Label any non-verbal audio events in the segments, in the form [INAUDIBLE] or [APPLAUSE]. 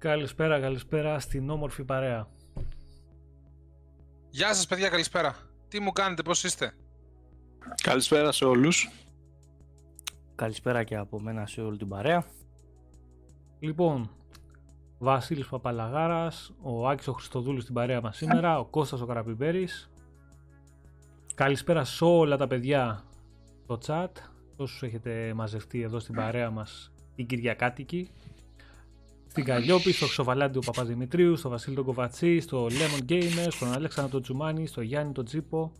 Καλησπέρα, καλησπέρα στην όμορφη παρέα. Γεια σας παιδιά, καλησπέρα. Τι μου κάνετε, πώς είστε; Καλησπέρα σε όλους. Καλησπέρα και από μένα σε όλη την παρέα. Λοιπόν, Βασίλης Παπαλαγάρας, ο Άκης ο Χριστοδούλης στην παρέα μας σήμερα, ο Κώστας ο Καραπιμπέρης. Καλησπέρα σε όλα τα παιδιά στο chat, όσους έχετε μαζευτεί εδώ στην παρέα μας την Κυριακάτικη. Στην Καλλιόπη, στο Ξοβαλάντι του Παπαδημητρίου, στο Βασίλη τον Κοβατσί, στο Lemon Gamer, στον Αλέξανδρο τον Τζουμάνι, στο Γιάννη τον Τζίπο,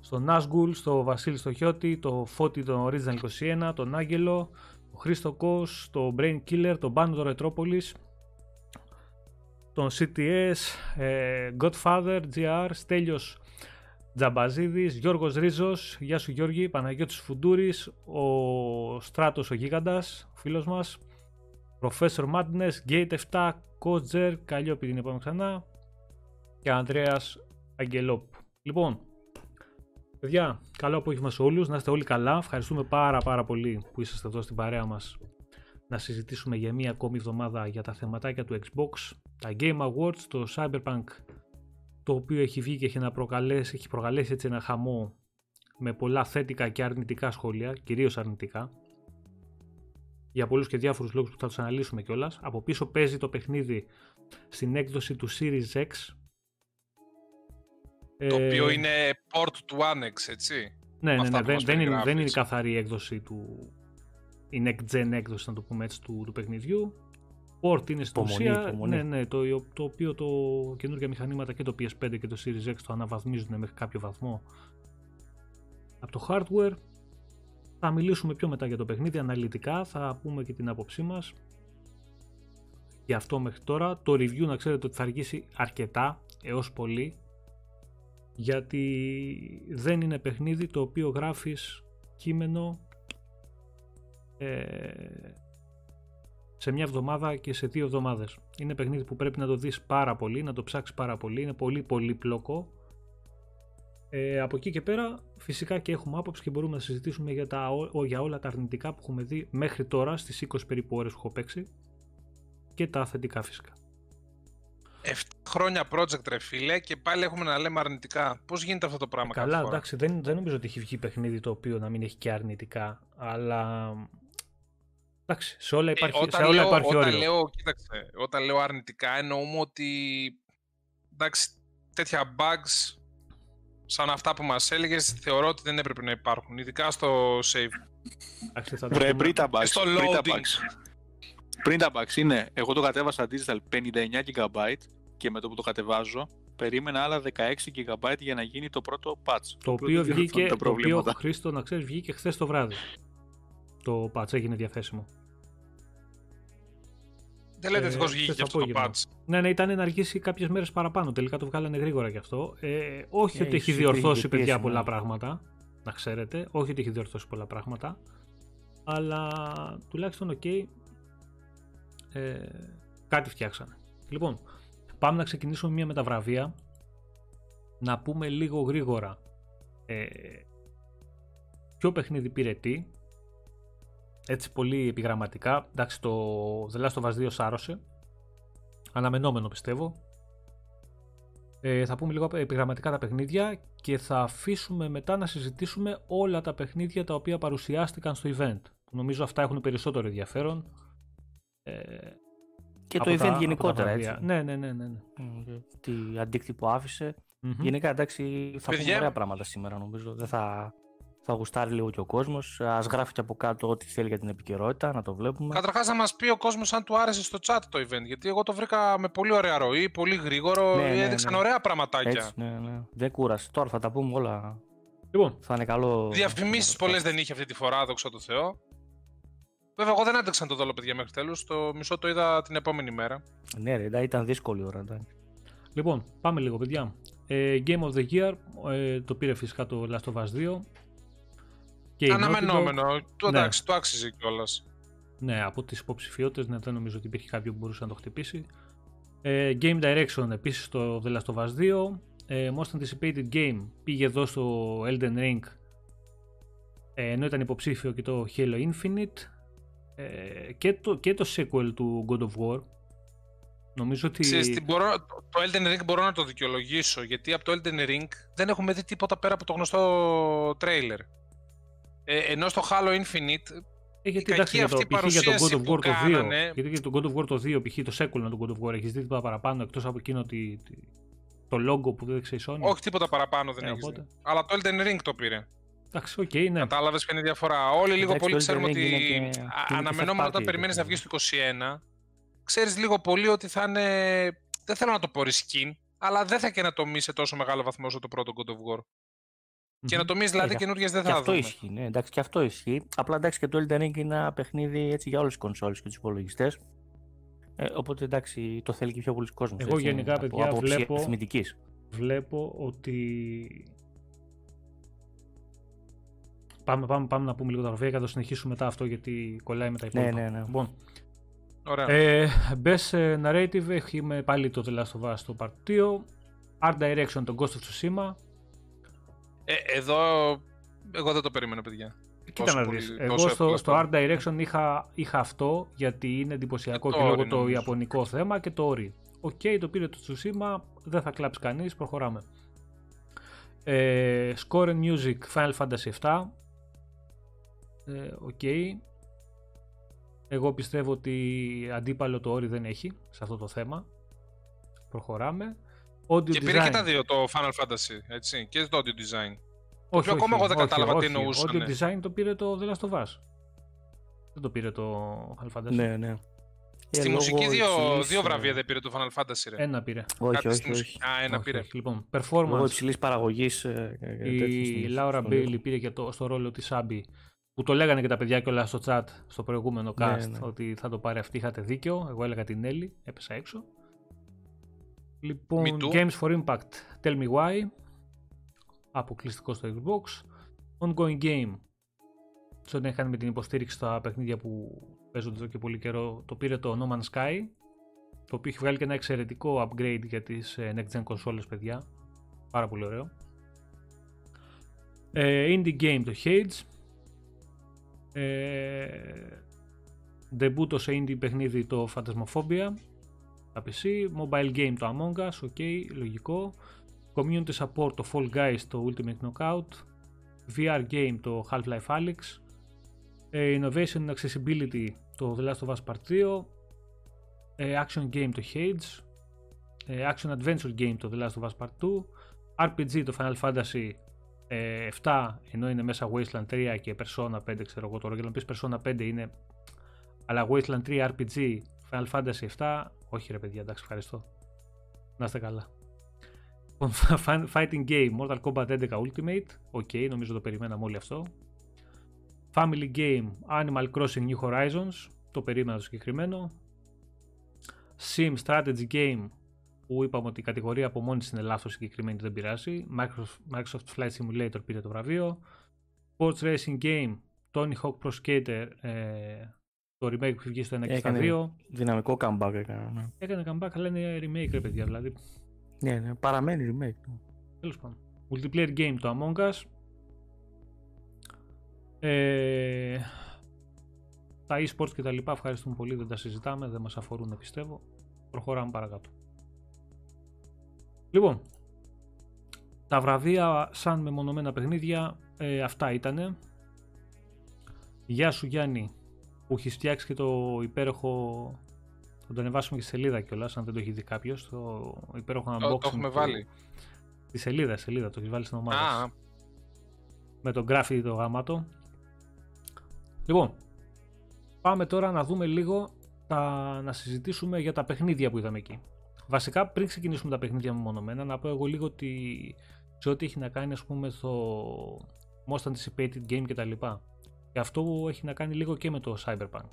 στον Νάσγκουλ, στο Βασίλη στο Χιώτη, το Φώτη τον Original 21, τον Άγγελο, τον Χρήστο Κος, τον Brain Killer, τον Πάνο τον Ρετρόπολης, τον CTS, ε, Godfather, GR, Στέλιος Τζαμπαζίδης, Γιώργος Ρίζος, γεια σου Γιώργη, Παναγιώτης Φουντούρης, ο Στράτος ο Γίγαντας, φίλος μας, Professor Madness, Gate 7, Kotzer, Καλλιόπη την είπαμε ξανά και Ανδρέας Αγγελόπ. Λοιπόν, παιδιά, καλό απόγευμα σε όλους, να είστε όλοι καλά. Ευχαριστούμε πάρα πάρα πολύ που είσαστε εδώ στην παρέα μας να συζητήσουμε για μία ακόμη εβδομάδα για τα θεματάκια του Xbox, τα Game Awards, το Cyberpunk το οποίο έχει βγει και έχει, να προκαλέσει, έχει προκαλέσει έτσι ένα χαμό με πολλά θετικά και αρνητικά σχόλια, κυρίως αρνητικά για πολλούς και διάφορους λόγους που θα τους αναλύσουμε κιόλας. Από πίσω παίζει το παιχνίδι στην έκδοση του Series X. Το ε... οποίο είναι port του One X, έτσι. Ναι, ναι, ναι, δεν, δεν, είναι, δεν είναι η καθαρή έκδοση του... η next gen έκδοση, να το πούμε έτσι, του, του παιχνιδιού. Port είναι στην ουσία, ναι, ναι, το, το οποίο το καινούργια μηχανήματα και το PS5 και το Series X το αναβαθμίζουν μέχρι κάποιο βαθμό από το hardware. Θα μιλήσουμε πιο μετά για το παιχνίδι αναλυτικά, θα πούμε και την άποψή μας για αυτό μέχρι τώρα. Το review να ξέρετε ότι θα αργήσει αρκετά έως πολύ γιατί δεν είναι παιχνίδι το οποίο γράφεις κείμενο ε, σε μια εβδομάδα και σε δύο εβδομάδες. Είναι παιχνίδι που πρέπει να το δεις πάρα πολύ, να το ψάξεις πάρα πολύ, είναι πολύ πολύ πλοκό ε, από εκεί και πέρα φυσικά και έχουμε άποψη και μπορούμε να συζητήσουμε για, τα, για όλα τα αρνητικά που έχουμε δει μέχρι τώρα στις 20 περίπου ώρες που έχω παίξει και τα θετικά φυσικά. 7 χρόνια project ρε φίλε και πάλι έχουμε να λέμε αρνητικά. Πώς γίνεται αυτό το πράγμα ε, Καλά εντάξει δεν, δεν νομίζω ότι έχει βγει παιχνίδι το οποίο να μην έχει και αρνητικά αλλά εντάξει σε όλα ε, υπάρχει, ε, σε όλα λέω, υπάρχει όταν όριο. Λέω, κοίταξε, όταν λέω αρνητικά εννοούμε ότι εντάξει τέτοια bugs σαν αυτά που μας έλεγες, θεωρώ ότι δεν έπρεπε να υπάρχουν, ειδικά στο save. Βρε, πριν τα bugs, στο loading. Πριν τα bugs είναι, εγώ το κατέβασα digital 59 GB και με το που το κατεβάζω, περίμενα άλλα 16 GB για να γίνει το πρώτο patch. Το, οποίο βγήκε, το οποίο Χρήστο να ξέρεις βγήκε χθες το βράδυ. Το patch έγινε διαθέσιμο. Δεν λέτε ευτυχώς βγήκε αυτό το patch. Ναι, ναι, ήταν να αργήσει κάποιες μέρες παραπάνω. Τελικά το βγάλανε γρήγορα γι' αυτό. Ε, όχι ε, ότι έχει διορθώσει παιδιά πολλά ναι. πράγματα. Να ξέρετε. Όχι ότι έχει διορθώσει πολλά πράγματα. Αλλά τουλάχιστον οκ. Okay, ε, κάτι φτιάξανε. Λοιπόν, πάμε να ξεκινήσουμε με τα βραβεία. Να πούμε λίγο γρήγορα ε, ποιο παιχνίδι πήρε τι έτσι πολύ επιγραμματικά. Εντάξει, το The Last of Us 2 σάρωσε. Αναμενόμενο πιστεύω. Ε, θα πούμε λίγο επιγραμματικά τα παιχνίδια και θα αφήσουμε μετά να συζητήσουμε όλα τα παιχνίδια τα οποία παρουσιάστηκαν στο event. Νομίζω αυτά έχουν περισσότερο ενδιαφέρον. Ε, και το event γενικότερα έτσι. Ναι, ναι, ναι. ναι, ναι. Τι αντίκτυπο άφησε. Mm-hmm. Γενικά εντάξει θα πούμε ωραία πράγματα σήμερα νομίζω. Δεν θα θα γουστάρει λίγο και ο κόσμος. Α γράφει και από κάτω ό,τι θέλει για την επικαιρότητα, να το βλέπουμε. Καταρχάς, να μας πει ο κόσμος αν του άρεσε στο chat το event. Γιατί εγώ το βρήκα με πολύ ωραία ροή, πολύ γρήγορο. Ναι, ναι, έδειξαν ναι. ωραία πραγματάκια. Έτσι, ναι, ναι. Δεν κούρασε. Τώρα θα τα πούμε όλα. Λοιπόν, θα είναι καλό. Διαφημίσεις πολλές δεν είχε αυτή τη φορά, δόξα τω Θεώ. Βέβαια, εγώ δεν άντεξα το δόλο, παιδιά, μέχρι τέλους. Το μισό το είδα την επόμενη μέρα. Ναι, ρε, ήταν δύσκολη ώρα. Ναι. Λοιπόν, πάμε λίγο, παιδιά. Ε, Game of the Year ε, το πήρε φυσικά το Last of Us 2. Και Αναμενόμενο. Το ναι. εντάξει, το άξιζε κιόλας. Ναι, από τις υποψηφιότητες ναι, δεν νομίζω ότι υπήρχε κάποιο που μπορούσε να το χτυπήσει. Ε, game Direction επίσης στο The Last of Us 2. Ε, Most Anticipated Game πήγε εδώ στο Elden Ring ε, ενώ ήταν υποψήφιο και το Halo Infinite ε, και, το, και το sequel του God of War Νομίζω ότι... Ξέρεις, μπορώ, το Elden Ring μπορώ να το δικαιολογήσω, γιατί από το Elden Ring δεν έχουμε δει τίποτα πέρα από το γνωστό τρέιλερ. Ε, ενώ στο Halo Infinite ε, γιατί εντάξει, για το, π.χ. για τον God of War το 2, κάνανε... γιατί για τον God of War το 2, π.χ. το sequel του God of War, έχεις δει τίποτα παραπάνω εκτός από εκείνο τη, τη, το logo που δεν ξέρει Sony; Όχι τίποτα παραπάνω δεν ε, έχεις δει. Αλλά το Elden Ring το πήρε. Εντάξει, οκ, okay, ναι. Κατάλαβες ποια είναι η διαφορά. Όλοι λίγο πολύ ξέρουμε ότι και... αναμενόμενο όταν περιμένεις να βγει στο 21, ξέρεις λίγο πολύ ότι θα είναι. Δεν θέλω να το πω skin, αλλά δεν θα και να τομεί σε τόσο μεγάλο βαθμό όσο το πρώτο God of War. Mm-hmm. Και να τομείς δηλαδή ε, καινούργιες δεν θα και αυτό ισχύει, ναι, εντάξει, και αυτό ισχύει. Απλά εντάξει και το Elden Ring είναι ένα παιχνίδι έτσι, για όλες τις κονσόλες και τους υπολογιστές. Ε, οπότε εντάξει, το θέλει και πιο πολλοί κόσμος. Εγώ έτσι, γενικά, παιδιά, από, βλέπω, βλέπω ότι Πάμε, πάμε, πάμε να πούμε λίγο τα τρόπαια και θα το συνεχίσουμε μετά αυτό γιατί κολλάει με τα ναι, υπόλοιπα. Ναι, ναι, ναι. Λοιπόν, Ωραία. Ε, best ε, narrative έχουμε πάλι το The Last of Us Part II. Art Direction, τον Ghost of Tsushima. Ε, εδώ εγώ δεν το περίμενα, παιδιά. Κοίτα να δεις. Εγώ στο, στο Art Direction είχα, είχα αυτό γιατί είναι εντυπωσιακό και, και λόγω το ιαπωνικό θέμα και το όρι. Οκ, okay, το πήρε το Tsushima, δεν θα κλάψει κανείς, προχωράμε. Ε, score and Music Final Fantasy 7 ε, okay. Εγώ πιστεύω ότι αντίπαλο το όρι δεν έχει σε αυτό το θέμα. Προχωράμε. Audio και design. πήρε και τα δύο το Final Fantasy, έτσι, και το audio design. Όχι, το ακόμα εγώ δεν κατάλαβα τι εννοούσαν. Το audio design το πήρε το The Last of Us. Δεν το πήρε το Final Fantasy. Ναι, ναι. Στη μουσική δύο, δύο βραβεία δεν πήρε το Final Fantasy, ρε. Ένα πήρε. Όχι, όχι, όχι. Α, ένα πήρε. Λοιπόν, performance. Λόγω υψηλής παραγωγής. Ε, η Laura Bailey πήρε και το, στο ρόλο της Abby που το λέγανε και τα παιδιά κιόλας στο chat στο προηγούμενο ναι, cast ναι. ότι θα το πάρει αυτή, είχατε δίκιο. Εγώ έλεγα την Ellie, έπεσα έξω. Λοιπόν, Games for Impact, Tell Me Why. Αποκλειστικό στο Xbox. Ongoing Game. Σε ό,τι έχει με την υποστήριξη στα παιχνίδια που παίζονται εδώ και πολύ καιρό, το πήρε το No Man's Sky. Το οποίο έχει βγάλει και ένα εξαιρετικό upgrade για τις ε, next gen consoles, παιδιά. Πάρα πολύ ωραίο. Ε, indie Game, το Hades. Ε, debut σε indie παιχνίδι το Phantasmophobia τα PC, mobile game το Among Us, ok, λογικό community support το Fall Guys το Ultimate Knockout VR game το Half-Life Alyx ε, innovation and accessibility το The Last of Us Part 2 ε, action game το Hades ε, action adventure game το The Last of Us Part 2 RPG το Final Fantasy 7 ε, ενώ είναι μέσα Wasteland 3 και Persona 5 ξέρω εγώ τώρα και να πεις Persona 5 είναι αλλά Wasteland 3 RPG Final Fantasy 7 όχι ρε παιδιά εντάξει ευχαριστώ. Να είστε καλά. Λοιπόν, [LAUGHS] Fighting Game Mortal Kombat 11 Ultimate. Οκ okay, νομίζω το περιμέναμε όλοι αυτό. Family Game Animal Crossing New Horizons. Το περίμενα το συγκεκριμένο. Sim Strategy Game που είπαμε ότι η κατηγορία από μόνη είναι λάθος συγκεκριμένη δεν πειράζει. Microsoft, Microsoft Flight Simulator πήρε το βραβείο. Sports Racing Game, Tony Hawk Pro Skater, ε, το remake που βγήκε στο 1 και στο 2. Δυναμικό comeback έκανε. Ναι. Έκανε comeback, αλλά είναι remake ρε παιδιά δηλαδή. Ναι, ναι, παραμένει remake. Ναι. Τέλος πάντων. Multiplayer game το Among Us. Ε, τα e-sports και τα λοιπά ευχαριστούμε πολύ, δεν τα συζητάμε, δεν μας αφορούν πιστεύω. Προχωράμε παρακάτω. Λοιπόν, τα βραβεία σαν μεμονωμένα παιχνίδια ε, αυτά ήτανε. Γεια σου Γιάννη που έχει φτιάξει και το υπέροχο θα το ανεβάσουμε και στη σελίδα κιόλας, αν δεν το έχει δει κάποιος. Το υπέροχο unboxing. Το, έχουμε βάλει. Τη σελίδα, σελίδα, το έχεις βάλει στην ομάδα. Με τον γράφει το γάματο. Λοιπόν, πάμε τώρα να δούμε λίγο, τα, να συζητήσουμε για τα παιχνίδια που είδαμε εκεί. Βασικά, πριν ξεκινήσουμε τα παιχνίδια μεμονωμένα, να πω εγώ λίγο ότι σε ό,τι έχει να κάνει, ας πούμε, στο most anticipated game κτλ. Και αυτό έχει να κάνει λίγο και με το Cyberpunk.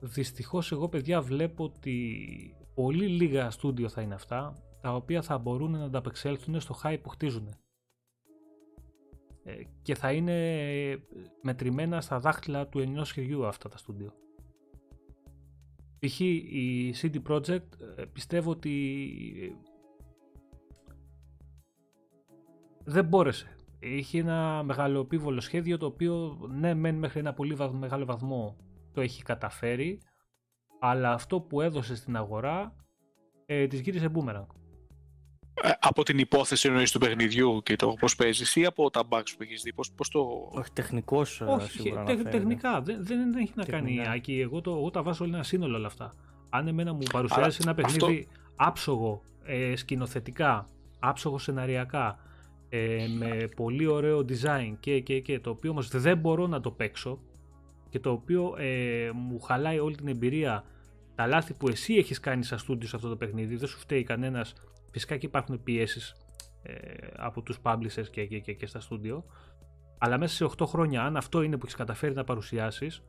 Δυστυχώς εγώ παιδιά βλέπω ότι πολύ λίγα στούντιο θα είναι αυτά τα οποία θα μπορούν να ανταπεξέλθουν στο hype που χτίζουν. Ε, και θα είναι μετρημένα στα δάχτυλα του ενός χεριού αυτά τα στούντιο. Π.χ. η CD Projekt ε, πιστεύω ότι δεν μπόρεσε. Είχε ένα μεγαλοπίβολο σχέδιο το οποίο ναι μεν μέχρι ένα πολύ μεγάλο βαθμό το έχει καταφέρει αλλά αυτό που έδωσε στην αγορά ε, της γύρισε boomerang. Ε, από την υπόθεση εννοείς του παιχνιδιού και το πώς παίζεις ή από τα bugs που έχεις δει, πώς, πώς το... Όχι, τεχνικός ε, Όχι, σίγουρα τεχνικά, δεν, δεν, έχει να κάνει Άκη, εγώ, το, εγώ τα βάζω ένα σύνολο όλα αυτά. Αν εμένα μου παρουσιάσει ένα παιχνίδι αυτό... άψογο ε, σκηνοθετικά, άψογο σεναριακά, ε, με πολύ ωραίο design και, και, και το οποίο όμως δεν μπορώ να το παίξω και το οποίο ε, μου χαλάει όλη την εμπειρία. Τα λάθη που εσύ έχεις κάνει σαν στούντιο σε αυτό το παιχνίδι δεν σου φταίει κανένας. Φυσικά και υπάρχουν πιέσεις ε, από τους publishers και, και, και, και στα στούντιο. Αλλά μέσα σε 8 χρόνια αν αυτό είναι που έχεις καταφέρει να παρουσιάσεις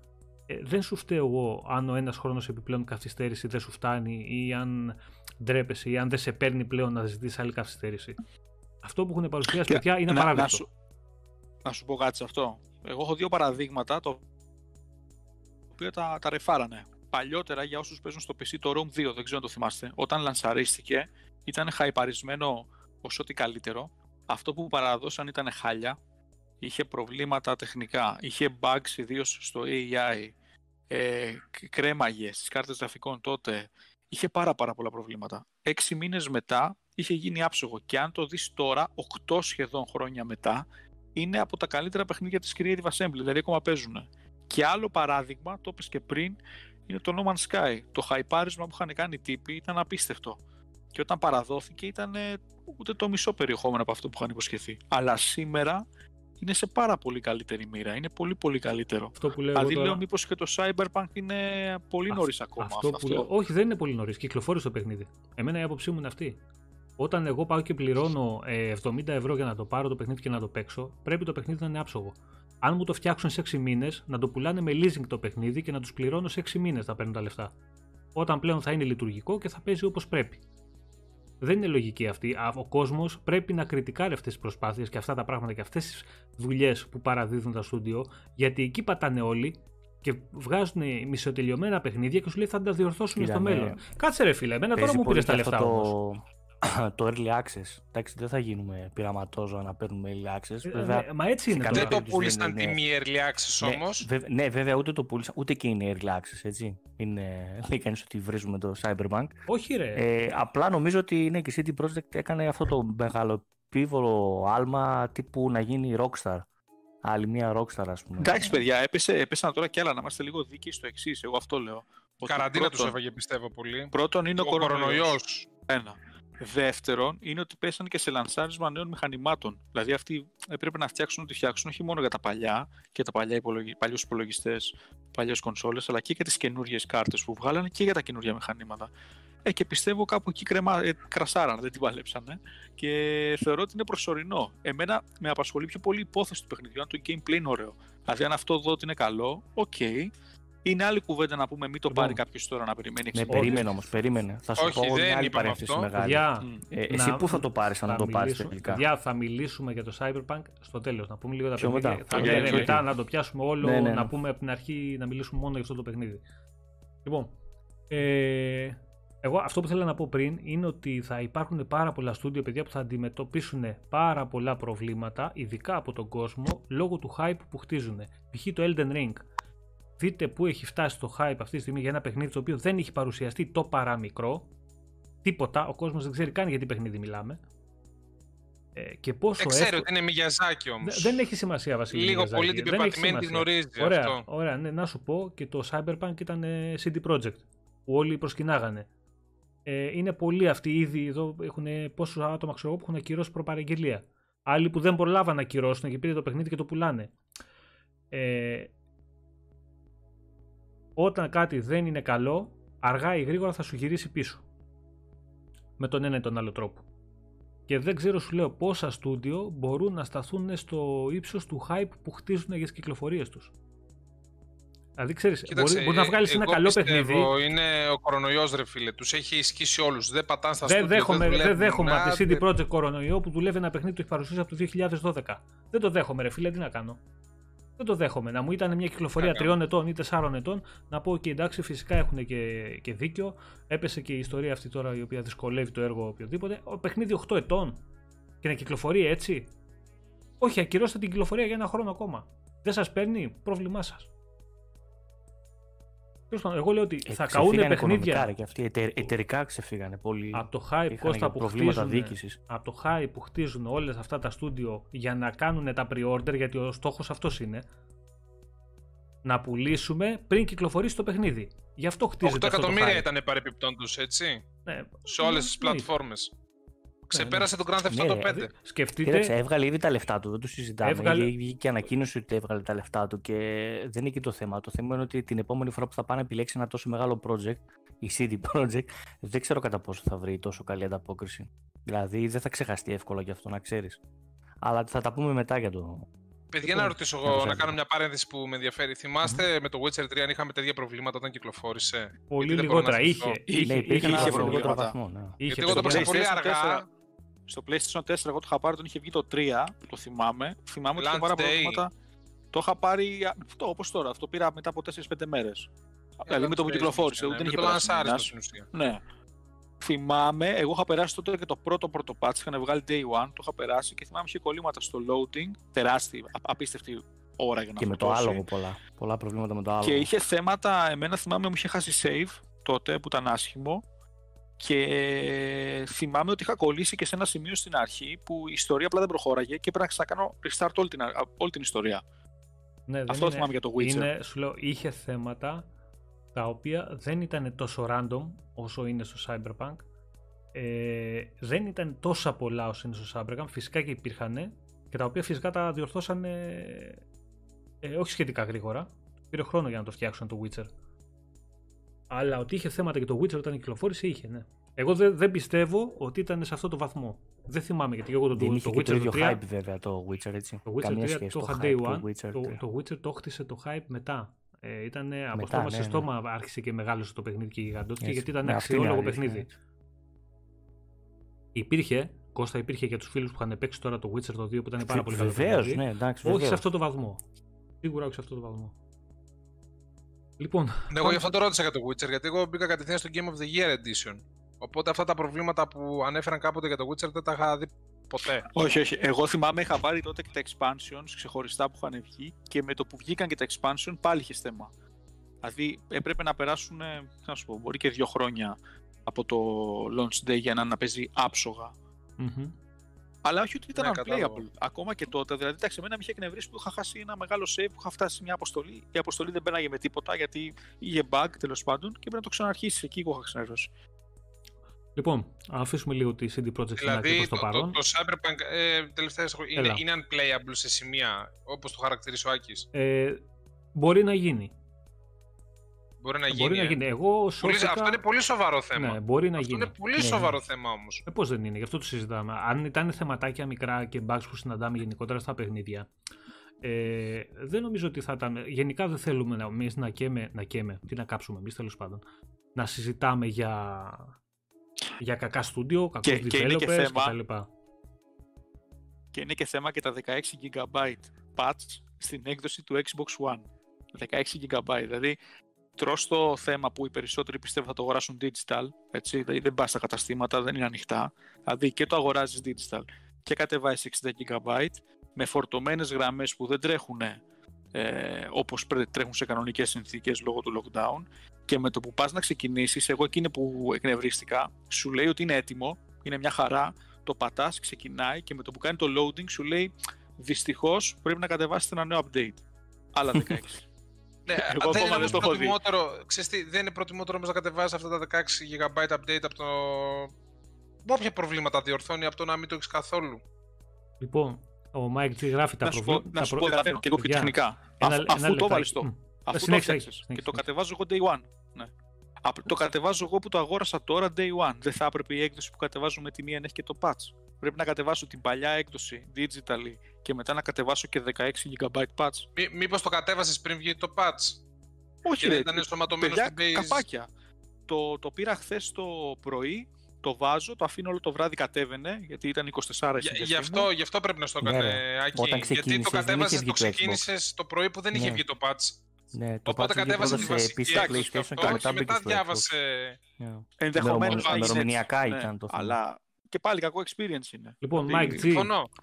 ε, δεν σου φταίω εγώ αν ο ένας χρόνος επιπλέον καθυστέρηση δεν σου φτάνει ή αν ντρέπεσαι ή αν δεν σε παίρνει πλέον να ζητήσεις άλλη καθυστέρηση. Αυτό που έχουν παρουσιάσει παιδιά είναι να, Να σου, να σου πω κάτι σε αυτό. Εγώ έχω δύο παραδείγματα το οποίο τα, τα ρεφάρανε. Παλιότερα για όσους παίζουν στο PC το ROM 2, δεν ξέρω αν το θυμάστε, όταν λανσαρίστηκε ήταν χαϊπαρισμένο ως ό,τι καλύτερο. Αυτό που παραδώσαν ήταν χάλια, είχε προβλήματα τεχνικά, είχε bugs ιδίως στο AI, ε, κρέμαγες στις κάρτες γραφικών τότε, είχε πάρα πάρα πολλά προβλήματα. Έξι μήνες μετά είχε γίνει άψογο και αν το δεις τώρα, 8 σχεδόν χρόνια μετά, είναι από τα καλύτερα παιχνίδια της Creative Assembly, δηλαδή ακόμα παίζουν. Και άλλο παράδειγμα, το είπες και πριν, είναι το No Man's Sky. Το χαϊπάρισμα που είχαν κάνει οι τύποι ήταν απίστευτο. Και όταν παραδόθηκε ήταν ούτε το μισό περιεχόμενο από αυτό που είχαν υποσχεθεί. Αλλά σήμερα είναι σε πάρα πολύ καλύτερη μοίρα. Είναι πολύ πολύ καλύτερο. Αυτό που λέω δηλαδή τώρα... λέω μήπως και το Cyberpunk είναι πολύ νωρίς ακόμα. Αυτό, που Λέω... Όχι δεν είναι πολύ νωρίς. Κυκλοφόρησε το παιχνίδι. Εμένα η άποψή μου είναι αυτή. Όταν εγώ πάω και πληρώνω 70 ε, ευρώ για να το πάρω το παιχνίδι και να το παίξω, πρέπει το παιχνίδι να είναι άψογο. Αν μου το φτιάξουν σε 6 μήνες, να το πουλάνε με leasing το παιχνίδι και να τους πληρώνω σε 6 μήνες θα παίρνουν τα λεφτά. Όταν πλέον θα είναι λειτουργικό και θα παίζει όπως πρέπει. Δεν είναι λογική αυτή. Ο κόσμος πρέπει να κριτικάρει αυτές τις προσπάθειες και αυτά τα πράγματα και αυτές τις δουλειές που παραδίδουν τα στούντιο, γιατί εκεί πατάνε όλοι και βγάζουν μισοτελειωμένα παιχνίδια και σου λέει θα τα διορθώσουν στο ναι. μέλλον. Κάτσε ρε φίλε, εμένα τώρα μου πήρες τα λεφτά το... [CLEARS THROAT] το early access. Εντάξει, δεν θα γίνουμε πειραματόζωα να παίρνουμε early access. Ε, βέβαια, μα έτσι είναι. Δεν το πούλησαν τιμή early access ναι, όμως. Ναι, βέβαια, ούτε το πούλησαν, ούτε και είναι early access, έτσι. Είναι, λέει κανείς ότι βρίζουμε το Cyberbank. Όχι, ρε. Ε, απλά νομίζω ότι ναι, και η CD Projekt έκανε αυτό το μεγάλο επίβολο άλμα τύπου να γίνει Rockstar. Άλλη μια Rockstar, ας πούμε. Εντάξει, παιδιά, έπεσε, έπεσαν τώρα κι άλλα. Να είμαστε λίγο δίκαιοι στο εξής. Εγώ αυτό λέω. Καραντίνα τους έφαγε, πιστεύω πολύ. Πρώτον είναι ο, ο κορονοϊός. Ένα. Δεύτερον, είναι ότι πέσαν και σε λανσάρισμα νέων μηχανημάτων. Δηλαδή, αυτοί έπρεπε να φτιάξουν ό,τι φτιάξουν όχι μόνο για τα παλιά και τα παλιά υπολογι... παλιούς υπολογιστές, παλιές κονσόλες, αλλά και για τις καινούριες κάρτες που βγάλανε και για τα καινούργια μηχανήματα. Ε, και πιστεύω κάπου εκεί κρεμα... ε, κρασάραν, δεν την παλέψανε. Και θεωρώ ότι είναι προσωρινό. Εμένα με απασχολεί πιο πολύ η υπόθεση του παιχνιδιού, αν το gameplay είναι ωραίο. Δηλαδή, αν αυτό δω ότι είναι καλό, οκ. Okay. Είναι άλλη κουβέντα να πούμε, μην το πάρει λοιπόν. κάποιος τώρα να περιμένει. Ναι, περίμενε όμως, περίμενε. Θα σου Όχι, πω μια άλλη παρένθεση μεγάλη. ε, εσύ πού θα το πάρεις, αν το πάρεις τελικά; Για θα μιλήσουμε για το Cyberpunk στο τέλος. Να πούμε λίγο τα παιχνίδια. Μετά. Θα okay, μετά να το πιάσουμε όλο, ναι, ναι, να ναι. πούμε από την αρχή να μιλήσουμε μόνο για αυτό το παιχνίδι. Λοιπόν, ε, εγώ αυτό που θέλω να πω πριν είναι ότι θα υπάρχουν πάρα πολλά στούντιο παιδιά που θα αντιμετωπίσουν πάρα πολλά προβλήματα, ειδικά από τον κόσμο, λόγω του hype που χτίζουν. Π.χ. το Elden Ring δείτε πού έχει φτάσει το hype αυτή τη στιγμή για ένα παιχνίδι το οποίο δεν έχει παρουσιαστεί το παραμικρό. Τίποτα, ο κόσμος δεν ξέρει καν για τι παιχνίδι μιλάμε. Ε, και πόσο δεν ξέρω ότι είναι Μιγιαζάκι όμως. Δεν έχει σημασία βασικά. Λίγο πολύ την πεπατημένη τη γνωρίζει. Ωραία, αυτό. ωραία ναι, να σου πω και το Cyberpunk ήταν ε, CD Projekt που όλοι προσκυνάγανε. Ε, είναι πολλοί αυτοί ήδη εδώ έχουν πόσου άτομα ξέρω που έχουν ακυρώσει προπαραγγελία. Άλλοι που δεν προλάβαν να ακυρώσουν και πήρε το παιχνίδι και το πουλάνε. Ε, όταν κάτι δεν είναι καλό, αργά ή γρήγορα θα σου γυρίσει πίσω. Με τον ένα ή τον άλλο τρόπο. Και δεν ξέρω, σου λέω, πόσα στούντιο μπορούν να σταθούν στο ύψος του hype που χτίζουν για τις κυκλοφορίες τους. Δηλαδή, ξέρεις, μπορεί, μπορεί, να βγάλεις ένα καλό παιχνίδι. Είναι ο κορονοϊός, ρε φίλε. Τους έχει ισχύσει όλους. Δεν πατάνε στα δεν Δέχομαι, δεν, δέχομαι από τη CD Projekt κορονοϊό που δουλεύει ένα παιχνίδι που έχει παρουσίασει από το 2012. Δεν το δέχομαι, ρε φίλε, τι να κάνω. Δεν το δέχομαι. Να μου ήταν μια κυκλοφορία τριών ετών ή τεσσάρων ετών, να πω και εντάξει, φυσικά έχουν και, και δίκιο. Έπεσε και η ιστορία αυτή τώρα η οποία δυσκολεύει το έργο οποιοδήποτε. Ο παιχνίδι 8 ετών και να κυκλοφορεί έτσι. Όχι, ακυρώστε την κυκλοφορία για ένα χρόνο ακόμα. Δεν σας παίρνει, πρόβλημά σας. Εγώ λέω ότι ε, θα καούν παιχνίδια. Και αυτοί εταιρικά ξεφύγανε πολύ. Από το hype Κώστα, που χτίζουν, από το hype που χτίζουν όλες αυτά τα στούντιο για να κάνουν τα pre-order, γιατί ο στόχος αυτός είναι. Να πουλήσουμε πριν κυκλοφορήσει το παιχνίδι. Γι' αυτό χτίζεται 8 εκατομμύρια ήταν παρεπιπτόντως, έτσι; Ναι. Σε όλες τις πλατφόρμες. Ξεπέρασε ναι, ναι. τον Grand Theft Auto 5. Ναι, σκεφτείτε. Κοίταξε, έβγαλε ήδη τα λεφτά του, δεν το συζητάμε. Έβγαλε... Βγήκε και ανακοίνωση ότι έβγαλε τα λεφτά του και δεν είναι εκεί το θέμα. Το θέμα είναι ότι την επόμενη φορά που θα πάει να επιλέξει ένα τόσο μεγάλο project, η CD Projekt, δεν ξέρω κατά πόσο θα βρει τόσο καλή ανταπόκριση. Δηλαδή δεν θα ξεχαστεί εύκολα γι' αυτό να ξέρεις. Αλλά θα τα πούμε μετά για το, Παιδιά, να ρωτήσω εγώ, να κάνω μια παρένθεση που με ενδιαφέρει. Θυμάστε με το Witcher 3 αν είχαμε τέτοια προβλήματα όταν κυκλοφόρησε; Πολύ λιγότερα. Είχε. Είχε, είχε, είχε, είχε βαθμό. Ναι. Γιατί εγώ το παίξα πολύ αργά. Στο PlayStation 4 εγώ το είχα πάρει όταν είχε βγει το 3, το θυμάμαι. Θυμάμαι ότι είχε πάρα προβλήματα. Το είχα πάρει αυτό όπως τώρα. Αυτό πήρα μετά από 4-5 μέρες. Δηλαδή με το που κυκλοφόρησε. Ναι, δεν είχε περάσει. Ναι. Θυμάμαι, εγώ είχα περάσει τότε και το πρώτο πρώτο patch, είχαν βγάλει day one, το είχα περάσει και θυμάμαι είχε κολλήματα στο loading, τεράστια, απίστευτη ώρα για να Και με το άλογο πολλά, πολλά προβλήματα με το άλογο. Και είχε θέματα, εμένα θυμάμαι μου είχε χάσει save τότε που ήταν άσχημο και θυμάμαι ότι είχα κολλήσει και σε ένα σημείο στην αρχή που η ιστορία απλά δεν προχώραγε και έπρεπε να ξανακάνω restart όλη την, όλη την ιστορία. Ναι, Αυτό είναι, θυμάμαι για το Witcher. Είναι, σου λέω, είχε θέματα τα οποία δεν ήταν τόσο random όσο είναι στο Cyberpunk. Ε, δεν ήταν τόσα πολλά όσο είναι στο Cyberpunk. Φυσικά και υπήρχαν και τα οποία φυσικά τα διορθώσαν ε, όχι σχετικά γρήγορα. Πήρε χρόνο για να το φτιάξουν το Witcher. Αλλά ότι είχε θέματα και το Witcher όταν κυκλοφόρησε είχε, ναι. Εγώ δεν, δεν πιστεύω ότι ήταν σε αυτό το βαθμό. Δεν θυμάμαι γιατί εγώ το, δεν το, το Witcher το ίδιο hype βέβαια το Witcher έτσι. Το Witcher Καμία 3 σχέση, το είχα day one. Το, το, Witcher το χτίσε το hype μετά. Ε, ήταν από στόμα ναι, σε ναι. στόμα ναι. άρχισε και μεγάλωσε το παιχνίδι και γιγαντώθηκε γιατί ήταν ναι, αξιόλογο παιχνίδι. Υπήρχε, Κώστα υπήρχε για τους φίλους που είχαν παίξει τώρα το Witcher το 2 που ήταν πάρα πολύ καλό. Βεβαίως, ναι, εντάξει. Όχι σε αυτό το βαθμό. Σίγουρα όχι σε αυτό το βαθμό. Λοιπόν. Ναι, εγώ γι' αυτό το ρώτησα για το Witcher, γιατί εγώ μπήκα κατευθείαν στο Game of the Year Edition. Οπότε αυτά τα προβλήματα που ανέφεραν κάποτε για το Witcher δεν τα είχα δει ποτέ. Όχι, όχι. Εγώ θυμάμαι είχα πάρει τότε και τα expansions ξεχωριστά που είχαν βγει και με το που βγήκαν και τα expansion πάλι είχες θέμα. Δηλαδή έπρεπε να περάσουν, να σου πω, μπορεί και δύο χρόνια από το launch day για να, να παίζει άψογα. Mm-hmm. Αλλά όχι ότι ήταν ναι, unplayable. Ακόμα και τότε. Δηλαδή, εντάξει, εμένα με είχε εκνευρίσει που είχα χάσει ένα μεγάλο save που είχα φτάσει σε μια αποστολή. Η αποστολή δεν πέναγε με τίποτα γιατί είχε bug τέλος πάντων και πρέπει να το ξαναρχίσει. Εκεί εγώ είχα ξενερώσει. Λοιπόν, αφήσουμε λίγο τη CD Projekt δηλαδή, προς το, το παρόν. Το, το Cyberpunk, ε, τελευταία είναι, είναι unplayable σε σημεία, όπως το χαρακτηρίσει ο Άκης. Ε, μπορεί να γίνει. Μπορεί να γίνει. Μπορεί να ε. γίνει. Εγώ σώθηκα... Αυτό είναι πολύ σοβαρό θέμα. Ναι, μπορεί να αυτό γίνει. είναι πολύ ναι, σοβαρό ναι. θέμα όμως. Ε, Πώς δεν είναι, γι' αυτό το συζητάμε. Αν ήταν θεματάκια μικρά και bugs που συναντάμε γενικότερα στα παιχνίδια, ε, δεν νομίζω ότι θα ήταν. Γενικά δεν θέλουμε να, εμείς να καίμε, να καίμε, τι να κάψουμε εμείς τέλος πάντων, να συζητάμε για, για κακά στούντιο, κακούς και, developers κτλ. Και, και είναι και θέμα και τα 16 GB patch στην έκδοση του Xbox One. 16 GB, δηλαδή τρως το θέμα που οι περισσότεροι πιστεύω θα το αγοράσουν digital, έτσι, δηλαδή δεν πας στα καταστήματα, δεν είναι ανοιχτά, δηλαδή και το αγοράζεις digital και κατεβάζεις 60 GB με φορτωμένες γραμμές που δεν τρέχουν ε, όπως τρέχουν σε κανονικές συνθήκες λόγω του lockdown και με το που πας να ξεκινήσεις, εγώ εκείνη που εκνευρίστηκα, σου λέει ότι είναι έτοιμο, είναι μια χαρά, το πατάς, ξεκινάει και με το που κάνει το loading σου λέει δυστυχώς πρέπει να κατεβάσετε ένα νέο update. Άλλα [LAUGHS] 16. Ναι, [LAUGHS] Εγώ δεν, είναι δεν, το προτιμότερο, ξέρεις τι, δεν είναι προτιμότερο όμως να κατεβάζεις αυτά τα 16 GB update από το... Όποια προβλήματα διορθώνει από το να μην το έχεις καθόλου. Λοιπόν, ο Mike G γράφει τα προβλήματα. Να σου πω, δηλαδή, και εγώ πιο τεχνικά. Αφού το βάλεις το, αφού το φτιάξεις και το κατεβάζω εγώ day one. Ναι. Το κατεβάζω εγώ που το αγόρασα τώρα day one. Δεν θα έπρεπε η έκδοση που κατεβάζω με τη μία να έχει και το patch. Πρέπει να κατεβάσω την παλιά έκδοση digital και μετά να κατεβάσω και 16 GB patch. Μή, μήπως το κατέβασες πριν βγει το patch; Όχι, δεν ήταν ενσωματωμένος στην base. Καπάκια. Το, το πήρα χθες το πρωί, το βάζω, το αφήνω όλο το βράδυ κατέβαινε, γιατί ήταν 24 για, γι, αυτό, γι' αυτό πρέπει να στο έκανε, ναι, Άκη. Γιατί το κατέβασες, το ξεκίνησες το πρωί που δεν είχε ναι. βγει το patch. Ναι, το Οπότε κατέβασες τη βασική PlayStation και μετά, μετά διάβασε... Ενδεχομένως Μερομηνιακά ήταν το θέμα. Αλλά και πάλι κακό experience είναι. Λοιπόν, Mike G,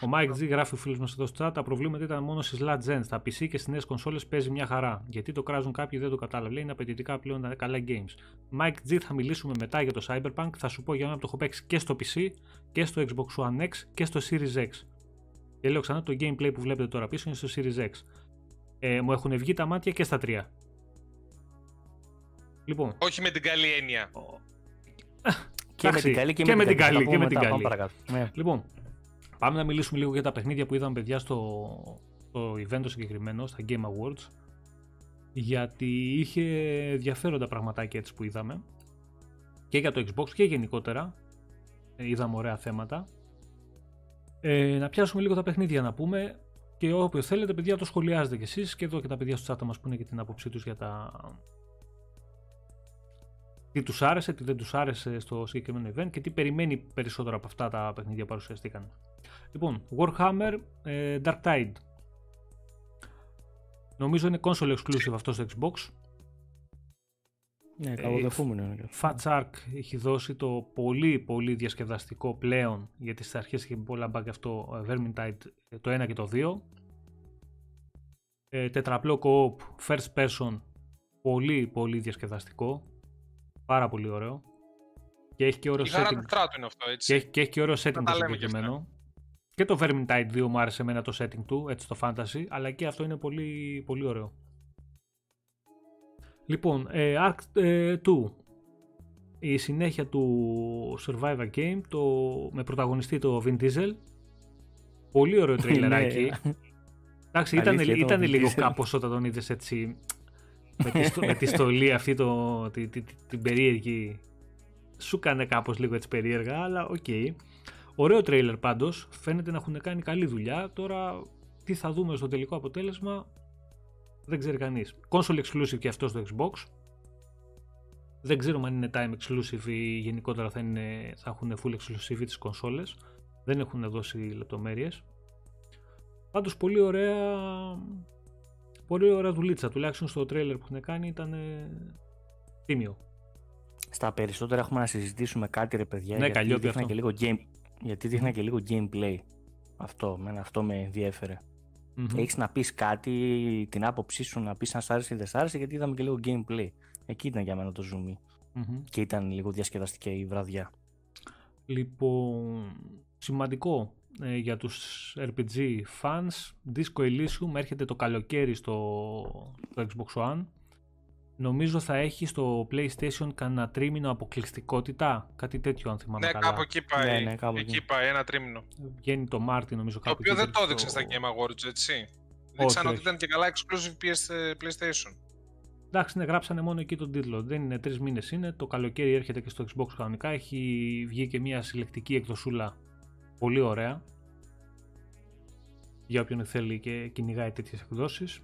ο Mike G γράφει ο φίλος μας εδώ στο chat. Τα προβλήματα ήταν μόνο στι last gen. Στα PC και στις νέες κονσόλες παίζει μια χαρά. Γιατί το κράζουν κάποιοι δεν το κατάλαβε. Λέει είναι απαιτητικά πλέον τα καλά games. Mike G θα μιλήσουμε μετά για το Cyberpunk. Θα σου πω για μένα που το έχω παίξει και στο PC και στο Xbox One X και στο Series X. Και λέω ξανά το gameplay που βλέπετε τώρα πίσω είναι στο Series X. Ε, μου έχουν βγει τα μάτια και στα τρία. Λοιπόν. Όχι με την καλή έννοια. Και με την καλή και, με την καλή. Και με την καλή. Ναι. Λοιπόν, πάμε να μιλήσουμε λίγο για τα παιχνίδια που είδαμε παιδιά στο, στο event το συγκεκριμένο, στα Game Awards. Γιατί είχε ενδιαφέροντα πραγματάκια έτσι που είδαμε. Και για το Xbox και γενικότερα. Ε, είδαμε ωραία θέματα. Ε, να πιάσουμε λίγο τα παιχνίδια να πούμε. Και όποιο θέλετε, παιδιά, το σχολιάζετε κι εσείς. Και εδώ και τα παιδιά στο chat μας πούνε και την άποψή τους για τα, τι τους άρεσε, τι δεν τους άρεσε στο συγκεκριμένο event και τι περιμένει περισσότερο από αυτά τα παιχνίδια που παρουσιαστήκαν. Λοιπόν, Warhammer ε, Dark Tide. Νομίζω είναι console exclusive αυτό στο Xbox. Ναι, καλοδεχούμενο είναι. Fat Shark έχει δώσει το πολύ πολύ διασκεδαστικό πλέον, γιατί στις αρχές είχε πολλά bug αυτό, ε, Vermintide ε, το 1 και το 2. Ε, τετραπλό co-op, first person, πολύ πολύ διασκεδαστικό. Πάρα πολύ ωραίο. Και έχει και ωραίο Η setting. είναι αυτό, έτσι. Και έχει, και έχει και ωραίο setting το συγκεκριμένο. Και το Vermintide 2 μου άρεσε εμένα το setting του, έτσι το fantasy, αλλά και αυτό είναι πολύ, πολύ ωραίο. Λοιπόν, ε, Ark ε, 2. Η συνέχεια του Survivor Game το, με πρωταγωνιστή το Vin Diesel. Πολύ ωραίο [LAUGHS] τρέιλεράκι. Ναι. Εντάξει, ήταν, ήταν λίγο κάπως όταν τον είδες έτσι με, τη, με τη στολή αυτή το, τη, τη, την περίεργη. Σου κάνει κάπως λίγο έτσι περίεργα αλλά οκ. Okay. ωραίο τρέιλερ πάντως. Φαίνεται να έχουν κάνει καλή δουλειά. Τώρα τι θα δούμε στο τελικό αποτέλεσμα δεν ξέρει κανείς. Console exclusive και αυτός στο Xbox. Δεν ξέρουμε αν είναι timed exclusive ή γενικότερα θα, είναι, θα έχουν full exclusive τις κονσόλες. Δεν έχουν δώσει λεπτομέρειες. Πάντως πολύ ωραία Πολύ ωραία δουλίτσα, τουλάχιστον στο τρέιλερ που έχουν κάνει ήταν τίμιο. Στα περισσότερα έχουμε να συζητήσουμε κάτι ρε παιδιά, ναι, γιατί, δείχνα και λίγο game, γιατί δείχνα και λίγο gameplay. Αυτό, με, αυτό με ενδιέφερε. Mm-hmm. Έχεις να πεις κάτι, την άποψή σου να πεις αν σ' άρεσε ή δεν σ' άρεσε, γιατί είδαμε και λίγο gameplay. Εκεί ήταν για μένα το zoom. Mm-hmm. Και ήταν λίγο διασκεδαστική η βραδιά. Λοιπόν, σημαντικό ε, για τους RPG fans Disco Elysium έρχεται το καλοκαίρι στο, στο Xbox One Νομίζω θα έχει στο PlayStation κανένα τρίμηνο αποκλειστικότητα, κάτι τέτοιο αν θυμάμαι ναι, καλά. Κάπου εκεί πάει, ναι, ναι, κάπου εκεί, πάει, ένα τρίμηνο. Βγαίνει το Μάρτι νομίζω κάπου Το οποίο δεν το έδειξε στο... στα Game Awards, έτσι. Δείξαν ότι ήταν και καλά exclusive PS ε, PlayStation. Εντάξει, ναι, γράψανε μόνο εκεί τον τίτλο. Δεν είναι τρεις μήνες είναι. Το καλοκαίρι έρχεται και στο Xbox κανονικά. Έχει βγει και μια συλλεκτική εκδοσούλα πολύ ωραία για όποιον θέλει και κυνηγάει τέτοιες εκδόσεις.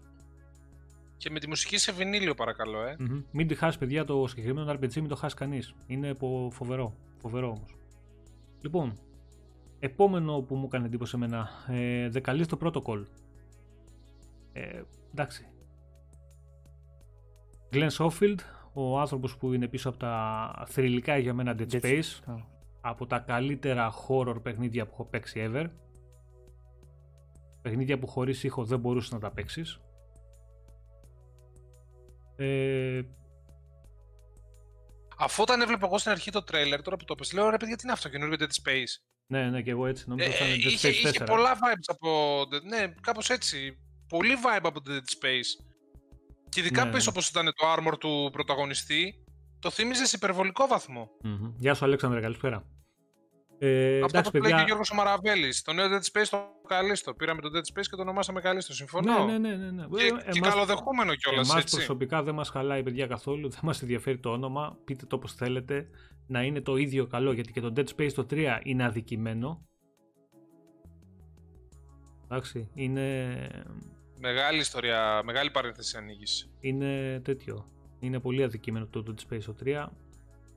Και με τη μουσική σε βινίλιο παρακαλώ, ε. Mm-hmm. Μην τη χάσεις παιδιά το συγκεκριμένο RPG, μην το χάσεις κανείς. Είναι φοβερό, φοβερό όμως. Λοιπόν, επόμενο που μου έκανε εντύπωση εμένα, ε, The το Protocol. Ε, εντάξει. Glenn Schofield, ο άνθρωπος που είναι πίσω από τα θρηλυκά για μένα Dead Space από τα καλύτερα horror παιχνίδια που έχω παίξει ever. Παιχνίδια που χωρίς ήχο δεν μπορούσες να τα παίξεις. Ε... Αφού όταν έβλεπα εγώ στην αρχή το τρέλερ, τώρα που το πες, λέω ρε παιδιά τι είναι αυτό, καινούργιο Dead Space. Ναι, ναι, και εγώ έτσι νομίζω ε, Dead είχε, Space 4. Είχε πολλά vibes από, ναι, κάπως έτσι, πολύ vibe από Dead Space. Και ειδικά ναι, πίσω ναι. όπως ήταν το armor του πρωταγωνιστή, το θύμιζες σε υπερβολικό βαθμό. Mm-hmm. Γεια σου, Αλέξανδρε, καλησπέρα. Ε, Αυτό εντάξει, που παιδιά... λέει και ο Γιώργος Μαραβέλης. Το νέο Dead Space το καλύστο. Πήραμε το Dead Space και το ονομάσαμε καλύστο. Συμφωνώ. Ναι, ναι, ναι. ναι. Και, εμάς, και καλοδεχούμενο κιόλας. Εμάς προσωπικά δεν μας χαλάει, παιδιά, καθόλου. Δεν μας ενδιαφέρει το όνομα. Πείτε το όπως θέλετε. Να είναι το ίδιο καλό. Γιατί και το Dead Space το 3 είναι αδικημένο. Εντάξει, είναι. Μεγάλη ιστορία, μεγάλη παρένθεση ανοίγεις. Είναι τέτοιο. Είναι πολύ αδικημένο το Dead Space το 3.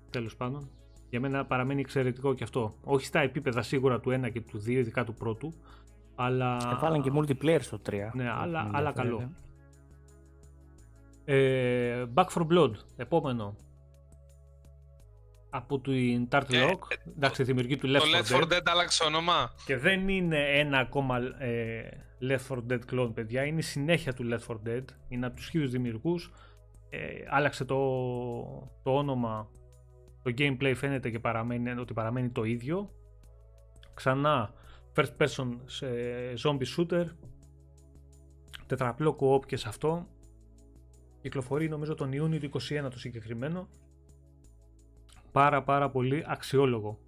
Τέλος πάντων. Για μένα παραμένει εξαιρετικό και αυτό. Όχι στα επίπεδα σίγουρα του 1 και του 2, ειδικά του πρώτου. Αλλά... Έβαλαν και multiplayer στο 3. Ναι, αλλά, αλλά καλό. Ε, Back for Blood, επόμενο. από την Turtle Rock, ε, εντάξει, δημιουργή του Left 4 Dead. Το Left 4 Dead άλλαξε όνομα. Και δεν είναι ένα ακόμα ε, Left 4 Dead clone, παιδιά. Είναι η συνέχεια του Left 4 Dead. Είναι από τους χίλιους δημιουργούς. Ε, άλλαξε το, το όνομα. Το gameplay φαίνεται και παραμένει, ότι παραμένει το ίδιο. Ξανά first person σε zombie shooter. Τετραπλό co-op και σε αυτό. Κυκλοφορεί νομίζω τον Ιούνιο του 2021 το συγκεκριμένο. Πάρα πάρα πολύ αξιόλογο.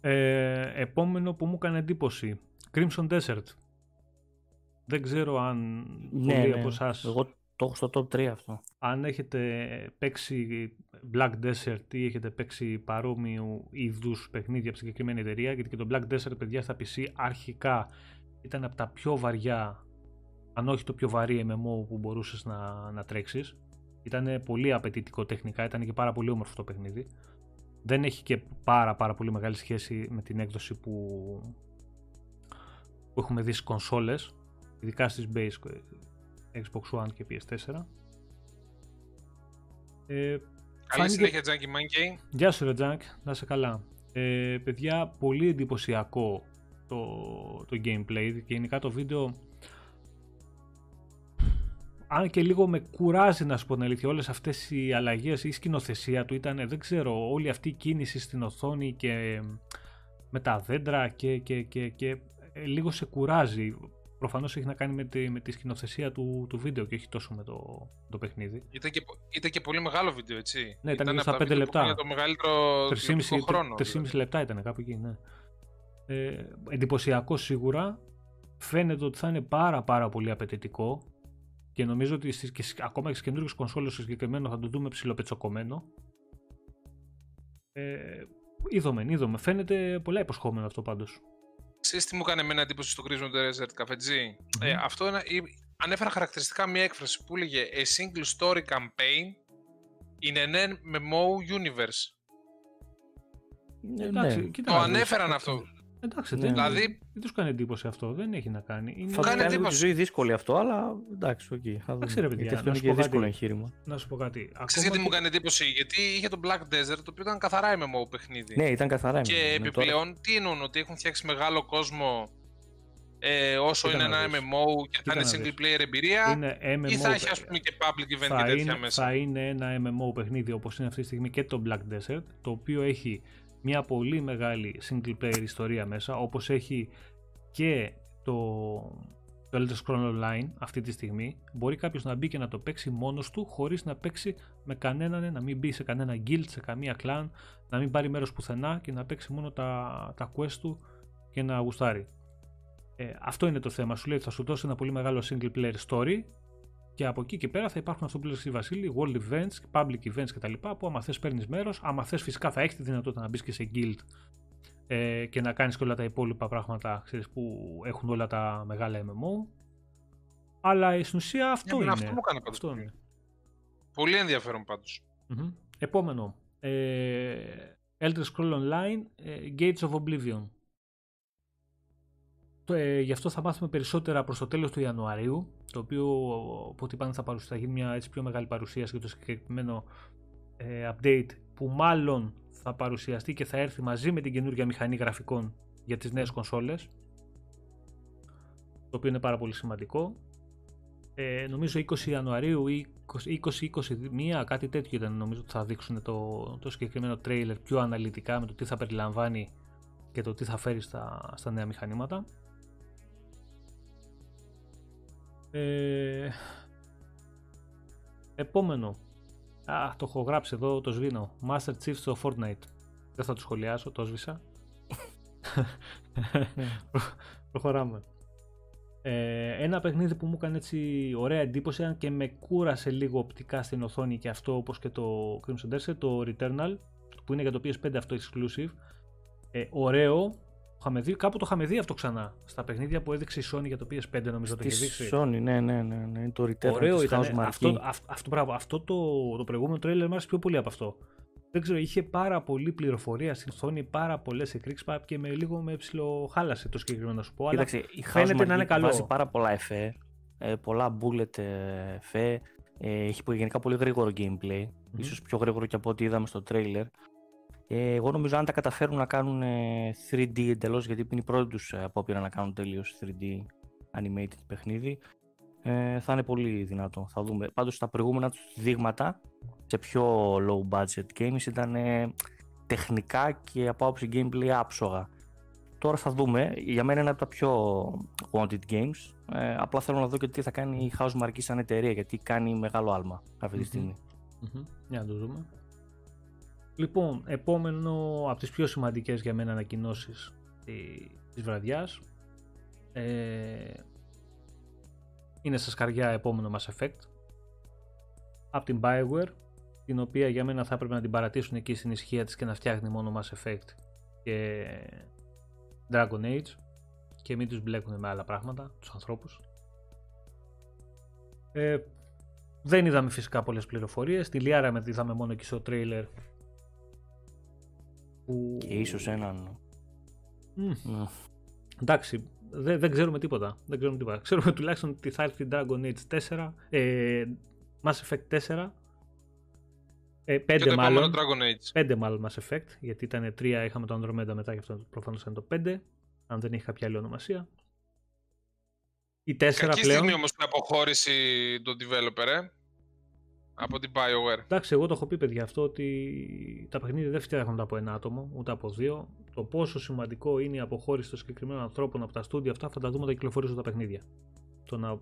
Ε, επόμενο που μου έκανε εντύπωση. Crimson Desert. Δεν ξέρω αν ναι, πολλοί ναι. από εσάς. Εγώ το έχω στο top 3 αυτό. Αν έχετε παίξει Black Desert ή έχετε παίξει παρόμοιου είδους παιχνίδια από συγκεκριμένη εταιρεία, γιατί και το Black Desert, παιδιά, στα PC αρχικά ήταν από τα πιο βαριά, αν όχι το πιο βαρύ MMO που μπορούσες να, να τρέξεις. Ήταν πολύ απαιτητικό τεχνικά, ήταν και πάρα πολύ όμορφο το παιχνίδι. Δεν έχει και πάρα πάρα πολύ μεγάλη σχέση με την έκδοση που, που έχουμε δει στις κονσόλες, ειδικά στις base Xbox One και PS4. Ε, Καλή συνέχεια, Τζάνκι Monkey. Γεια σου, Τζάνκ. Να είσαι καλά. Ε, παιδιά, πολύ εντυπωσιακό το, το gameplay και γενικά το βίντεο αν και λίγο με κουράζει να σου πω την αλήθεια όλες αυτές οι αλλαγές η σκηνοθεσία του ήταν δεν ξέρω όλη αυτή η κίνηση στην οθόνη και με τα δέντρα και, και, και, και ε, λίγο σε κουράζει προφανώς έχει να κάνει με τη, με τη σκηνοθεσία του, του βίντεο και όχι τόσο με το, το παιχνίδι. Ήταν και, ήταν και πολύ μεγάλο βίντεο, έτσι. Ναι, ήταν, ήταν στα 5 λεπτά. Για το μεγαλύτερο 3,5 χρόνο. 3,5 δηλαδή. λεπτά ήταν κάπου εκεί, ναι. Ε, εντυπωσιακό σίγουρα. Φαίνεται ότι θα είναι πάρα πάρα πολύ απαιτητικό και νομίζω ότι στις, και, ακόμα και στις καινούργιες κονσόλες στο συγκεκριμένο θα το δούμε ψηλοπετσοκομμένο. Ε, είδαμε, είδαμε. Φαίνεται πολλά υποσχόμενο αυτό πάντως. Ξέρεις τι μου έκανε εμένα εντύπωση στο Crimson Desert, καφετζή; Mm-hmm. Ε, αυτό είναι, ανέφερα χαρακτηριστικά μια έκφραση που έλεγε A single story campaign in an MMO universe. Ε, εντάξει, ναι. Το ανέφεραν αυτό. Εντάξει, ναι. δηλαδή... δεν τους κάνει εντύπωση αυτό. Δεν έχει να κάνει. Είναι... Θα κάνει εντύπωση. τη ζωή δύσκολη αυτό, αλλά εντάξει, οκ. Okay, εντάξει, ρε παιδιά. Γιατί αυτό είναι και δύσκολο εγχείρημα. Να σου πω κάτι. Ξέρετε γιατί μου κάνει εντύπωση, γιατί είχε το Black Desert, το οποίο ήταν καθαρά MMO παιχνίδι. Ναι, ήταν καθαρά MMO. Και ναι, επιπλέον, τώρα... τι εννοούν, ότι έχουν φτιάξει μεγάλο κόσμο ε, όσο είναι ένα MMO και θα είναι single player εμπειρία είναι MMO, ή θα έχει ας πούμε και public event και τέτοια μέσα. Θα είναι ένα MMO παιχνίδι όπως είναι αυτή τη στιγμή και το Black Desert το οποίο έχει μια πολύ μεγάλη single player ιστορία μέσα όπως έχει και το, το Elder Scrolls Online αυτή τη στιγμή μπορεί κάποιος να μπει και να το παίξει μόνος του χωρίς να παίξει με κανέναν, να μην μπει σε κανένα guild, σε καμία clan να μην πάρει μέρος πουθενά και να παίξει μόνο τα, τα quest του και να γουστάρει. Ε, αυτό είναι το θέμα. Σου λέει ότι θα σου δώσει ένα πολύ μεγάλο single player story και από εκεί και πέρα θα υπάρχουν αυτό που λέει Βασίλη, world events, public events κτλ. που άμα θες παίρνεις μέρος, άμα θες φυσικά θα έχεις τη δυνατότητα να μπεις και σε guild ε, και να κάνεις και όλα τα υπόλοιπα πράγματα ξέρεις, που έχουν όλα τα μεγάλα MMO. Αλλά στην ουσία αυτό είναι. Αυτό μου κάνει αυτό είναι. Πολύ ενδιαφέρον πάντως. Mm-hmm. Επόμενο. Ε, Elder Scrolls Online ε, Gates of Oblivion. Ε, γι' αυτό θα μάθουμε περισσότερα προς το τέλος του Ιανουαρίου, το οποίο από ό,τι πάνε θα, παρουσία, θα γίνει μια έτσι πιο μεγάλη παρουσίαση για το συγκεκριμένο ε, update που μάλλον θα παρουσιαστεί και θα έρθει μαζί με την καινούργια μηχανή γραφικών για τις νέες κονσόλες το οποίο είναι πάρα πολύ σημαντικό. Ε, νομίζω 20 Ιανουαρίου ή 20-21 κάτι τέτοιο ήταν νομίζω ότι θα δείξουν το, το συγκεκριμένο trailer πιο αναλυτικά με το τι θα περιλαμβάνει και το τι θα φέρει στα, στα νέα μηχανήματα ε, επόμενο. Α, το έχω γράψει εδώ, το σβήνω. Master Chief στο Fortnite. Δεν θα το σχολιάσω, το σβήσα. [LAUGHS] Προχωράμε. Ε, ένα παιχνίδι που μου έκανε έτσι ωραία εντύπωση, αν και με κούρασε λίγο οπτικά στην οθόνη και αυτό όπως και το Crimson Desert, το Returnal, που είναι για το PS5 αυτό exclusive. Ε, ωραίο, είχαμε δει, κάπου το είχαμε δει αυτό ξανά. Στα παιχνίδια που έδειξε η Sony για το PS5 νομίζω το είχε δείξει. Sony, ναι, ναι, ναι, ναι. Το Return Ωραίο ήταν. Αυτό, αυτό, αυτό το, το προηγούμενο τρέλερ μου άρεσε πιο πολύ από αυτό. Δεν ξέρω, είχε πάρα πολλή πληροφορία στην οθόνη, πάρα πολλές εκρήξεις και με λίγο με ψιλοχάλασε το συγκεκριμένο να σου πω. Κοίταξε, αλλά η φαίνεται να είναι καλό. Βάζει πάρα πολλά εφέ, ε, πολλά bullet εφέ Ε, έχει γενικά πολύ γρήγορο gameplay, mm-hmm. ίσως πιο γρήγορο και από ό,τι είδαμε στο trailer. Ε, εγώ νομίζω αν τα καταφέρουν να κάνουν 3D ε, εντελώς, γιατί είναι η πρώτη τους ε, απόπειρα να κάνουν τελείως 3D animated παιχνίδι, ε, θα είναι πολύ δυνατό. Θα δούμε. Πάντως τα προηγούμενα τους δείγματα σε πιο low budget games ήταν ε, τεχνικά και από άποψη gameplay άψογα. Τώρα θα δούμε. Για μένα είναι από τα πιο wanted games. Ε, απλά θέλω να δω και τι θα κάνει η House Marquee σαν εταιρεία, γιατί κάνει μεγάλο άλμα αυτή τη στιγμη Για να το δούμε. Λοιπόν, επόμενο από τις πιο σημαντικές για μένα ανακοινώσεις της βραδιάς ε, είναι στα σκαριά επόμενο Mass Effect από την Bioware την οποία για μένα θα έπρεπε να την παρατήσουν εκεί στην ισχύα της και να φτιάχνει μόνο Mass Effect και Dragon Age και μην τους μπλέκουν με άλλα πράγματα, τους ανθρώπους. Ε, δεν είδαμε φυσικά πολλές πληροφορίες, τη Λιάρα με είδαμε μόνο εκεί στο τρέιλερ που... Και ίσως έναν... Mm. Εντάξει, δεν, δεν ξέρουμε τίποτα. Δεν ξέρουμε τίποτα. Ξέρουμε τουλάχιστον ότι θα έρθει Dragon Age 4, ε, Mass Effect 4, ε, 5 και μάλλον. Dragon Age. 5 μάλλον Mass Effect, γιατί ήταν 3, είχαμε το Andromeda μετά και αυτό προφανώς ήταν το 5, αν δεν έχει κάποια άλλη ονομασία. Η 4 Κακή πλέον... στιγμή όμως την αποχώρηση του developer, ε από την BioWare. Εντάξει, εγώ το έχω πει παιδιά αυτό ότι τα παιχνίδια δεν φτιάχνονται από ένα άτομο, ούτε από δύο. Το πόσο σημαντικό είναι η αποχώρηση των συγκεκριμένων ανθρώπων από τα στούντια αυτά θα τα δούμε όταν κυκλοφορήσουν τα παιχνίδια. Το να,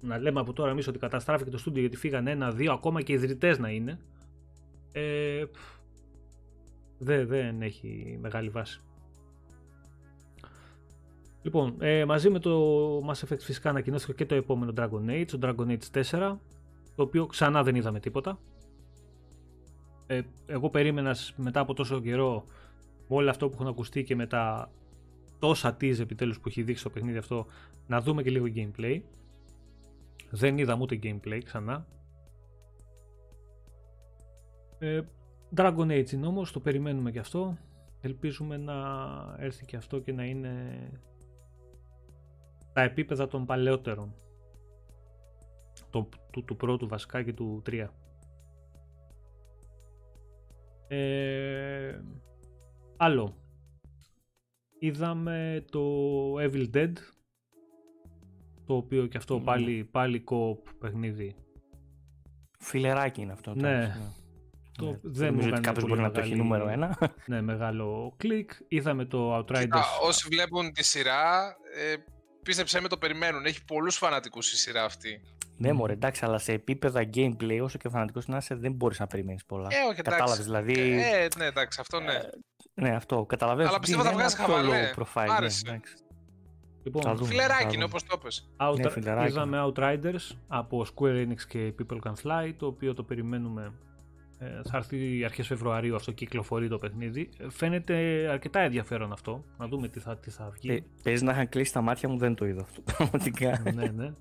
να λέμε από τώρα εμείς ότι καταστράφηκε το στούντιο γιατί φύγαν ένα-δύο ακόμα και ιδρυτές να είναι. Ε, δεν, δεν έχει μεγάλη βάση. Λοιπόν, ε, μαζί με το Mass Effect φυσικά ανακοινώθηκε και το επόμενο Dragon Age, το Dragon Age 4 το οποίο ξανά δεν είδαμε τίποτα. Ε, εγώ περίμενα μετά από τόσο καιρό με όλο αυτό που έχουν ακουστεί και με τα τόσα tease επιτέλους που έχει δείξει το παιχνίδι αυτό να δούμε και λίγο gameplay. Δεν είδαμε ούτε gameplay ξανά. Ε, Dragon Age είναι όμως, το περιμένουμε και αυτό. Ελπίζουμε να έρθει και αυτό και να είναι τα επίπεδα των παλαιότερων το, του, του πρώτου βασικά και του 3. Ε, άλλο. Είδαμε το Evil Dead το οποίο και αυτό πάλι, πάλι co παιχνίδι. Φιλεράκι είναι αυτό. Ναι. ναι. Το, ναι. Δεν νομίζω ότι κάποιος μπορεί να το έχει νούμερο ένα. Ναι, μεγάλο κλικ. Είδαμε το Outriders. Κοίτα, όσοι βλέπουν τη σειρά, ε, πίστεψέ με το περιμένουν. Έχει πολλούς φανατικούς η σειρά αυτή. Ναι, μωρέ, εντάξει, αλλά σε επίπεδα gameplay, όσο και φανατικός να είσαι, δεν μπορείς να περιμένεις πολλά. Ε, όχι, Κατάλαβες δηλαδή. Ε, ναι, εντάξει, αυτό ναι. Ε, ναι, αυτό. Καταλαβαίνω. Αλλά πιστεύω θα βγάζει χαβαλέ. Profile, ναι, άρεσε. Λοιπόν, φιλεράκι είναι όπως το πες. Out, ναι, είδαμε Outriders από Square Enix και People Can Fly, το οποίο το περιμένουμε. Ε, θα έρθει αρχές Φεβρουαρίου αυτό κυκλοφορεί το παιχνίδι. Ε, φαίνεται αρκετά ενδιαφέρον αυτό. Να δούμε τι θα, τι θα βγει. Ε, Παίζει να είχαν κλείσει τα μάτια μου, δεν το είδα αυτό. Πραγματικά. ναι, ναι.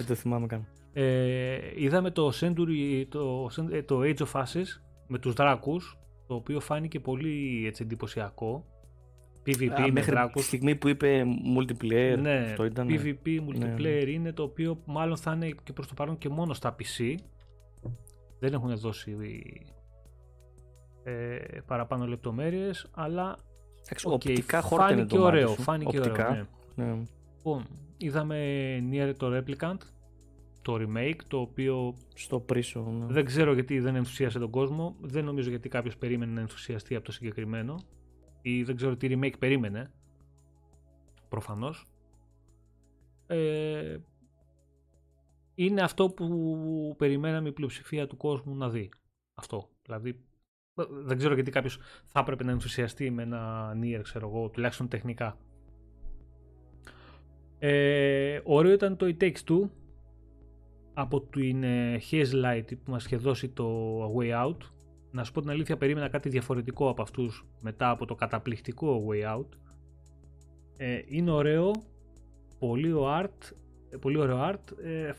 Δεν το θυμάμαι καν. Ε, είδαμε το Century, το, ε, το Age of Ashes με τους δράκους, το οποίο φάνηκε πολύ έτσι, εντυπωσιακό. PvP Α, με μέχρι δράκους. τη στιγμή που είπε multiplayer, ναι, αυτό ήταν. PvP multiplayer ναι. είναι το οποίο μάλλον θα είναι και προς το παρόν και μόνο στα PC. Δεν έχουν δώσει ε, παραπάνω λεπτομέρειες, αλλά okay, οπτικά φάνηκε ωραίο. Φάνηκε ωραίο, ναι. ναι. Λοιπόν, είδαμε Nier το Replicant, το remake, το οποίο στο πρίσο. Ναι. Δεν ξέρω γιατί δεν ενθουσίασε τον κόσμο. Δεν νομίζω γιατί κάποιος περίμενε να ενθουσιαστεί από το συγκεκριμένο. Ή δεν ξέρω τι remake περίμενε. Προφανώς. Ε, είναι αυτό που περιμέναμε η πλειοψηφία του κόσμου να δει. Αυτό. Δηλαδή, δεν ξέρω γιατί κάποιος θα έπρεπε να ενθουσιαστεί με ένα Nier, ξέρω εγώ, τουλάχιστον τεχνικά. Ε, ωραίο ήταν το It Takes Two από την Haze που μας είχε δώσει το Way Out. Να σου πω την αλήθεια, περίμενα κάτι διαφορετικό από αυτούς μετά από το καταπληκτικό Way Out. Ε, είναι ωραίο, πολύ, art, ε, πολύ ωραίο art. Ε,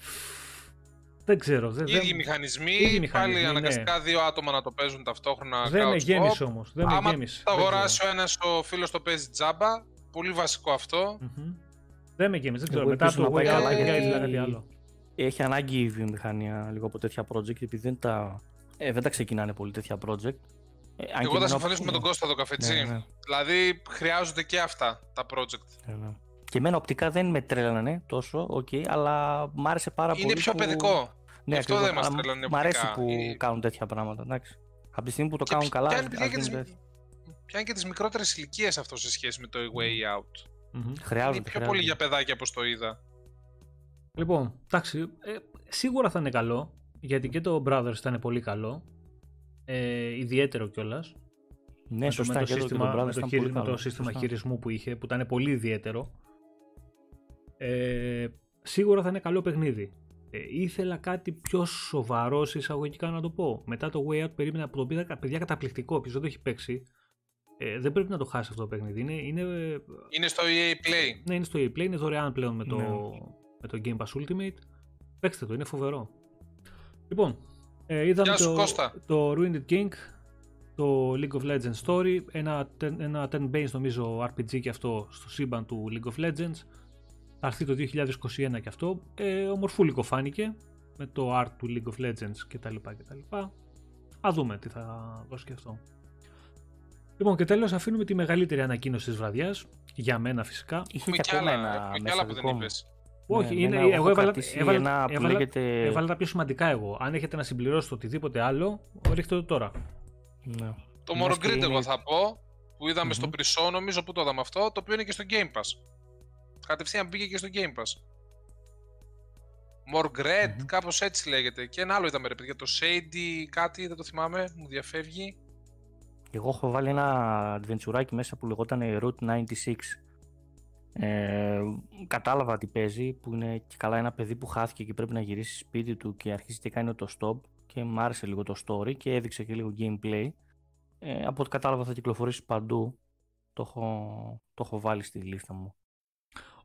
δεν ξέρω. Δεν, οι ίδιοι μηχανισμοί, ίδιοι μηχανισμοί πάλι ναι. αναγκαστικά δύο άτομα να το παίζουν ταυτόχρονα. Δεν με γέμισε όμως. Δεν Άμα με γέμισε. το αγοράσει ο ένας ο φίλος το παίζει τζάμπα, πολύ βασικό αυτό. Δεν με γέμισε, δεν ξέρω. Μετά από το Way Out κάτι άλλο. έχει ανάγκη η βιομηχανία λίγο από τέτοια project, επειδή δεν τα, ε, δεν τα ξεκινάνε πολύ τέτοια project. Ε, Εγώ θα συμφωνήσω με τον Κώστα εδώ καφετσί. Ναι, ναι. Δηλαδή χρειάζονται και αυτά τα project. Ναι, ναι. Και εμένα οπτικά δεν με τρέλανε τόσο, okay, αλλά μ' άρεσε πάρα Είναι πολύ. Είναι πιο παιδικό. Ναι, αυτό δεν μας τρέλανε. Μ' αρέσει που η... κάνουν τέτοια πράγματα. Εντάξει. Από τη στιγμή που το και κάνουν καλά. Ποια είναι και τις μικρότερες ηλικίες αυτό σε σχέση με το Way Out. Mm-hmm. Χρειάζεται. Είναι πιο πολύ για παιδάκια όπως το είδα. Λοιπόν, εντάξει, ε, σίγουρα θα είναι καλό, γιατί και το Brothers ήταν πολύ καλό, ε, ιδιαίτερο κιόλας. Ναι, με σωστά, το, και σύστημα, το, με το, χειρι, με το σύστημα χειρισμού που είχε, που ήταν πολύ ιδιαίτερο. Ε, σίγουρα θα είναι καλό παιχνίδι. Ε, ήθελα κάτι πιο σοβαρό εισαγωγικά να το πω. Μετά το Way Out περίμενα που το πήρα παιδιά καταπληκτικό, όποιος δεν το έχει παίξει. Ε, δεν πρέπει να το χάσεις αυτό το παιχνίδι. Είναι, είναι, είναι στο EA Play. Ναι, είναι στο EA Play, είναι δωρεάν πλέον με το, ναι. με το Game Pass Ultimate. Παίξτε το, είναι φοβερό. Λοιπόν, ε, είδαμε το, το Ruined King, το League of Legends Story, ένα, ένα 10 νομίζω RPG και αυτό στο σύμπαν του League of Legends. Θα έρθει το 2021 και αυτό. Ε, ομορφούλικο φάνηκε με το art του League of Legends κτλ. κτλ. Α δούμε τι θα δώσει και αυτό. Λοιπόν και τέλος αφήνουμε τη μεγαλύτερη ανακοίνωση της βραδιάς, για μένα φυσικά. Είχε και ακόμα ένα μέσα που δεν είπες. Όχι, ναι, είναι, ναι, εγώ έβαλα, έβαλα, έβαλα, λέγεται... έβαλα, τα πιο σημαντικά εγώ. Αν έχετε να συμπληρώσετε οτιδήπε άλλο, ρίχτε το τώρα. Ναι. Το More Grid εγώ θα πω, που είδαμε mm-hmm. στο Prisό, νομίζω που το είδαμε αυτό, το οποίο είναι και στο Game Pass. Κατευθείαν πήγε και στο Game Pass. More Grid, mm-hmm. κάπως έτσι λέγεται. Και ένα άλλο είδαμε ρε παιδιά, το Shady κάτι, δεν το θυμάμαι, μου διαφεύγει. Εγώ έχω βάλει ένα adventure μέσα που λεγόταν Route 96 ε, κατάλαβα τι παίζει, που είναι και καλά ένα παιδί που χάθηκε και πρέπει να γυρίσει σπίτι του και αρχίζει και κάνει το stop και μου άρεσε λίγο το story και έδειξε και λίγο gameplay. Ε, από ό,τι κατάλαβα θα κυκλοφορήσει παντού. Το έχω, το έχω βάλει στη λίστα μου.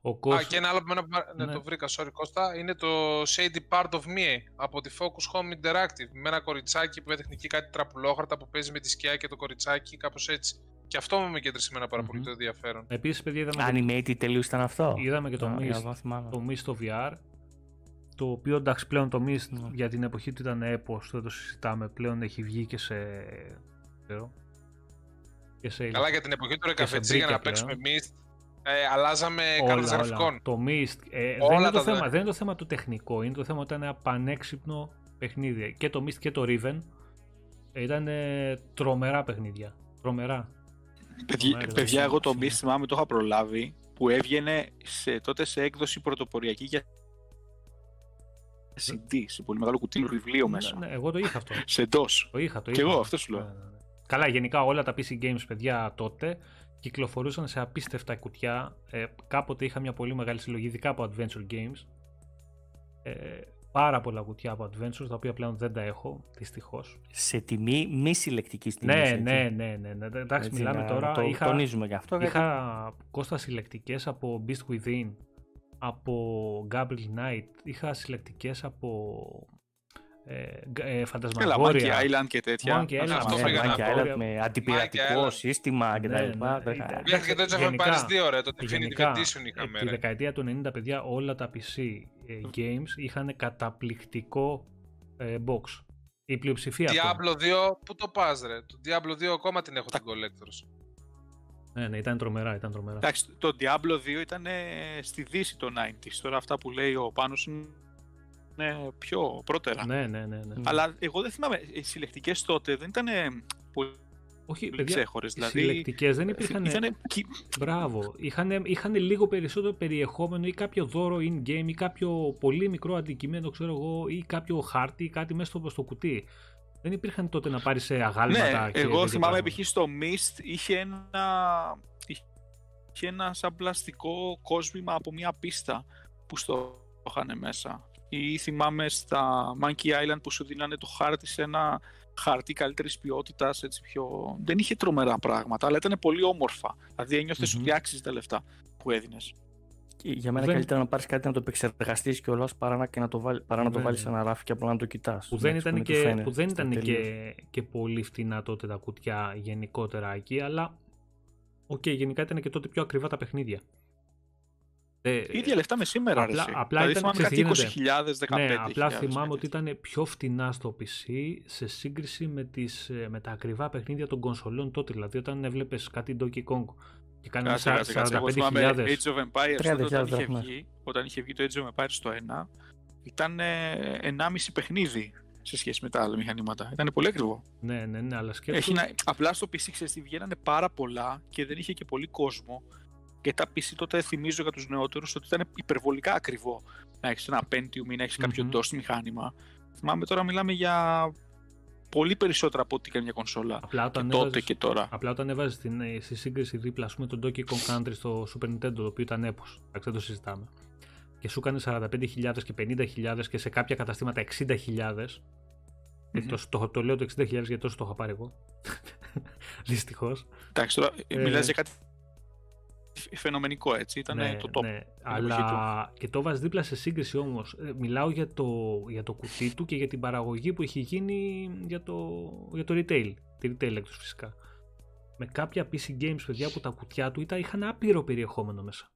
Ο Α, και ένα άλλο που ναι. ναι. το βρήκα, sorry Κώστα, είναι το Shady Part of Me από τη Focus Home Interactive με ένα κοριτσάκι που έδειχνε εκεί κάτι τραπουλόχαρτα που παίζει με τη σκιά και το κοριτσάκι, κάπως έτσι. Και αυτό με κέντρισε εμένα πάρα πολύ το ενδιαφέρον. Επίσης, παιδιά, είδαμε. Animated τελείως ήταν αυτό; Είδαμε και το Mist, το Mist στο VR. Το οποίο εντάξει πλέον το Mist ναι. για την εποχή του ήταν έπος, δεν το συζητάμε. Πλέον έχει βγει και σε. Και σε Καλά, για την εποχή του Ρεκαφετζή για να παίξουμε Mist. Ε, αλλάζαμε κάρτε γραφικών. Το Mist. Ε, δεν, είναι το θέμα, δεν είναι το θέμα του τεχνικό, είναι το θέμα ότι ήταν ένα πανέξυπνο παιχνίδι. Και το Mist και το Riven ήταν τρομερά παιχνίδια. Τρομερά. Παιδιά, παιδιά εγώ το Beast θυμάμαι το είχα προλάβει που έβγαινε σε, τότε σε έκδοση πρωτοποριακή για CD, σε πολύ μεγάλο κουτί βιβλίο μέσα. Ναι, ναι, εγώ το είχα αυτό. σε DOS. Το είχα, το είχα. Και εγώ αυτό σου λέω. Ναι, ναι, ναι. Καλά, γενικά όλα τα PC games, παιδιά, τότε κυκλοφορούσαν σε απίστευτα κουτιά. Ε, κάποτε είχα μια πολύ μεγάλη συλλογή, ειδικά από adventure games. Ε, πάρα πολλά κουτιά από adventures, τα οποία πλέον δεν τα έχω, δυστυχώς. Σε τιμή μη συλλεκτική τιμή. Ναι, ναι, ναι, ναι, ναι. Εντάξει, μιλάμε τώρα. Το, είχα, τονίζουμε γι' αυτό. Είχα κόστα συλλεκτικές από Beast Within, από Gabriel Knight, είχα συλλεκτικές από ε, ε, φαντασμαγόρια. Monkey Island και τέτοια. Monkey Island, αυτό ναι, Monkey Island με αντιπειρατικό σύστημα κτλ. Ναι, ναι, και το έτσι είχαμε πάρει δύο ώρα, το Definitive Edition είχαμε. Τη δεκαετία του 90, παιδιά, όλα τα PC ε, games είχαν καταπληκτικό ε, box. Η πλειοψηφία Diablo 2, πού το πας ρε; Το Diablo 2 ακόμα την έχω την Collectors. Ναι, ναι, ήταν τρομερά, ήταν τρομερά. Εντάξει, το Diablo 2 ήταν στη δύση το 90s. Τώρα αυτά που λέει ο Πάνος είναι πιο πρώτερα. Ναι, ναι, ναι, ναι. Αλλά εγώ δεν θυμάμαι, οι συλλεκτικές τότε δεν ήταν πολύ όχι, ξέχωρες. Δηλαδή, συλλεκτικές δεν υπήρχαν. Ήτανε... Μπράβο. Είχαν, είχαν λίγο περισσότερο περιεχόμενο ή κάποιο δώρο in-game ή κάποιο πολύ μικρό αντικείμενο, ξέρω εγώ, ή κάποιο χάρτη ή κάτι μέσα στο, στο κουτί. Δεν υπήρχαν τότε να πάρεις σε αγάλματα. Ναι, εγώ θυμάμαι π.χ. στο Mist είχε ένα, είχε ένα σαν πλαστικό κόσμημα από μια πίστα που στο είχαν μέσα ή θυμάμαι στα Monkey Island που σου δίνανε το χάρτη σε ένα χαρτί καλύτερης ποιότητας, έτσι πιο. Δεν είχε τρομερά πράγματα, αλλά ήταν πολύ όμορφα. Δηλαδή ένιωθες mm-hmm. ότι άξιζες τα λεφτά που έδινες. Για μένα δεν... καλύτερα να πάρεις κάτι να το επεξεργαστείς κιόλας παρά να, και να το, βάλει, παρά να το βάλεις σε ένα ράφι και απλά να το κοιτάς. Που δεν ήταν, και, που δεν ήταν και, και πολύ φτηνά τότε τα κουτιά γενικότερα εκεί, αλλά. Οκ, okay, γενικά ήταν και τότε πιο ακριβά τα παιχνίδια. Ε, ίδια λεφτά με σήμερα, απλά, αρέσει. απλά δηλαδή, ήταν, κάτι 20.000, 15.000. Ναι, απλά θυμάμαι ότι ήταν πιο φτηνά στο PC σε σύγκριση με, τις, ε, με τα ακριβά παιχνίδια των κονσολών τότε. Δηλαδή, όταν έβλεπες κάτι Donkey Kong και κάνεις 45.000. Age of Empires όταν είχε, βγει, όταν είχε βγει το Age of Empires στο 1, ήταν 1,5 παιχνίδι σε σχέση με τα άλλα μηχανήματα. Ήταν πολύ ακριβό. Ναι, ναι, ναι, αλλά σκέφτομαι. να... Απλά στο PC ξέρεις τι βγαίνανε πάρα πολλά και δεν είχε και πολύ κόσμο. Και τα PC τότε θυμίζω για τους νεότερους ότι ήταν υπερβολικά ακριβό να έχεις ένα Pentium ή να έχεις κάποιο DOS μηχάνημα. Θυμάμαι τώρα μιλάμε για πολύ περισσότερα από ό,τι και μια κονσόλα απλά και τότε και τώρα. Απλά όταν έβαζες στην, ε, στη σύγκριση δίπλα, ας πούμε, τον Donkey Kong Country στο Super Nintendo, το οποίο ήταν έπος, εντάξει δεν το συζητάμε, και σου έκανε 45.000 και 50.000 και σε κάποια καταστήματα 60.000, mm-hmm. το, το, το, λέω το 60.000 γιατί τόσο το είχα πάρει εγώ. [LAUGHS] Δυστυχώς. Εντάξει, τώρα ε, μιλάς για κάτι φαινομενικό έτσι. Ήταν ναι, το top. Ναι, αλλά και το βάζεις δίπλα σε σύγκριση όμως. Ε, μιλάω για το, για το κουτί του και για την παραγωγή που έχει γίνει για το, για το retail. Τη retail έκδοση φυσικά. Με κάποια PC games, παιδιά, που τα κουτιά του ήταν, είχαν άπειρο περιεχόμενο μέσα.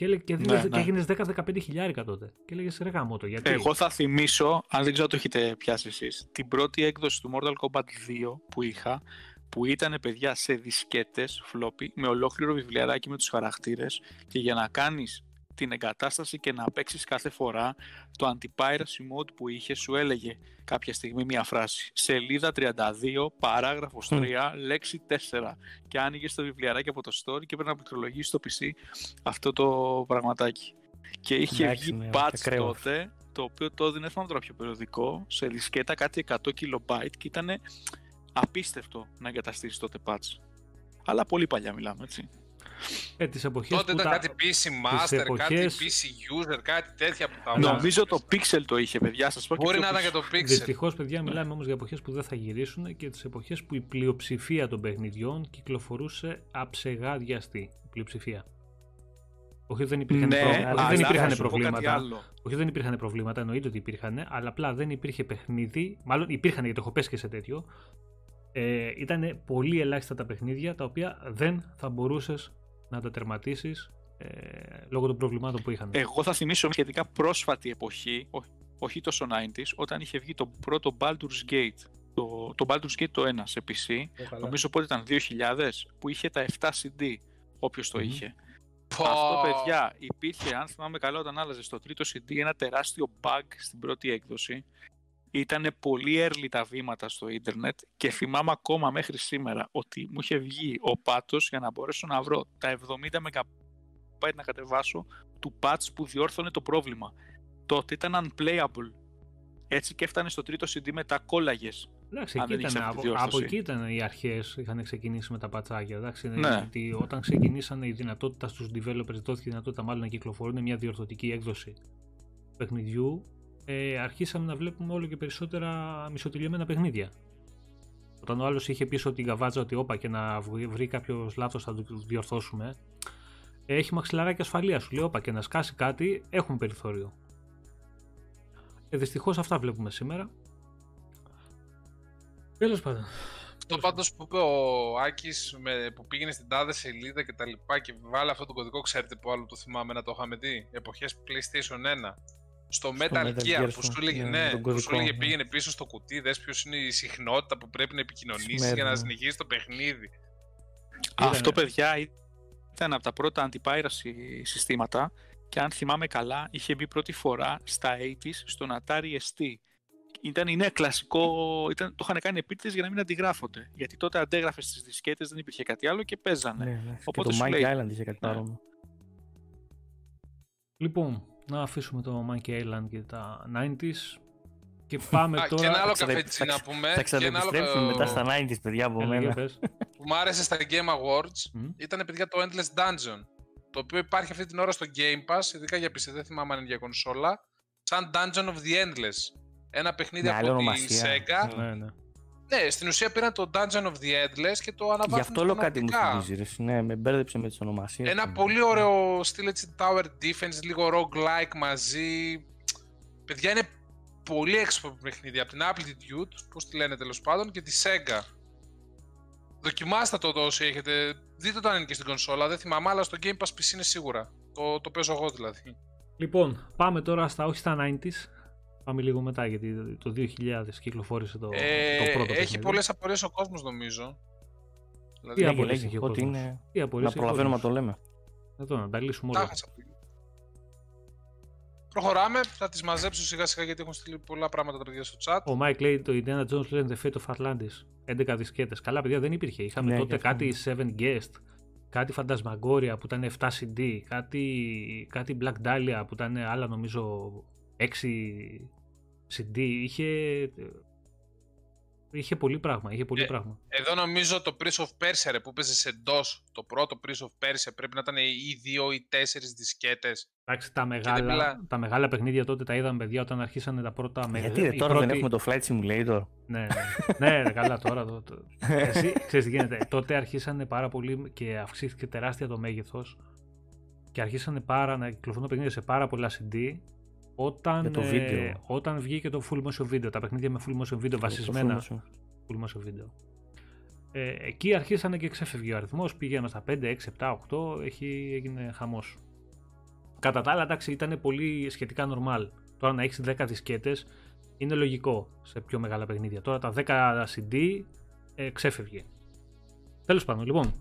Και, έλεγε, και, ναι, ναι. έγινες 10-15 χιλιάρικα τότε. Και έλεγες ρε γάμο το γιατί; Εγώ θα θυμίσω, αν δεν ξέρω το έχετε πιάσει εσείς, την πρώτη έκδοση του Mortal Kombat 2 που είχα, που ήταν παιδιά σε δισκέτες φλόπι με ολόκληρο βιβλιαράκι με τους χαρακτήρες και για να κάνεις την εγκατάσταση και να παίξεις κάθε φορά το anti-piracy mode που είχες σου έλεγε κάποια στιγμή μία φράση. Σελίδα 32, παράγραφος 3, λέξη 4 και άνοιγες το βιβλιαράκι από το store και πρέπει να πληκτρολογήσεις στο PC αυτό το πραγματάκι. Και είχε βγει ναι, patch τότε το οποίο το έδινε τώρα πιο περιοδικό σε δισκέτα κάτι 100 KB και ήταν απίστευτο να εγκαταστήσει τότε patch. Αλλά πολύ παλιά μιλάμε, έτσι. Ε, τις εποχές Τότε ήταν τα... κάτι PC Master, εποχές... κάτι PC User, κάτι τέτοια που τα Νομίζω το Pixel το είχε, παιδιά. Σας πω Μπορεί να ήταν και το Pixel. Δυστυχώς, παιδιά, μιλάμε όμως για εποχές που δεν θα γυρίσουν και τις εποχές που η πλειοψηφία των παιχνιδιών κυκλοφορούσε αψεγάδιαστη. Πλειοψηφία. Όχι δεν υπήρχαν, ναι, προ... δεν υπήρχαν προβλήματα. Όχι δεν υπήρχαν προβλήματα, εννοείται ότι υπήρχαν, αλλά απλά δεν υπήρχε παιχνίδι. Μάλλον υπήρχαν γιατί έχω πέσει και σε τέτοιο ε, ήταν πολύ ελάχιστα τα παιχνίδια τα οποία δεν θα μπορούσες να τα τερματίσεις ε, λόγω των προβλημάτων που είχαν. Εγώ θα θυμίσω μια σχετικά πρόσφατη εποχή, όχι, όχι τόσο 90s, όταν είχε βγει το πρώτο Baldur's Gate. Το, το Baldur's Gate το 1 σε PC, νομίζω πότε ήταν 2000, που είχε τα 7 CD, όποιος το είχε. Αυτό, παιδιά, υπήρχε, αν θυμάμαι καλά, όταν άλλαζες στο τρίτο CD ένα τεράστιο bug στην πρώτη έκδοση ήταν πολύ early τα βήματα στο ίντερνετ και θυμάμαι ακόμα μέχρι σήμερα ότι μου είχε βγει ο πάτος για να μπορέσω να βρω τα 70 MB να κατεβάσω του patch που διόρθωνε το πρόβλημα. Τότε ήταν unplayable. Έτσι και έφτανε στο τρίτο CD με τα κόλλαγες. Εντάξει, εκεί ήταν, από, από, εκεί ήταν οι αρχές είχαν ξεκινήσει με τα πατσάκια. Εντάξει, ναι. όταν ξεκινήσανε η δυνατότητα στους developers, δόθηκε η δυνατότητα μάλλον να κυκλοφορούν μια διορθωτική έκδοση παιχνιδιού ε, αρχίσαμε να βλέπουμε όλο και περισσότερα μισοτηλιωμένα παιχνίδια. Όταν ο άλλος είχε πίσω την καβάτζα ότι όπα και να βρει κάποιος λάθος θα το διορθώσουμε, έχει μαξιλαράκι ασφαλεία. Σου λέει όπα και να σκάσει κάτι, έχουμε περιθώριο. Ε, Δυστυχώς αυτά βλέπουμε σήμερα. Τέλος πάντων. Αυτό πάντως που είπε ο Άκης που πήγαινε στην τάδε σελίδα και τα λοιπά και βάλε αυτό το κωδικό, ξέρετε που άλλο το θυμάμαι να το είχαμε δει; Εποχές PlayStation 1 στο Metal Gear που σου έλεγε, ναι, που σου έλεγε πήγαινε πίσω στο κουτί, δες ποιος είναι η συχνότητα που πρέπει να επικοινωνήσεις για να συνεχίσεις το παιχνίδι. Αυτό παιδιά ήταν από τα πρώτα αντιπάιραση συστήματα και αν θυμάμαι καλά είχε μπει πρώτη φορά στα 80's στον Atari ST. Ήταν, είναι κλασικό, ήταν, το είχαν κάνει επίτηδες για να μην αντιγράφονται. Γιατί τότε αντέγραφες στις δισκέτες, δεν υπήρχε κάτι άλλο και παίζανε. Ναι, ναι. Οπότε και το Monkey Island είχε κάτι ναι. παρόμοιο. Λοιπόν, να αφήσουμε το Monkey Island και τα 90s και πάμε τώρα... Και ένα άλλο καφέτσι να πούμε. Θα ξαναεπιστρέψουμε μετά στα 90s, παιδιά, από μένα. Που μου άρεσε στα Game Awards ήταν, παιδιά, το Endless Dungeon. Το οποίο υπάρχει αυτή την ώρα στο Game Pass, ειδικά για PC, δεν θυμάμαι αν είναι για κονσόλα. Σαν Dungeon of the Endless. Ένα παιχνίδι από την Sega. Ναι, ναι. Ναι, στην ουσία πήραν το Dungeon of the Endless και το αναβάθμισαν. Γι' αυτό όλο κάτι μου θυμίζει. Ναι, με μπέρδεψε με τις ονομασίες. Ένα πολύ ωραίο στυλ έτσι Tower Defense, λίγο roguelike μαζί. Παιδιά είναι πολύ έξυπνο παιχνίδι από την Amplitude, πώς τη λένε τέλος πάντων, και τη Sega. Δοκιμάστε το όσοι έχετε Δείτε το αν είναι και στην κονσόλα, δεν θυμάμαι, αλλά στο Game Pass PC είναι σίγουρα. Το, το παίζω εγώ δηλαδή. Λοιπόν, πάμε τώρα στα όχι στα 90s. Πάμε λίγο μετά γιατί το 2000 κυκλοφόρησε το, ε, το πρώτο Έχει πολλές απορίες ο κόσμος νομίζω. Δηλαδή, Τι απορίες έχει ο κόσμος; Είναι... Τι να προλαβαίνουμε να το λέμε. Εδώ να τα λύσουμε όλα. Προχωράμε, θα τις μαζέψω σιγά σιγά γιατί έχουν στείλει πολλά πράγματα τα παιδιά στο chat. Ο Mike λέει το Indiana Jones λέει The Fate of Atlantis. 11 δισκέτες. Καλά, παιδιά δεν υπήρχε. Είχαμε ναι, τότε κάτι 7 Guest, κάτι Phantasmagoria που ήταν 7 CD, κάτι, κάτι Black Dahlia που ήταν άλλα νομίζω 6 CD. Είχε Είχε πολύ πράγμα. Είχε πολύ ε, πράγμα. Εδώ νομίζω το Prince of Persia που παίζεις σε DOS, το πρώτο Prince of Persia πρέπει να ήταν ή δύο ή τέσσερις δισκέτες. Εντάξει, τα μεγάλα, τα μεγάλα παιχνίδια τότε τα είδαμε παιδιά όταν αρχίσανε τα πρώτα μεγάλα. Γιατί τώρα δεν έχουμε το Flight Simulator. ναι, ναι, ναι, καλά τώρα. Το, το... [LAUGHS] Εσύ ξέρεις τι γίνεται. τότε αρχίσανε πάρα πολύ και αυξήθηκε τεράστια το μέγεθος και αρχίσανε πάρα να κυκλοφορούν παιχνίδια σε πάρα πολλά CD όταν, το ε, όταν βγήκε το full motion video, τα παιχνίδια με full motion video βασισμένα full motion. full motion video. Ε, εκεί αρχίσανε και ξέφευγε ο αριθμός, πήγαμε στα 5, 6, 7, 8, έχει, έγινε χαμός. Κατά τα άλλα, εντάξει, ήταν πολύ σχετικά normal. Τώρα να έχεις 10 δισκέτες είναι λογικό σε πιο μεγάλα παιχνίδια. Τώρα τα 10 CD ε, ξέφευγε. Τέλος πάντων, λοιπόν.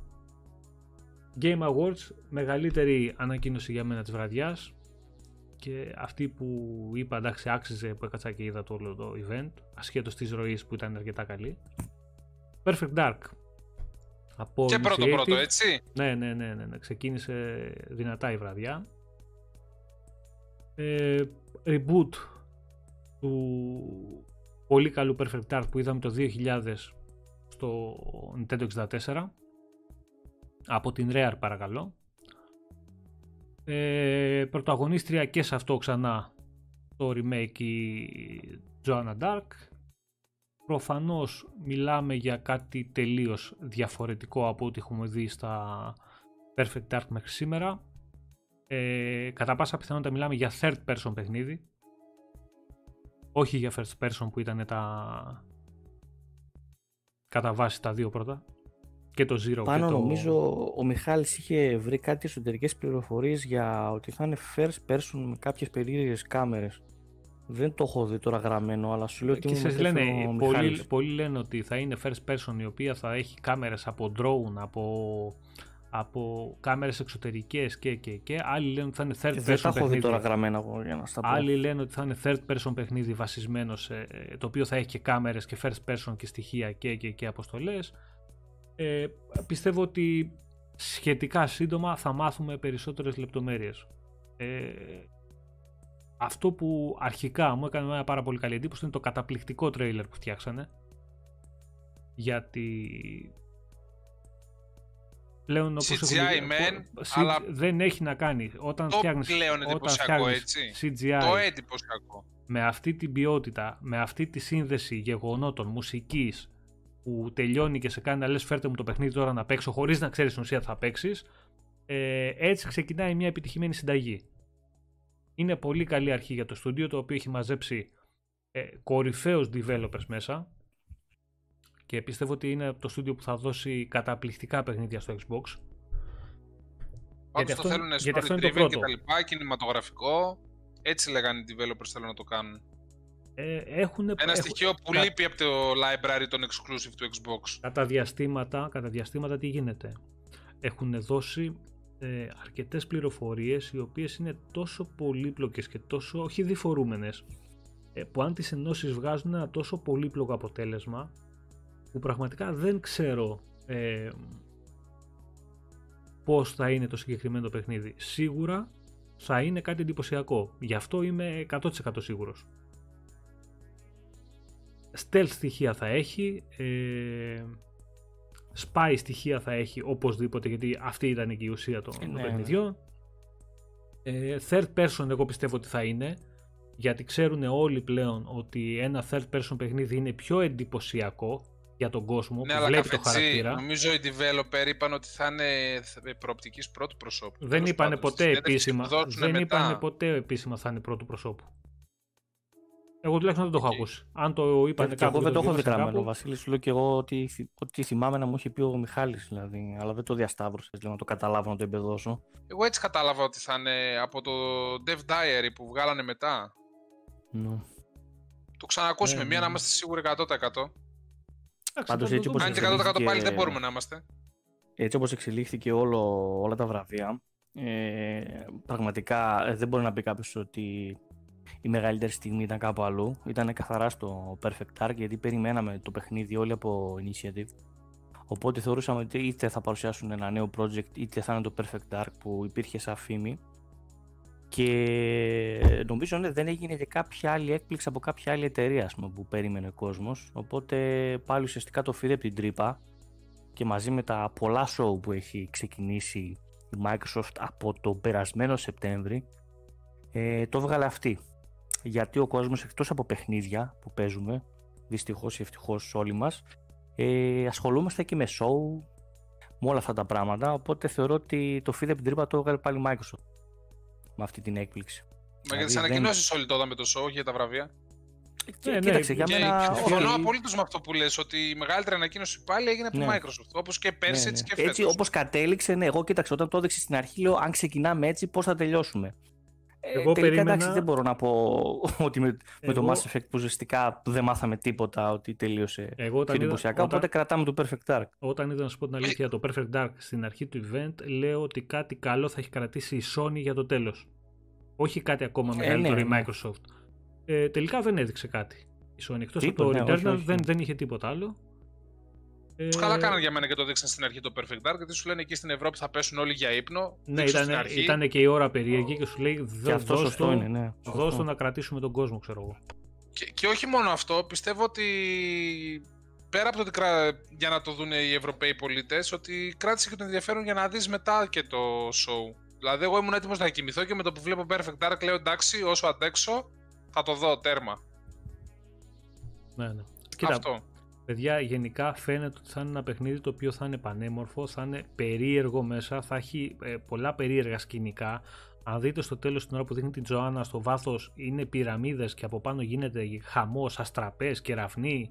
Game Awards, μεγαλύτερη ανακοίνωση για μένα της βραδιάς και αυτή που είπα εντάξει άξιζε που έκατσα και είδα το όλο το event ασχέτως της ροής που ήταν αρκετά καλή. Perfect Dark. Από και πρώτο πρώτο έτσι. Ναι, ναι ναι ναι, ναι, ξεκίνησε δυνατά η βραδιά. Ε, reboot του πολύ καλού Perfect Dark που είδαμε το 2000 στο Nintendo 64 από την Rare παρακαλώ ε, πρωταγωνίστρια και σε αυτό ξανά το remake η Joanna Dark. Προφανώς μιλάμε για κάτι τελείως διαφορετικό από ό,τι έχουμε δει στα Perfect Dark μέχρι σήμερα. Ε, κατά πάσα πιθανότητα μιλάμε για third person παιχνίδι. Όχι για first person που ήταν τα κατά βάση τα δύο πρώτα και το Zero Πάνω και το... νομίζω ο Μιχάλης είχε βρει κάτι εσωτερικές πληροφορίες για ότι θα είναι first person με κάποιες περίεργες κάμερες. Δεν το έχω δει τώρα γραμμένο, αλλά σου λέω ότι και λένε, πολλοί, πολλοί λένε ότι θα είναι first person η οποία θα έχει κάμερες από drone, από, από κάμερες εξωτερικές και, και, και. Άλλοι λένε ότι θα είναι third person δεν τα έχω δει τώρα γραμμένα εγώ για να στα πω. Άλλοι λένε ότι θα είναι third person παιχνίδι βασισμένο σε, το οποίο θα έχει και κάμερες και first person και στοιχεία και, και, και αποστολές. Ε, πιστεύω ότι σχετικά σύντομα θα μάθουμε περισσότερες λεπτομέρειες. Ε, αυτό που αρχικά μου έκανε μια πάρα πολύ καλή εντύπωση είναι το καταπληκτικό τρέιλερ που φτιάξανε γιατί πλέον όπως CGI men, αλλά δεν έχει να κάνει όταν το φτιάχνεις, πλέον όταν φτιάχνεις έτσι. CGI το εντυπωσιακό με αυτή την ποιότητα, με αυτή τη σύνδεση γεγονότων, μουσικής που τελειώνει και σε κάνει να λες φέρτε μου το παιχνίδι τώρα να παίξω χωρίς να ξέρεις την ουσία θα παίξεις. Ε, έτσι ξεκινάει μια επιτυχημένη συνταγή. Είναι πολύ καλή αρχή για το στούντιο το οποίο έχει μαζέψει ε, κορυφαίους developers μέσα και πιστεύω ότι είναι το στούντιο που θα δώσει καταπληκτικά παιχνίδια στο Xbox. γιατί αυτό, το θέλουν γιατί αυτό είναι το πρώτο. Και τα λοιπά, κινηματογραφικό. Έτσι λέγανε οι developers θέλουν να το κάνουν. Ε, έχουν, Ένα στοιχείο που λείπει από το library των exclusive του Xbox. Κατά διαστήματα, κατά διαστήματα τι γίνεται; Έχουν δώσει ε, αρκετές πληροφορίες οι οποίες είναι τόσο πολύπλοκες και τόσο όχι διφορούμενες ε, που αν τις ενώσεις βγάζουν ένα τόσο πολύπλοκο αποτέλεσμα που πραγματικά δεν ξέρω ε, πώς θα είναι το συγκεκριμένο παιχνίδι. Σίγουρα θα είναι κάτι εντυπωσιακό. Γι' αυτό είμαι 100% σίγουρος stealth στοιχεία θα έχει, ε, spy στοιχεία θα έχει οπωσδήποτε γιατί αυτή ήταν και η ουσία των, ε, ναι, παιχνιδιών. Ε, third person εγώ πιστεύω ότι θα είναι γιατί ξέρουν όλοι πλέον ότι ένα third person παιχνίδι είναι πιο εντυπωσιακό για τον κόσμο ναι, που βλέπει το χαρακτήρα. Νομίζω οι developer είπαν ότι θα είναι προοπτικής πρώτου προσώπου. Δεν είπαν ποτέ επίσημα, δεν είπαν ποτέ επίσημα θα είναι πρώτου προσώπου. Εγώ τουλάχιστον δεν το έχω ακούσει. Αν το είπανε κάπου. Εγώ δεν το έχω δει γραμμένο, Βασίλη. Σου λέω και εγώ ότι, ότι θυμάμαι να μου είχε πει ο Μιχάλης δηλαδή. Αλλά δεν το διασταύρωσες, λέω να το καταλάβω, να το εμπεδώσω. Εγώ έτσι κατάλαβα ότι θα είναι από το Dev Diary που βγάλανε μετά. Ναι. Το ξανακούσουμε, ναι, μία ναι. να είμαστε σίγουροι 100%. Πάντως έτσι Αν και 100% πάλι δεν μπορούμε να είμαστε. Έτσι όπως εξελίχθηκε όλο, όλα τα βραβεία, ε, πραγματικά ε, δεν μπορεί να πει κάποιος ότι η μεγαλύτερη στιγμή ήταν κάπου αλλού. Ήταν καθαρά στο Perfect Dark γιατί περιμέναμε το παιχνίδι όλοι από Initiative. Οπότε θεωρούσαμε ότι είτε θα παρουσιάσουν ένα νέο project είτε θα είναι το Perfect Dark που υπήρχε σαν φήμη. Και νομίζω ότι δεν έγινε και κάποια άλλη έκπληξη από κάποια άλλη εταιρεία πούμε, που περίμενε ο κόσμος. Οπότε πάλι ουσιαστικά το φύρε από την τρύπα και μαζί με τα πολλά show που έχει ξεκινήσει η Microsoft από τον περασμένο Σεπτέμβρη ε, το έβγαλε αυτή γιατί ο κόσμος εκτός από παιχνίδια που παίζουμε, δυστυχώς ή ευτυχώς όλοι μας, ε, ασχολούμαστε και με show, με όλα αυτά τα πράγματα, οπότε θεωρώ ότι το feed την τρύπα το έβγαλε πάλι Microsoft με αυτή την έκπληξη. Μα για τι δηλαδή ανακοινώσεις όλοι τότε με το show για τα βραβεία. Και, ναι, κοίταξε, για μένα. Συμφωνώ απολύτως με αυτό που λες, ότι η μεγαλύτερη ανακοίνωση πάλι έγινε από ναι. τη Microsoft. Όπως και πέρσι, ναι, έτσι και φέτος. Έτσι, όπως κατέληξε, ναι, εγώ κοίταξε, όταν το έδειξε στην αρχή, λέω αν ξεκινάμε έτσι, πώς θα τελειώσουμε. Ε, Εγώ τελικά περίμενα... εντάξει δεν μπορώ να πω [LAUGHS] ότι με, με το Mass Effect που ουσιαστικά δεν μάθαμε τίποτα ότι τελείωσε Εγώ πιο εντυπωσιακά, οπότε κρατάμε το Perfect Dark. Όταν είδα να σου πω την αλήθεια το Perfect Dark στην αρχή του event λέω ότι κάτι καλό θα έχει κρατήσει η Sony για το τέλος. Όχι κάτι ακόμα μεγαλύτερο ε, ναι, η ναι. Microsoft. Ε, τελικά δεν έδειξε κάτι. Η Sony εκτός από το ναι, Returnal δεν, δεν είχε τίποτα άλλο. Ε... Καλά κάνανε για μένα και το δείξαν στην αρχή το Perfect Dark, γιατί σου λένε εκεί στην Ευρώπη θα πέσουν όλοι για ύπνο. Ναι, ήταν, ήταν και η ώρα περίεργη και σου λέει δώσ' το, είναι, ναι. δώσ' το να κρατήσουμε τον κόσμο, ξέρω εγώ. Και, και όχι μόνο αυτό, πιστεύω ότι πέρα από το ότι για να το δουν οι Ευρωπαίοι πολίτες, ότι κράτησε και το ενδιαφέρον για να δεις μετά και το show. Δηλαδή, εγώ ήμουν έτοιμος να κοιμηθώ και με το που βλέπω Perfect Dark λέω εντάξει, όσο αντέξω, θα το δω τέρμα. Ναι, ναι. Κοίτα, αυτό. Παιδιά, γενικά φαίνεται ότι θα είναι ένα παιχνίδι το οποίο θα είναι πανέμορφο, θα είναι περίεργο μέσα, θα έχει ε, πολλά περίεργα σκηνικά. Αν δείτε στο τέλος την ώρα που δείχνει την Τζοάννα στο βάθος είναι πυραμίδες και από πάνω γίνεται χαμός, αστραπές, κεραυνοί,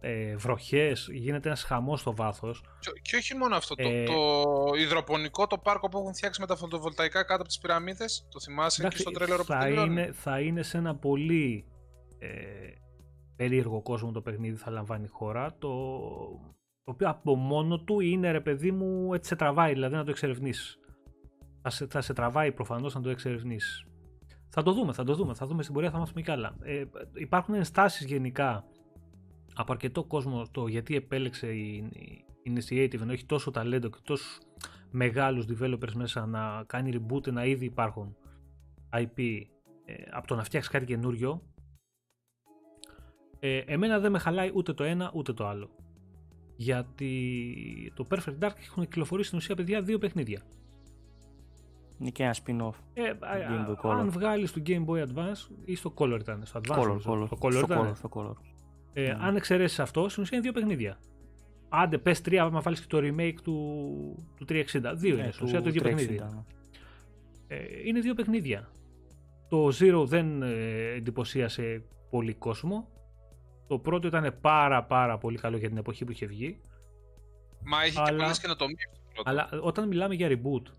ε, βροχές, γίνεται ένας χαμός στο βάθος. Και, και όχι μόνο αυτό, το, ε, το υδροπονικό, το πάρκο που έχουν φτιάξει με τα φωτοβολταϊκά κάτω από τις πυραμίδες, το θυμάσαι εντάξει, και στο τρέλερο που θα είναι, θα είναι σε ένα πολύ ε, περίεργο κόσμο το παιχνίδι θα λαμβάνει η χώρα, το, το οποίο από μόνο του είναι ρε παιδί μου έτσι σε τραβάει, δηλαδή να το εξερευνήσεις. Θα σε, θα σε τραβάει προφανώς να το εξερευνήσεις. Θα το δούμε, θα το δούμε, θα δούμε στην πορεία, θα μάθουμε κι άλλα. Ε, υπάρχουν ενστάσεις γενικά από αρκετό κόσμο το γιατί επέλεξε η, η Initiative ενώ έχει τόσο ταλέντο και τόσο μεγάλους developers μέσα να κάνει reboot ένα ήδη υπάρχουν IP ε, από το να φτιάξεις κάτι καινούριο ε, εμένα δεν με χαλάει ούτε το ένα ούτε το άλλο. Γιατί το Perfect Dark έχουν κυκλοφορήσει στην ουσία παιδιά δύο παιχνίδια. Είναι και ένα spin-off. Ε, αν βγάλεις το Game Boy Advance ή στο Color ήταν. Στο Advance. Color, color. Στο Color ήταν. Στο color. Ε, mm. Αν εξαιρέσεις αυτό, στην ουσία είναι δύο παιχνίδια. Άντε, πες τρία, άμα βάλεις και το remake του, του 360. Δύο ναι, είναι στην ουσία το ίδιο παιχνίδι. Ναι. Ε, είναι δύο παιχνίδια. Το Zero δεν ε, εντυπωσίασε πολύ κόσμο. Το πρώτο ήταν πάρα πάρα πολύ καλό για την εποχή που είχε βγει. Μα έχει αλλά, και πολλές καινοτομίες. Αλλά όταν μιλάμε για reboot,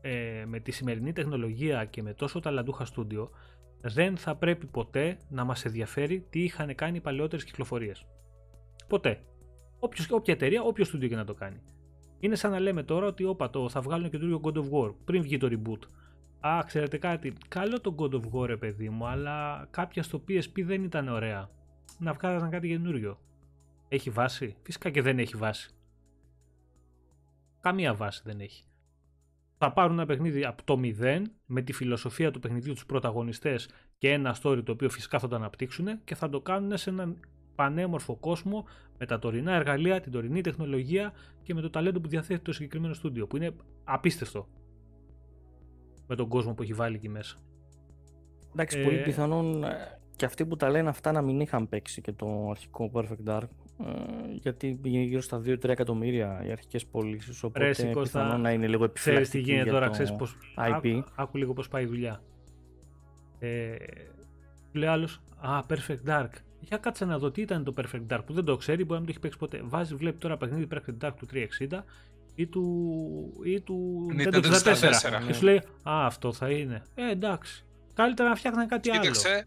ε, με τη σημερινή τεχνολογία και με τόσο ταλαντούχα στούντιο, δεν θα πρέπει ποτέ να μας ενδιαφέρει τι είχαν κάνει οι παλαιότερες κυκλοφορίες. Ποτέ. Όποιος, όποια εταιρεία, όποιο στούντιο και να το κάνει. Είναι σαν να λέμε τώρα ότι όπα το θα βγάλουν καινούριο God of War πριν βγει το reboot. Α, ξέρετε κάτι, καλό το God of War, παιδί μου, αλλά κάποια στο PSP δεν ήταν ωραία να βγάλουν κάτι καινούριο. Έχει βάση; Φυσικά και δεν έχει βάση. Καμία βάση δεν έχει. Θα πάρουν ένα παιχνίδι από το μηδέν με τη φιλοσοφία του παιχνιδιού τους πρωταγωνιστές και ένα story το οποίο φυσικά θα το αναπτύξουν και θα το κάνουν σε έναν πανέμορφο κόσμο με τα τωρινά εργαλεία, την τωρινή τεχνολογία και με το ταλέντο που διαθέτει το συγκεκριμένο στούντιο που είναι απίστευτο με τον κόσμο που έχει βάλει εκεί μέσα. Εντάξει, πολύ ε, πιθανόν ε, και αυτοί που τα λένε αυτά να μην είχαν παίξει και το αρχικό Perfect Dark. Ε, γιατί πήγαινε γύρω στα 2-3 εκατομμύρια οι αρχικές πωλήσεις. Οπότε Ρε, πιθανόν να είναι λίγο επιφυλακτική. Ξέρεις τι γίνεται τώρα, ξέρεις πώ. IP. Άκου, άκου, λίγο πώς πάει η δουλειά. Ε, Λέει άλλος, Α, Perfect Dark. Για κάτσε να δω τι ήταν το Perfect Dark που δεν το ξέρει, μπορεί να μην το έχει παίξει ποτέ. Βάζει, βλέπει τώρα παιχνίδι Perfect Dark του 360 ή του, ή του Nintendo 64. Και σου λέει, Α, αυτό θα είναι. Ε, εντάξει. Καλύτερα να φτιάχνει κάτι Κοίταξε, άλλο.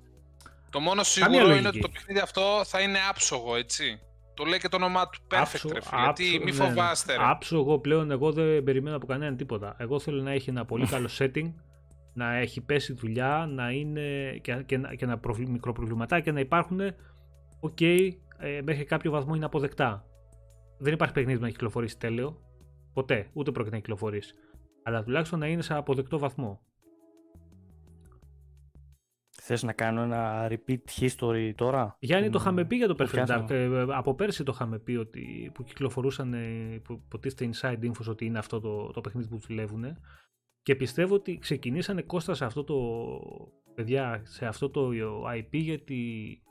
Το μόνο σίγουρο είναι ότι το παιχνίδι αυτό θα είναι άψογο, έτσι. Το λέει και το όνομά του Perfect, άψο, ρε φίλε, γιατί μη ναι, ναι. φοβάστε. Ρε. Άψογο πλέον εγώ δεν περιμένω από κανέναν τίποτα. Εγώ θέλω να έχει ένα πολύ καλό [LAUGHS] setting, να έχει πέσει δουλειά, να είναι και, και, και να προβλη, μικροπροβληματάκια να υπάρχουν. Οκ, okay, ε, μέχρι κάποιο βαθμό είναι αποδεκτά. Δεν υπάρχει παιχνίδι να κυκλοφορήσει τέλειο. Ποτέ, ούτε πρόκειται να κυκλοφορήσει. Αλλά τουλάχιστον να είναι σε αποδεκτό βαθμό. Θες να κάνω ένα repeat history τώρα; Γιάννη, το είχαμε πει για το Perfect Dark. Ε, από πέρσι το είχαμε πει ότι που κυκλοφορούσαν, που υποτίθεται inside info ότι είναι αυτό το, το παιχνίδι που δουλεύουν. Και πιστεύω ότι ξεκινήσανε κόστα σε αυτό το, παιδιά, σε αυτό το IP γιατί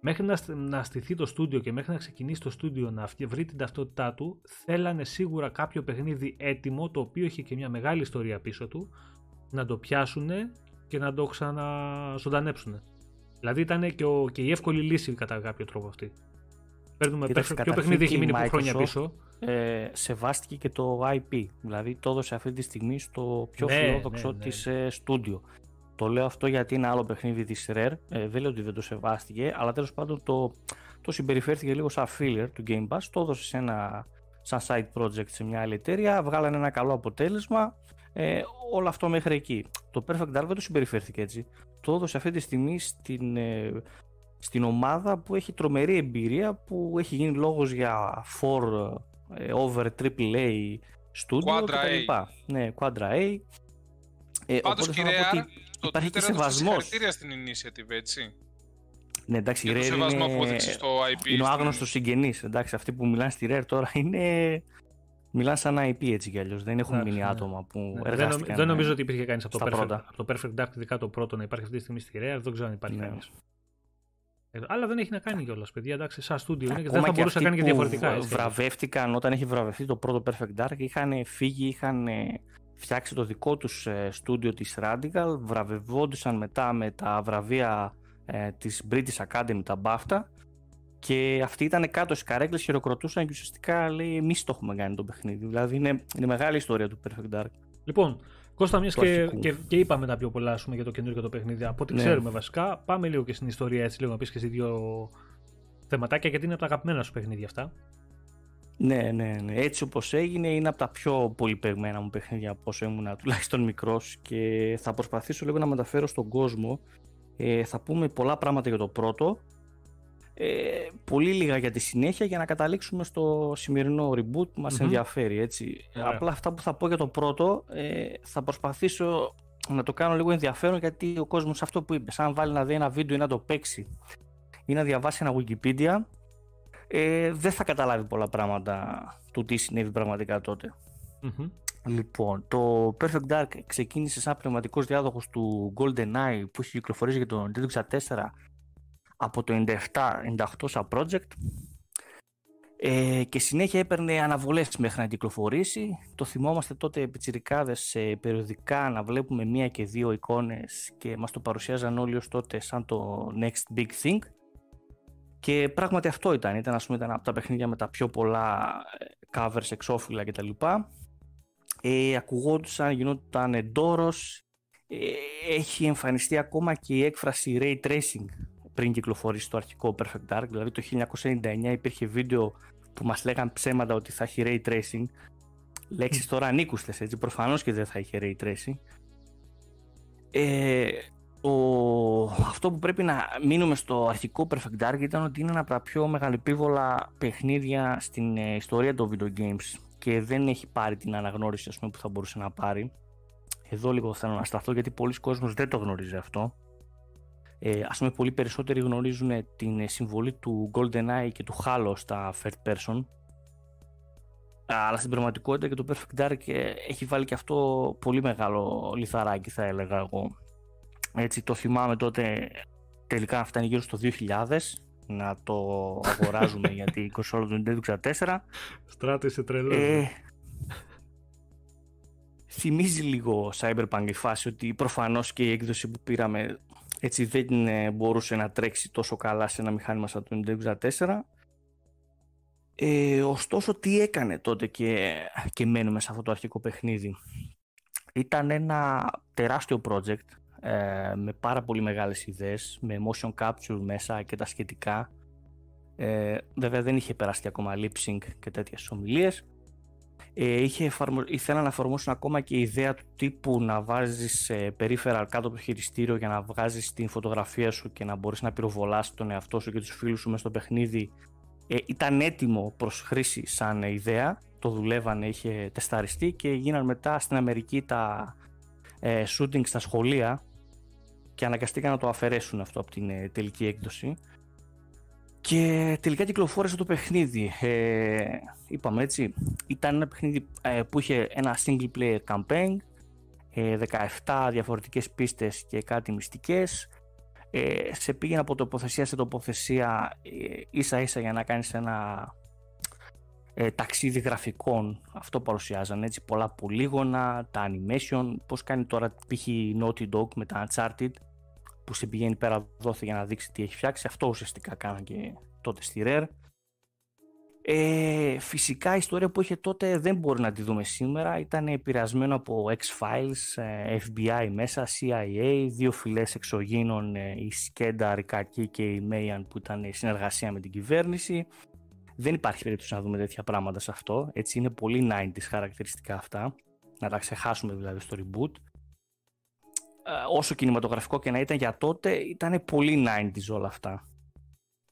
μέχρι να, να στηθεί το στούντιο και μέχρι να ξεκινήσει το στούντιο να βρει την ταυτότητά του, θέλανε σίγουρα κάποιο παιχνίδι έτοιμο, το οποίο είχε και μια μεγάλη ιστορία πίσω του, να το πιάσουν και να το ξαναζωντανέψουν. Δηλαδή ήταν και, ο, και η εύκολη λύση κατά κάποιο τρόπο αυτή. Παίρνουμε ποιο παιχνίδι έχει μείνει χρόνια πίσω; Ε, σεβάστηκε και το IP. Δηλαδή το έδωσε αυτή τη στιγμή στο πιο ναι, φιλόδοξο ναι, ναι. της ε, στούντιο. Το λέω αυτό γιατί είναι άλλο παιχνίδι της Rare. Ε, δεν λέω ότι δεν το σεβάστηκε, αλλά τέλος πάντων το, το συμπεριφέρθηκε λίγο σαν filler του Game Pass. Το έδωσε σε ένα σαν side project σε μια άλλη εταιρεία. Βγάλανε ένα καλό αποτέλεσμα. Ε, όλο αυτό μέχρι εκεί. Το Perfect Dark δεν το συμπεριφέρθηκε έτσι. Το έδωσε αυτή τη στιγμή στην, ε, στην ομάδα που έχει τρομερή εμπειρία που έχει γίνει λόγος για 4 ε, over AAA studio κτλ. Ναι, Quadra A. Ε, Πάντως κύριε το υπάρχει και σεβασμός. Συγχαρητήρια στην Initiative, έτσι. Ναι, εντάξει, η Rare είναι, στο IP είναι ο άγνωστος συγγενής. Εντάξει, αυτοί που μιλάνε στη Rare τώρα είναι Μιλάνε σαν IP έτσι κι αλλιώς. Δεν έχουν μείνει ναι. άτομα που ναι, εργάστηκαν. Δεν, δεν νομίζω ότι υπήρχε κανείς από, το Perfect, από το Perfect Dark, ειδικά το πρώτο, να υπάρχει αυτή τη στιγμή στη Rare. Δεν ξέρω αν υπάρχει ναι. κανείς. Ε, αλλά δεν έχει να κάνει κιόλας, παιδιά. Εντάξει, σαν στούντιο είναι και δεν θα μπορούσε να κάνει και διαφορετικά. Έτσι, βραβεύτηκαν όταν έχει βραβευτεί το πρώτο Perfect Dark, είχαν φύγει, είχαν φτιάξει το δικό τους ε, στούντιο της Radical, βραβευόντουσαν μετά με τα βραβεία ε, της British Academy, τα BAFTA και αυτοί ήταν κάτω στις καρέκλες, χειροκροτούσαν και ουσιαστικά λέει: Εμείς το έχουμε κάνει το παιχνίδι. Δηλαδή είναι, είναι μεγάλη ιστορία του Perfect Dark. Λοιπόν, Κώστα, μιας και, και, και, είπαμε τα πιο πολλά πούμε, για το καινούργιο το παιχνίδι, από ό,τι ναι. ξέρουμε βασικά, πάμε λίγο και στην ιστορία έτσι, λίγο να πεις και εσύ δύο θεματάκια, γιατί είναι από τα αγαπημένα σου παιχνίδια αυτά. Ναι, ναι, ναι. Έτσι όπως έγινε, είναι από τα πιο πολυπεγμένα μου παιχνίδια από όσο ήμουν τουλάχιστον μικρός και θα προσπαθήσω λίγο να μεταφέρω στον κόσμο. Ε, θα πούμε πολλά πράγματα για το πρώτο ε, πολύ λίγα για τη συνέχεια για να καταλήξουμε στο σημερινό reboot που μας ενδιαφέρει έτσι. Απλά αυτά που θα πω για το πρώτο ε, θα προσπαθήσω να το κάνω λίγο ενδιαφέρον γιατί ο κόσμος αυτό που είπε, αν βάλει να δει ένα βίντεο ή να το παίξει ή να διαβάσει ένα Wikipedia ε, δεν θα καταλάβει πολλά πράγματα του τι συνέβη πραγματικά Λοιπόν, το Perfect Dark ξεκίνησε σαν πνευματικός διάδοχος του GoldenEye που έχει κυκλοφορήσει για το Nintendo 64 από το 97-98 σαν project ε, και συνέχεια έπαιρνε αναβολές μέχρι να κυκλοφορήσει. Το θυμόμαστε τότε πιτσιρικάδες σε περιοδικά να βλέπουμε μία και δύο εικόνες και μας το παρουσιάζαν όλοι ως τότε σαν το next big thing. Και πράγματι αυτό ήταν, ήταν, ας πούμε, ήταν από τα παιχνίδια με τα πιο πολλά ε, covers, εξώφυλλα κτλ. Ε, ακουγόντουσαν, γινόταν εντόρος, ε, έχει εμφανιστεί ακόμα και η έκφραση ray tracing πριν κυκλοφορήσει το αρχικό Perfect Dark. Δηλαδή το 1999 υπήρχε βίντεο που μας λέγαν ψέματα ότι θα έχει Ray Tracing. Λέξεις τώρα ανήκουστες έτσι, προφανώς και δεν θα είχε Ray Tracing. Ε, το... Αυτό που πρέπει να μείνουμε στο αρχικό Perfect Dark ήταν ότι είναι ένα από τα πιο μεγαλεπίβολα παιχνίδια στην ε, ιστορία των video games και δεν έχει πάρει την αναγνώριση ας πούμε, που θα μπορούσε να πάρει. Εδώ λίγο θέλω να σταθώ γιατί πολλοί κόσμος δεν το γνωρίζει αυτό. Ε, ας πούμε πολύ περισσότεροι γνωρίζουν την συμβολή του GoldenEye και του Halo στα third person. Αλλά στην πραγματικότητα και το Perfect Dark ε, έχει βάλει και αυτό πολύ μεγάλο λιθαράκι θα έλεγα εγώ. Έτσι το θυμάμαι τότε τελικά φτάνει γύρω στο 2000 να το αγοράζουμε [LAUGHS] γιατί η κονσόλα του Nintendo 64 Στράτο είσαι τρελός ε, θυμίζει λίγο Cyberpunk η φάση ότι προφανώς και η έκδοση που πήραμε έτσι δεν ε, μπορούσε να τρέξει τόσο καλά σε ένα μηχάνημα σαν το Nintendo 64. Ε, ωστόσο, τι έκανε τότε και, και μένουμε σε αυτό το αρχικό παιχνίδι. Ήταν ένα τεράστιο project ε, με πάρα πολύ μεγάλες ιδέες, με motion capture μέσα και τα σχετικά. Ε, βέβαια δεν είχε περάσει ακόμα lip sync και τέτοιες ομιλίες. Ε, είχε εφαρμο... Ήθελαν να εφαρμόσουν ακόμα και η ιδέα του τύπου να βάζεις ε, περίφερα κάτω από το χειριστήριο για να βγάζεις την φωτογραφία σου και να μπορείς να πυροβολάς τον εαυτό σου και τους φίλους σου μέσα στο παιχνίδι. Ε, ήταν έτοιμο προς χρήση σαν ιδέα, το δουλεύανε, είχε τεσταριστεί και γίνανε μετά στην Αμερική τα ε, shooting στα σχολεία και αναγκαστήκαν να το αφαιρέσουν αυτό από την ε, τελική έκδοση. Και τελικά κυκλοφόρησε το παιχνίδι. Ε, είπαμε έτσι, ήταν ένα παιχνίδι ε, που είχε ένα single player campaign, 17 ε, διαφορετικές πίστες και κάτι μυστικές. Ε, σε πήγαινε από τοποθεσία σε τοποθεσία ίσα ίσα για να κάνεις ένα ταξίδι γραφικών. Αυτό παρουσιάζαν έτσι, πολλά πολύγωνα, τα animation, πώς κάνει τώρα π.χ. Naughty Dog με τα Uncharted που σε πηγαίνει πέρα δόθε για να δείξει τι έχει φτιάξει. Αυτό ουσιαστικά κάναν και τότε στη Rare. Ε, φυσικά η ιστορία που είχε τότε δεν μπορεί να τη δούμε σήμερα. Ήταν επηρεασμένο από X-Files, ε, FBI μέσα, CIA, δύο φυλές εξωγήνων, ε, η Σκέντα, η Κακή και η Μέιαν που ήταν συνεργασία με την κυβέρνηση. Δεν υπάρχει περίπτωση να δούμε τέτοια πράγματα σε αυτό. Έτσι είναι πολύ 90s χαρακτηριστικά αυτά. Να τα ξεχάσουμε δηλαδή στο reboot. Ε, όσο κινηματογραφικό και να ήταν για τότε, ήταν πολύ 90s όλα αυτά.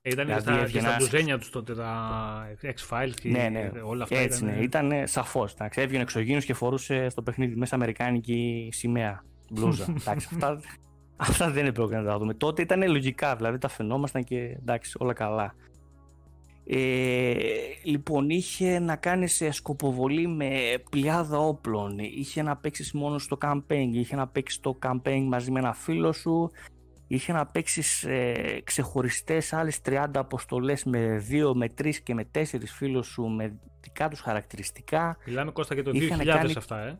Ε, ήταν δηλαδή, στα, και στα μπουζένια τους τότε τα X-Files και ναι, ναι. όλα αυτά. Έτσι, ήταν... ναι. Ήταν σαφώς. Έβγαινε εξωγήινος και φορούσε στο παιχνίδι μέσα Αμερικάνικη σημαία. Μπλούζα. [LAUGHS] εντάξει, αυτά, αυτά δεν έπρεπε να τα δούμε. Τότε ήταν λογικά, δηλαδή τα φαινόμασταν και εντάξει, όλα καλά. Ε, λοιπόν, είχε να κάνει σε σκοποβολή με πλειάδα όπλων. Είχε να παίξει μόνο στο campaign. Είχε να παίξει το campaign μαζί με ένα φίλο σου. Είχε να παίξει ε, ξεχωριστές άλλες 30 αποστολές με 2, με 3 και με 4 φίλους σου με δικά τους χαρακτηριστικά. Μιλάμε Κώστα και το 2000 κάνει... αυτά, ε.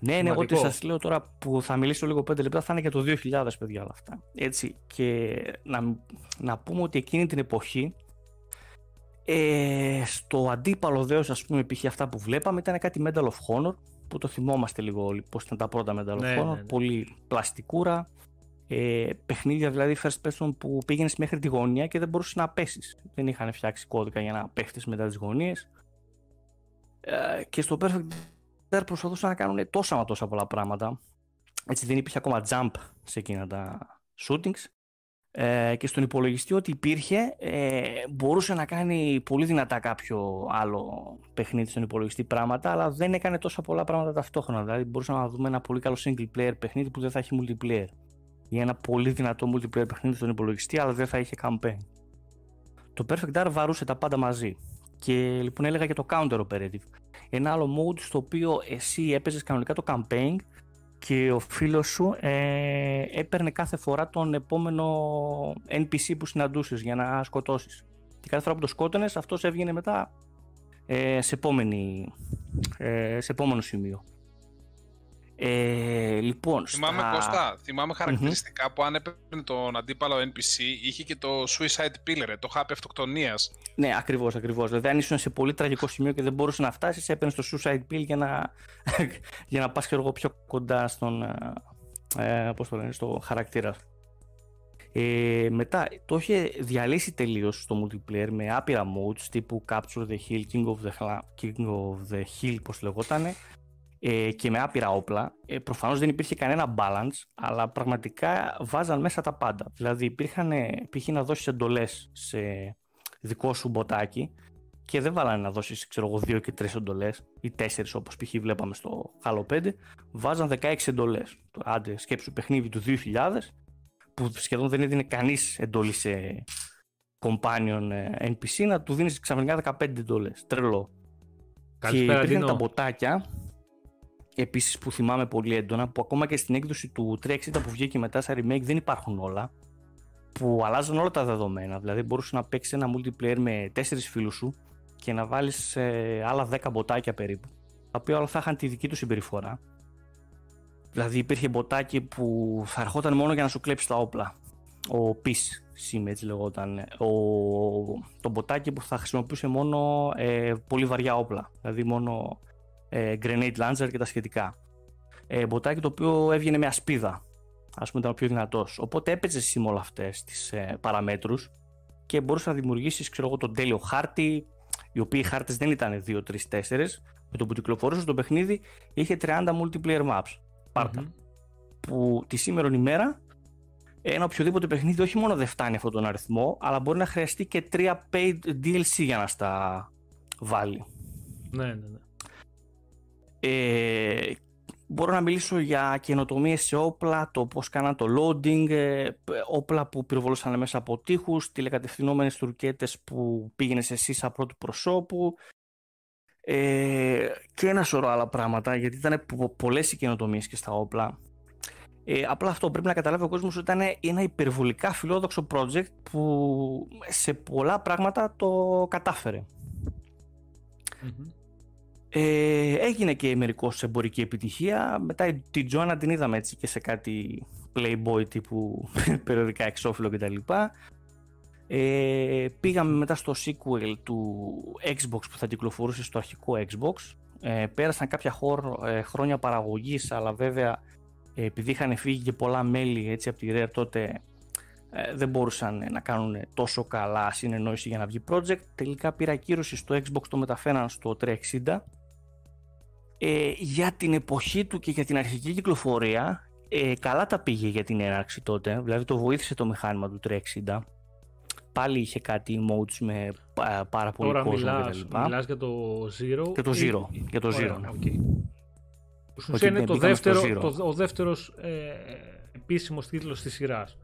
Ναι, ναι, εγώ τι σας λέω τώρα που θα μιλήσω λίγο 5 λεπτά θα είναι για το 2000, παιδιά, όλα αυτά. Έτσι. Και να, να πούμε ότι εκείνη την εποχή ε, στο αντίπαλο δέος ας πούμε π.χ. αυτά που βλέπαμε ήταν κάτι Medal of Honor που το θυμόμαστε λίγο όλοι πώς ήταν τα πρώτα Medal of ναι, Honor, ναι, ναι. πολύ πλαστικούρα ε, παιχνίδια δηλαδή first person που πήγαινες μέχρι τη γωνία και δεν μπορούσες να πέσεις. Δεν είχαν φτιάξει κώδικα για να πέφτεις μετά τις γωνίες. Ε, και στο Perfect Dark προσπαθούσαν να κάνουν τόσα μα τόσα πολλά πράγματα. Έτσι δεν υπήρχε ακόμα jump σε εκείνα τα shootings ε, και στον υπολογιστή ότι υπήρχε ε, μπορούσε να κάνει πολύ δυνατά κάποιο άλλο παιχνίδι στον υπολογιστή πράγματα αλλά δεν έκανε τόσα πολλά πράγματα ταυτόχρονα. Δηλαδή μπορούσαμε να δούμε ένα πολύ καλό single player παιχνίδι που δεν θα έχει multiplayer. Ή ένα πολύ δυνατό multiplayer παιχνίδι στον υπολογιστή αλλά δεν θα είχε campaign. Το Perfect Dark βαρούσε τα πάντα μαζί. Και λοιπόν έλεγα για το counter operative. Ένα άλλο mode στο οποίο εσύ έπαιζες κανονικά το campaign και ο φίλος σου ε, έπαιρνε κάθε φορά τον επόμενο NPC που συναντούσες για να σκοτώσεις. Και κάθε φορά που το σκότωνες αυτός έβγαινε μετά ε, σε, επόμενη, ε, σε επόμενο σημείο. Ε, λοιπόν, θυμάμαι, στα... Κώστα, θυμάμαι που αν έπαιρνε τον αντίπαλο NPC είχε και το suicide pillar, το χάπι αυτοκτονίας. Ναι, ακριβώς, ακριβώς. Δηλαδή, αν ήσουν σε πολύ τραγικό σημείο και δεν μπορούσε να φτάσεις, έπαιρνες το suicide pill για να, [LAUGHS] για να πας πιο κοντά στον. Ε, ε, πώς το λένε, στο χαρακτήρα. Ε, μετά το είχε διαλύσει τελείως στο multiplayer με άπειρα modes τύπου Capture the Hill, King of the, King of the Hill, πώς λεγότανε ε, και με άπειρα όπλα. Ε, προφανώς δεν υπήρχε κανένα balance, αλλά πραγματικά βάζαν μέσα τα πάντα. Δηλαδή υπήρχαν, π.χ. να δώσεις εντολές σε δικό σου μποτάκι και δεν βάλανε να δώσεις, ξέρω εγώ, δύο και τρεις εντολές ή τέσσερις όπως π.χ. βλέπαμε στο Halo 5, βάζαν 16 εντολές. Άντε, σκέψου παιχνίδι του 2000, που σχεδόν δεν έδινε κανείς εντολή σε companion ε, NPC, να του δίνεις ξαφνικά 15 εντολές. Τρελό. Καλησπέρα, και υπήρχαν τα μποτάκια επίσης που θυμάμαι πολύ έντονα, που ακόμα και στην έκδοση του 360 που βγήκε μετά σαν remake δεν υπάρχουν όλα. Που αλλάζουν όλα τα δεδομένα. Δηλαδή μπορούσες να παίξεις ένα multiplayer με 4 φίλους σου και να βάλεις ε, άλλα 10 μποτάκια περίπου. Τα οποία όλα θα είχαν τη δική τους συμπεριφορά. Δηλαδή υπήρχε μποτάκι που θα ερχόταν μόνο για να σου κλέψει τα όπλα. Ο Peace Sim έτσι λεγόταν. Ο, το μποτάκι που θα χρησιμοποιούσε μόνο ε, πολύ βαριά όπλα. Δηλαδή μόνο ε, grenade launcher και τα σχετικά. Ε, μποτάκι το οποίο έβγαινε με ασπίδα. Ας πούμε ήταν ο πιο δυνατός. Οπότε έπαιζες εσύ με όλα αυτές τις ε, παραμέτρους και μπορούσες να δημιουργήσεις ξέρω εγώ τον τέλειο χάρτη οι οποίοι χάρτες δεν ήταν 2, 3, 4 με το που κυκλοφορούσε το παιχνίδι είχε 30 multiplayer maps παρτα που τη σήμερα ημέρα ένα οποιοδήποτε παιχνίδι όχι μόνο δεν φτάνει αυτόν τον αριθμό αλλά μπορεί να χρειαστεί και 3 paid DLC για να στα βάλει ναι ναι ναι ε, μπορώ να μιλήσω για καινοτομίες σε όπλα, το πώς κάναν το loading, ε, όπλα που πυροβολούσαν μέσα από τείχους, τηλεκατευθυνόμενες τουρκέτες που πήγαινες εσύ σαν πρώτου προσώπου. Ε, και ένα σωρό άλλα πράγματα γιατί ήταν πολλές οι καινοτομίες και στα όπλα. Ε, απλά αυτό πρέπει να καταλάβει ο κόσμος ότι ήταν ένα υπερβολικά φιλόδοξο project που σε πολλά πράγματα το καταφερε ε, έγινε και μερικό εμπορική επιτυχία. Μετά την Τζόνα την είδαμε έτσι και σε κάτι Playboy τύπου [LAUGHS] περιοδικά εξώφυλλο κτλ. Ε, πήγαμε μετά στο sequel του Xbox που θα κυκλοφορούσε στο αρχικό Xbox. Ε, πέρασαν κάποια ε, χρόνια παραγωγής αλλά βέβαια ε, επειδή είχαν φύγει και πολλά μέλη έτσι, από τη Rare τότε ε, δεν μπορούσαν να κάνουν τόσο καλά συνεννόηση για να βγει project. Τελικά πήρα κύρωση στο Xbox, το μεταφέραν στο 360 ε, για την εποχή του και για την αρχική κυκλοφορία ε, καλά τα πήγε για την έναρξη τότε, δηλαδή το βοήθησε το μηχάνημα του 360. Πάλι είχε κάτι modes με πάρα πολύ Τώρα κόσμο μιλάς, μιλάς για το Zero. Για το Zero. Ή... Για το Zero, ναι. okay. Ουσιαστικά είναι το δεύτερο, το, ο δεύτερος ε, επίσημος τίτλος της σειράς.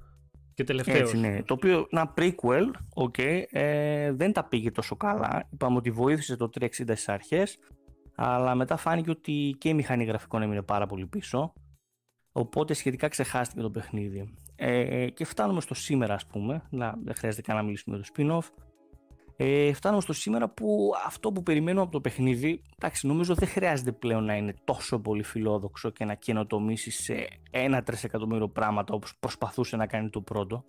Και τελευταίος. Έτσι, ναι. Το οποίο, ένα prequel, okay, ε, δεν τα πήγε τόσο καλά. Είπαμε ότι βοήθησε το 360 στις αρχές, αλλά μετά φάνηκε ότι και η μηχανή γραφικών έμεινε πάρα πολύ πίσω. Οπότε σχετικά ξεχάστηκε το παιχνίδι. Ε, και φτάνουμε στο σήμερα ας πούμε. Να, δεν χρειάζεται καν να μιλήσουμε για το spin-off. Ε, φτάνουμε στο σήμερα που αυτό που περιμένουμε από το παιχνίδι εντάξει, νομίζω δεν χρειάζεται πλέον να είναι τόσο πολύ φιλόδοξο και να καινοτομήσει σε ένα τρισεκατομμύριο πράγματα όπως προσπαθούσε να κάνει το πρώτο.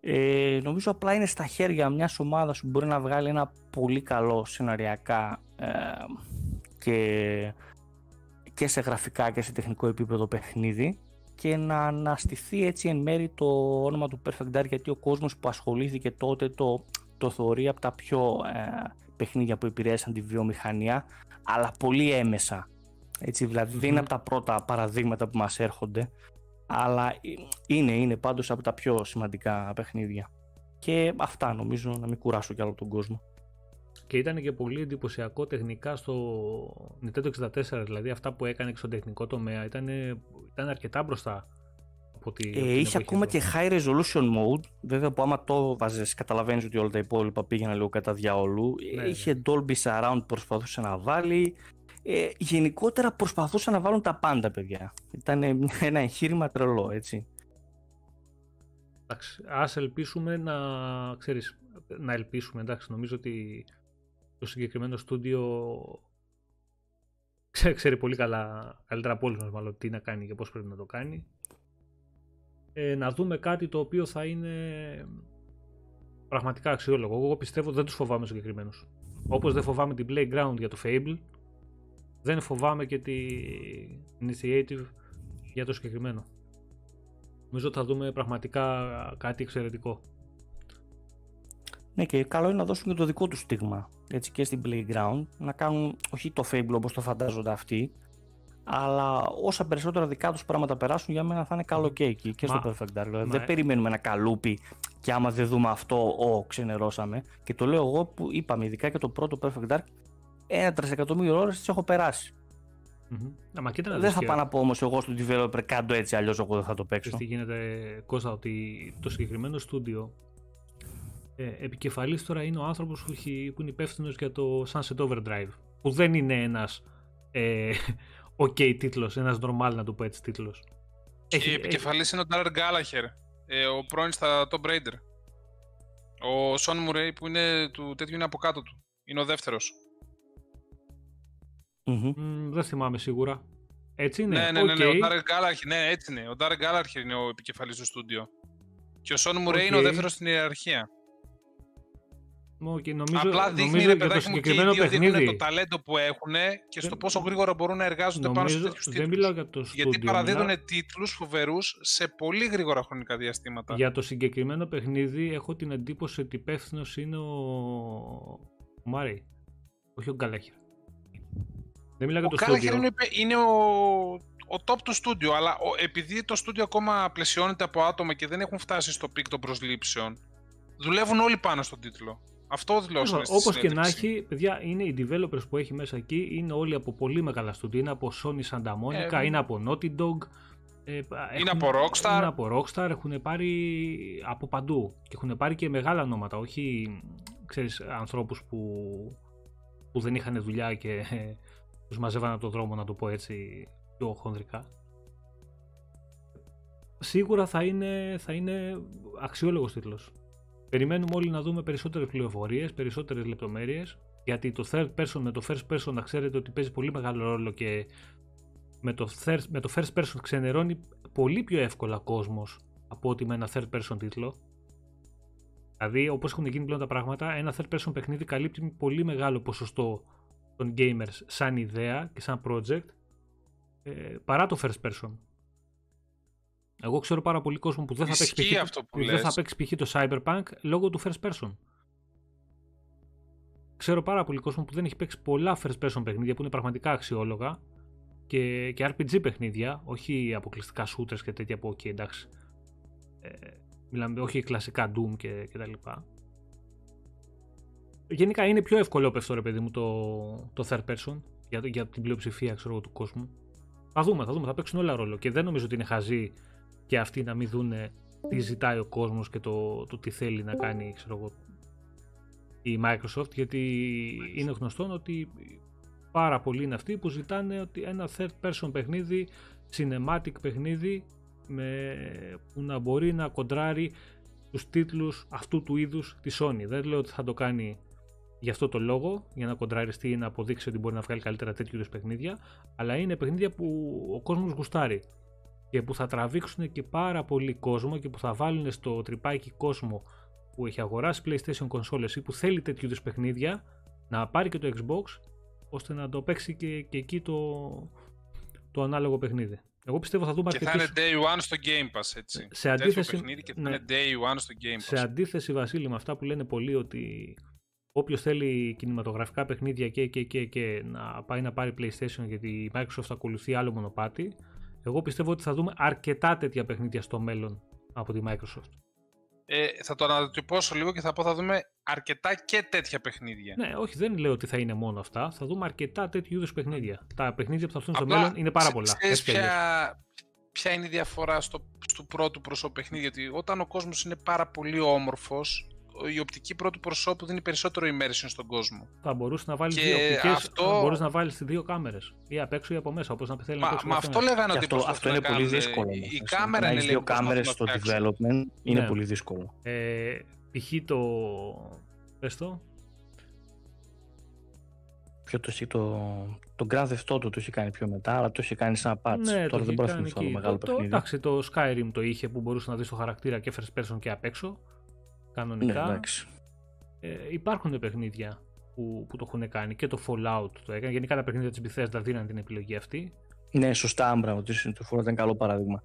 Ε, νομίζω απλά είναι στα χέρια μιας ομάδας που μπορεί να βγάλει ένα πολύ καλό σεναριακά ε, και, και σε γραφικά και σε τεχνικό επίπεδο παιχνίδι και να αναστηθεί έτσι εν μέρη το όνομα του Perfect Dark γιατί ο κόσμος που ασχολήθηκε τότε το, το θεωρεί από τα πιο ε, παιχνίδια που επηρέασαν τη βιομηχανία αλλά πολύ έμεσα έτσι, δηλαδη δεν είναι από τα πρώτα παραδείγματα που μας έρχονται αλλά είναι, είναι πάντως από τα πιο σημαντικά παιχνίδια. Και αυτά νομίζω να μην κουράσω κι άλλο τον κόσμο. Και ήταν και πολύ εντυπωσιακό τεχνικά στο Nintendo 64, δηλαδή αυτά που έκανε και στο τεχνικό τομέα ήταν, ήταν αρκετά μπροστά. Από τη, ε, είχε ακόμα και high resolution mode, βέβαια που άμα το βάζεις καταλαβαίνεις ότι όλα τα υπόλοιπα πήγαιναν λίγο κατά διαόλου. Ναι, ναι. είχε Dolby Surround που προσπαθούσε να βάλει, ε, γενικότερα προσπαθούσαν να βάλουν τα πάντα, παιδιά. Ήταν ένα εγχείρημα τρελό, έτσι. Εντάξει, ας ελπίσουμε να, ξέρεις, να ελπίσουμε, εντάξει, νομίζω ότι το συγκεκριμένο στούντιο ξέρει, πολύ καλά, καλύτερα από όλους μας μάλλον, τι να κάνει και πώς πρέπει να το κάνει. Ε, να δούμε κάτι το οποίο θα είναι πραγματικά αξιόλογο. Εγώ πιστεύω ότι δεν τους φοβάμαι συγκεκριμένους. Όπως δεν φοβάμαι την Playground για το Fable, δεν φοβάμαι και τη initiative για το συγκεκριμένο. Νομίζω ότι θα δούμε πραγματικά κάτι εξαιρετικό. Ναι και καλό είναι να δώσουν και το δικό τους στίγμα έτσι και στην Playground να κάνουν όχι το Fable όπως το φαντάζονται αυτοί αλλά όσα περισσότερα δικά τους πράγματα περάσουν για μένα θα είναι καλό και εκεί και στο Perfect Dark. Δηλαδή, δεν περιμένουμε ένα καλούπι και άμα δεν δούμε αυτό, ο, ξενερώσαμε. Και το λέω εγώ που είπαμε, ειδικά και το πρώτο Perfect Dark, ένα τρισεκατομμύριο ώρες τις έχω περάσει. Mm-hmm. δεν θα πάω να πω όμως εγώ στον developer κάτω έτσι, αλλιώς εγώ δεν θα το παίξω. Τι γίνεται, Κώστα, ότι το συγκεκριμένο στούντιο ε, επικεφαλής τώρα είναι ο άνθρωπος που, που είναι υπεύθυνος για το Sunset Overdrive που δεν είναι ένας ε, [LAUGHS] ok τίτλος, ένας normal να το πω έτσι τίτλος. Έχει, επικεφαλής είναι ο Darren Gallagher, ε, ο πρώην στα Tomb Raider. Ο Sean Murray που είναι του τέτοιου είναι από κάτω του. Είναι ο δεύτερος mm δεν θυμάμαι σίγουρα. Έτσι είναι; Ναι, ναι, ναι, ναι, ο Darren Gallagher, ναι, έτσι είναι. Ο Darren Gallagher είναι ο επικεφαλής του στούντιο. Και ο Σον Μουρέι είναι ο δεύτερος στην ιεραρχία. Okay, νομίζω, Απλά δείχνει νομίζω ρε παιδάκι μου και οι δύο δείχνουν το ταλέντο που έχουν και στο πόσο γρήγορα μπορούν να εργάζονται πάνω σε τέτοιους τίτλους. Δεν μιλάω για το στούντιο. Γιατί παραδίδουν μιλάω... τίτλους φοβερούς σε πολύ γρήγορα χρονικά διαστήματα. Για το συγκεκριμένο παιχνίδι έχω την εντύπωση ότι υπεύθυνος είναι ο, ο Μάρι, όχι ο Gallagher. Δεν μιλάω για το στούντιο. Ο είναι, είναι ο, ο top του στούντιο, αλλά ο, επειδή το στούντιο ακόμα πλαισιώνεται από άτομα και δεν έχουν φτάσει στο peak των προσλήψεων, δουλεύουν όλοι πάνω στον τίτλο. Αυτό δηλώσαμε Όπως και να έχει, παιδιά, είναι οι developers που έχει μέσα εκεί, είναι όλοι από πολύ μεγάλα στούντιο. Είναι από Sony Santa Monica, ε, είναι από Naughty Dog. Ε, είναι έχουν, από Rockstar. Είναι από Rockstar, έχουν πάρει από παντού. Και έχουν πάρει και μεγάλα ονόματα, όχι ξέρεις, ανθρώπους που, που δεν είχαν δουλειά και ε, τους μαζεύαν από τον δρόμο, να το πω έτσι πιο χονδρικά. Σίγουρα θα είναι, θα είναι αξιόλογος τίτλος. Περιμένουμε όλοι να δούμε περισσότερες πληροφορίες, περισσότερες λεπτομέρειες, γιατί το third person με το first person να ξέρετε ότι παίζει πολύ μεγάλο ρόλο και με το, third, με το first person ξενερώνει πολύ πιο εύκολα κόσμος από ότι με ένα third person τίτλο. Δηλαδή, όπως έχουν γίνει πλέον τα πράγματα, ένα third person παιχνίδι καλύπτει πολύ μεγάλο ποσοστό των gamers σαν ιδέα και σαν project ε, παρά το first person. Εγώ ξέρω πάρα πολύ κόσμο που δεν θα παίξει π.χ. δεν θα παίξει π.χ. το Cyberpunk λόγω του first person. Ξέρω πάρα πολύ κόσμο που δεν έχει παίξει πολλά first person παιχνίδια που είναι πραγματικά αξιόλογα και, και RPG παιχνίδια, όχι αποκλειστικά shooters και τέτοια που, ok, εντάξει, ε, μιλάμε, όχι κλασικά Doom και, και τα λοιπά. Γενικά είναι πιο εύκολο πες ρε παιδί μου το, το third person για, για την πλειοψηφία ξέρω, του κόσμου. Θα δούμε, θα δούμε, θα παίξουν όλα ρόλο και δεν νομίζω ότι είναι χαζή και αυτοί να μην δουν τι ζητάει ο κόσμος και το, το τι θέλει να κάνει ξέρω εγώ, η Microsoft γιατί είναι γνωστό ότι πάρα πολλοί είναι αυτοί που ζητάνε ότι ένα third person παιχνίδι, cinematic παιχνίδι με, που να μπορεί να κοντράρει τους τίτλους αυτού του είδους της Sony. Δεν λέω ότι θα το κάνει για αυτό το λόγο, για να κοντραριστεί ή να αποδείξει ότι μπορεί να βγάλει καλύτερα τέτοιου είδους παιχνίδια, αλλά είναι παιχνίδια που ο κόσμος γουστάρει και που θα τραβήξουν και πάρα πολύ κόσμο και που θα βάλουν στο τρυπάκι κόσμο που έχει αγοράσει PlayStation consoles ή που θέλει τέτοιου είδους παιχνίδια να πάρει και το Xbox ώστε να το παίξει και, και εκεί το, το ανάλογο παιχνίδι. Εγώ πιστεύω θα δούμε και θα είναι day one στο Game Pass, έτσι. Σε αντίθεση, και θα ναι. είναι day one στο Game Pass. Σε αντίθεση, Βασίλη, με αυτά που λένε πολλοί ότι όποιος θέλει κινηματογραφικά παιχνίδια και, και, και, και να πάει να πάρει PlayStation γιατί η Microsoft ακολουθεί άλλο μονοπάτι, εγώ πιστεύω ότι θα δούμε αρκετά τέτοια παιχνίδια στο μέλλον από τη Microsoft. Ε, θα το ανατυπώσω λίγο και θα πω θα δούμε αρκετά και τέτοια παιχνίδια. Ναι, όχι, δεν λέω ότι θα είναι μόνο αυτά. Θα δούμε αρκετά τέτοιου είδους παιχνίδια. Τα παιχνίδια που θα έρθουν στο μέλλον είναι πάρα πολλά. Ξέρεις ποια, ποια είναι η διαφορά στο, στο πρώτο προσώπου παιχνίδι, γιατί όταν ο κόσμος είναι πάρα πολύ όμορφος, η οπτική πρώτου προσώπου δίνει περισσότερο immersion στον κόσμο. Θα μπορούσε να βάλεις δύο οπτικές, αυτό... μπορείς να βάλεις δύο κάμερες ή απ' έξω ή από μέσα, όπως να θέλει να παίξει. Μα αυτό λέγανε ότι αυτό, αυτό είναι πολύ δύσκολο. Η κάμερα είναι δύο κάμερες στο development είναι ναι. πολύ δύσκολο. Ε, π.χ. το... πες το... Ποιο το, το, το Grand Theft Auto το είχε κάνει πιο μετά, αλλά το είχε κάνει σαν patch. Ναι, Τώρα δεν μπορώ να θυμηθώ άλλο μεγάλο το, παιχνίδι. Εντάξει, το Skyrim το είχε που μπορούσε να δεις το χαρακτήρα και first person και απ' έξω κανονικά. Ναι, ε, υπάρχουν παιχνίδια που, που το έχουν κάνει και το Fallout το έκανε. Γενικά τα παιχνίδια της Bethesda δίναν την επιλογή αυτή. Ναι, σωστά, άμπρα, ότι το Fallout ήταν καλό παράδειγμα.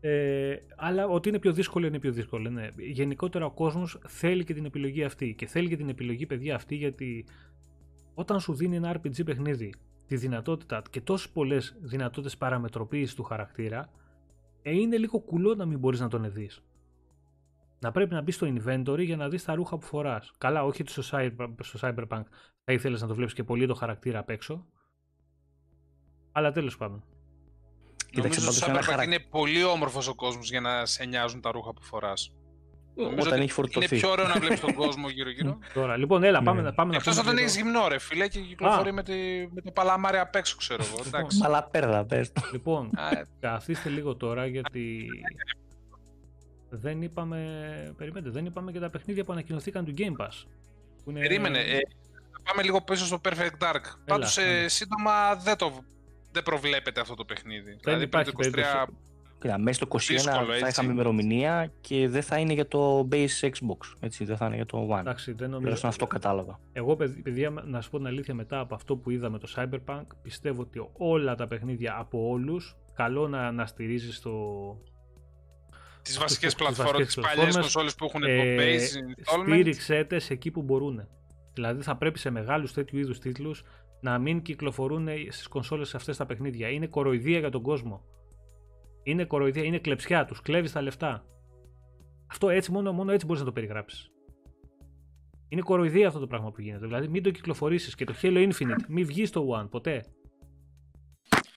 Ε, αλλά ότι είναι πιο δύσκολο είναι πιο δύσκολο. Ναι. Γενικότερα ο κόσμος θέλει και την επιλογή αυτή και θέλει και την επιλογή παιδιά αυτή γιατί όταν σου δίνει ένα RPG παιχνίδι τη δυνατότητα και τόσες πολλές δυνατότητες παραμετροποίησης του χαρακτήρα ε, είναι λίγο κουλό να μην μπορείς να τον δεις να πρέπει να μπεις στο inventory για να δεις τα ρούχα που φοράς. Καλά, όχι στο, στο Cyberpunk θα ήθελες να το βλέπεις και πολύ το χαρακτήρα απ' έξω. Αλλά τέλος πάντων. Νομίζω ότι στο Cyberpunk είναι πολύ όμορφος ο κόσμος για να σε νοιάζουν τα ρούχα που φοράς. Όταν έχει φορτωθεί. Είναι πιο ωραίο να βλέπεις τον κόσμο γύρω-γύρω. [LAUGHS] Τώρα, λοιπόν, έλα, πάμε, ναι. πάμε Εκτός όταν έχεις γυμνό, ρε φίλε, και κυκλοφορεί με, τη, με το παλαμάρι απ' έξω, ξέρω εγώ. [LAUGHS] Λοιπόν, Μαλαπέρδα, πες. Λοιπόν, καθίστε λίγο τώρα γιατί δεν είπαμε, περιμένετε, δεν είπαμε και τα παιχνίδια που ανακοινωθήκαν του Game Pass. είναι... Περίμενε, ε, πάμε λίγο πίσω στο Perfect Dark. Πάντως ε, σύντομα δεν το, δεν προβλέπεται αυτό το παιχνίδι. Δεν δηλαδή, υπάρχει το 23... Κοίτα, μέσα στο 21 θα είχαμε ημερομηνία και δεν θα είναι για το base Xbox. Έτσι, δεν θα είναι για το One. Εντάξει, δεν νομίζω. αυτό κατάλαβα. Εγώ, παιδιά, να σου πω την αλήθεια, μετά από αυτό που είδαμε το Cyberpunk, πιστεύω ότι όλα τα παιχνίδια από όλους, καλό να, να στηρίζεις το. Τις βασικές πλατφόρμες, τις παλιές κονσόλες που έχουν ε, το base Στήριξέ τε εκεί που μπορούν. Δηλαδή θα πρέπει σε μεγάλους τέτοιου είδους τίτλους να μην κυκλοφορούν στις κονσόλες αυτές τα παιχνίδια. Είναι κοροϊδία για τον κόσμο. Είναι κοροϊδία, είναι κλεψιά, τους κλέβεις τα λεφτά. Αυτό έτσι, μόνο, μόνο έτσι μπορείς να το περιγράψεις. Είναι κοροϊδία αυτό το πράγμα που γίνεται. Δηλαδή, μην το κυκλοφορήσεις και το Halo Infinite, μην βγεις στο One ποτέ.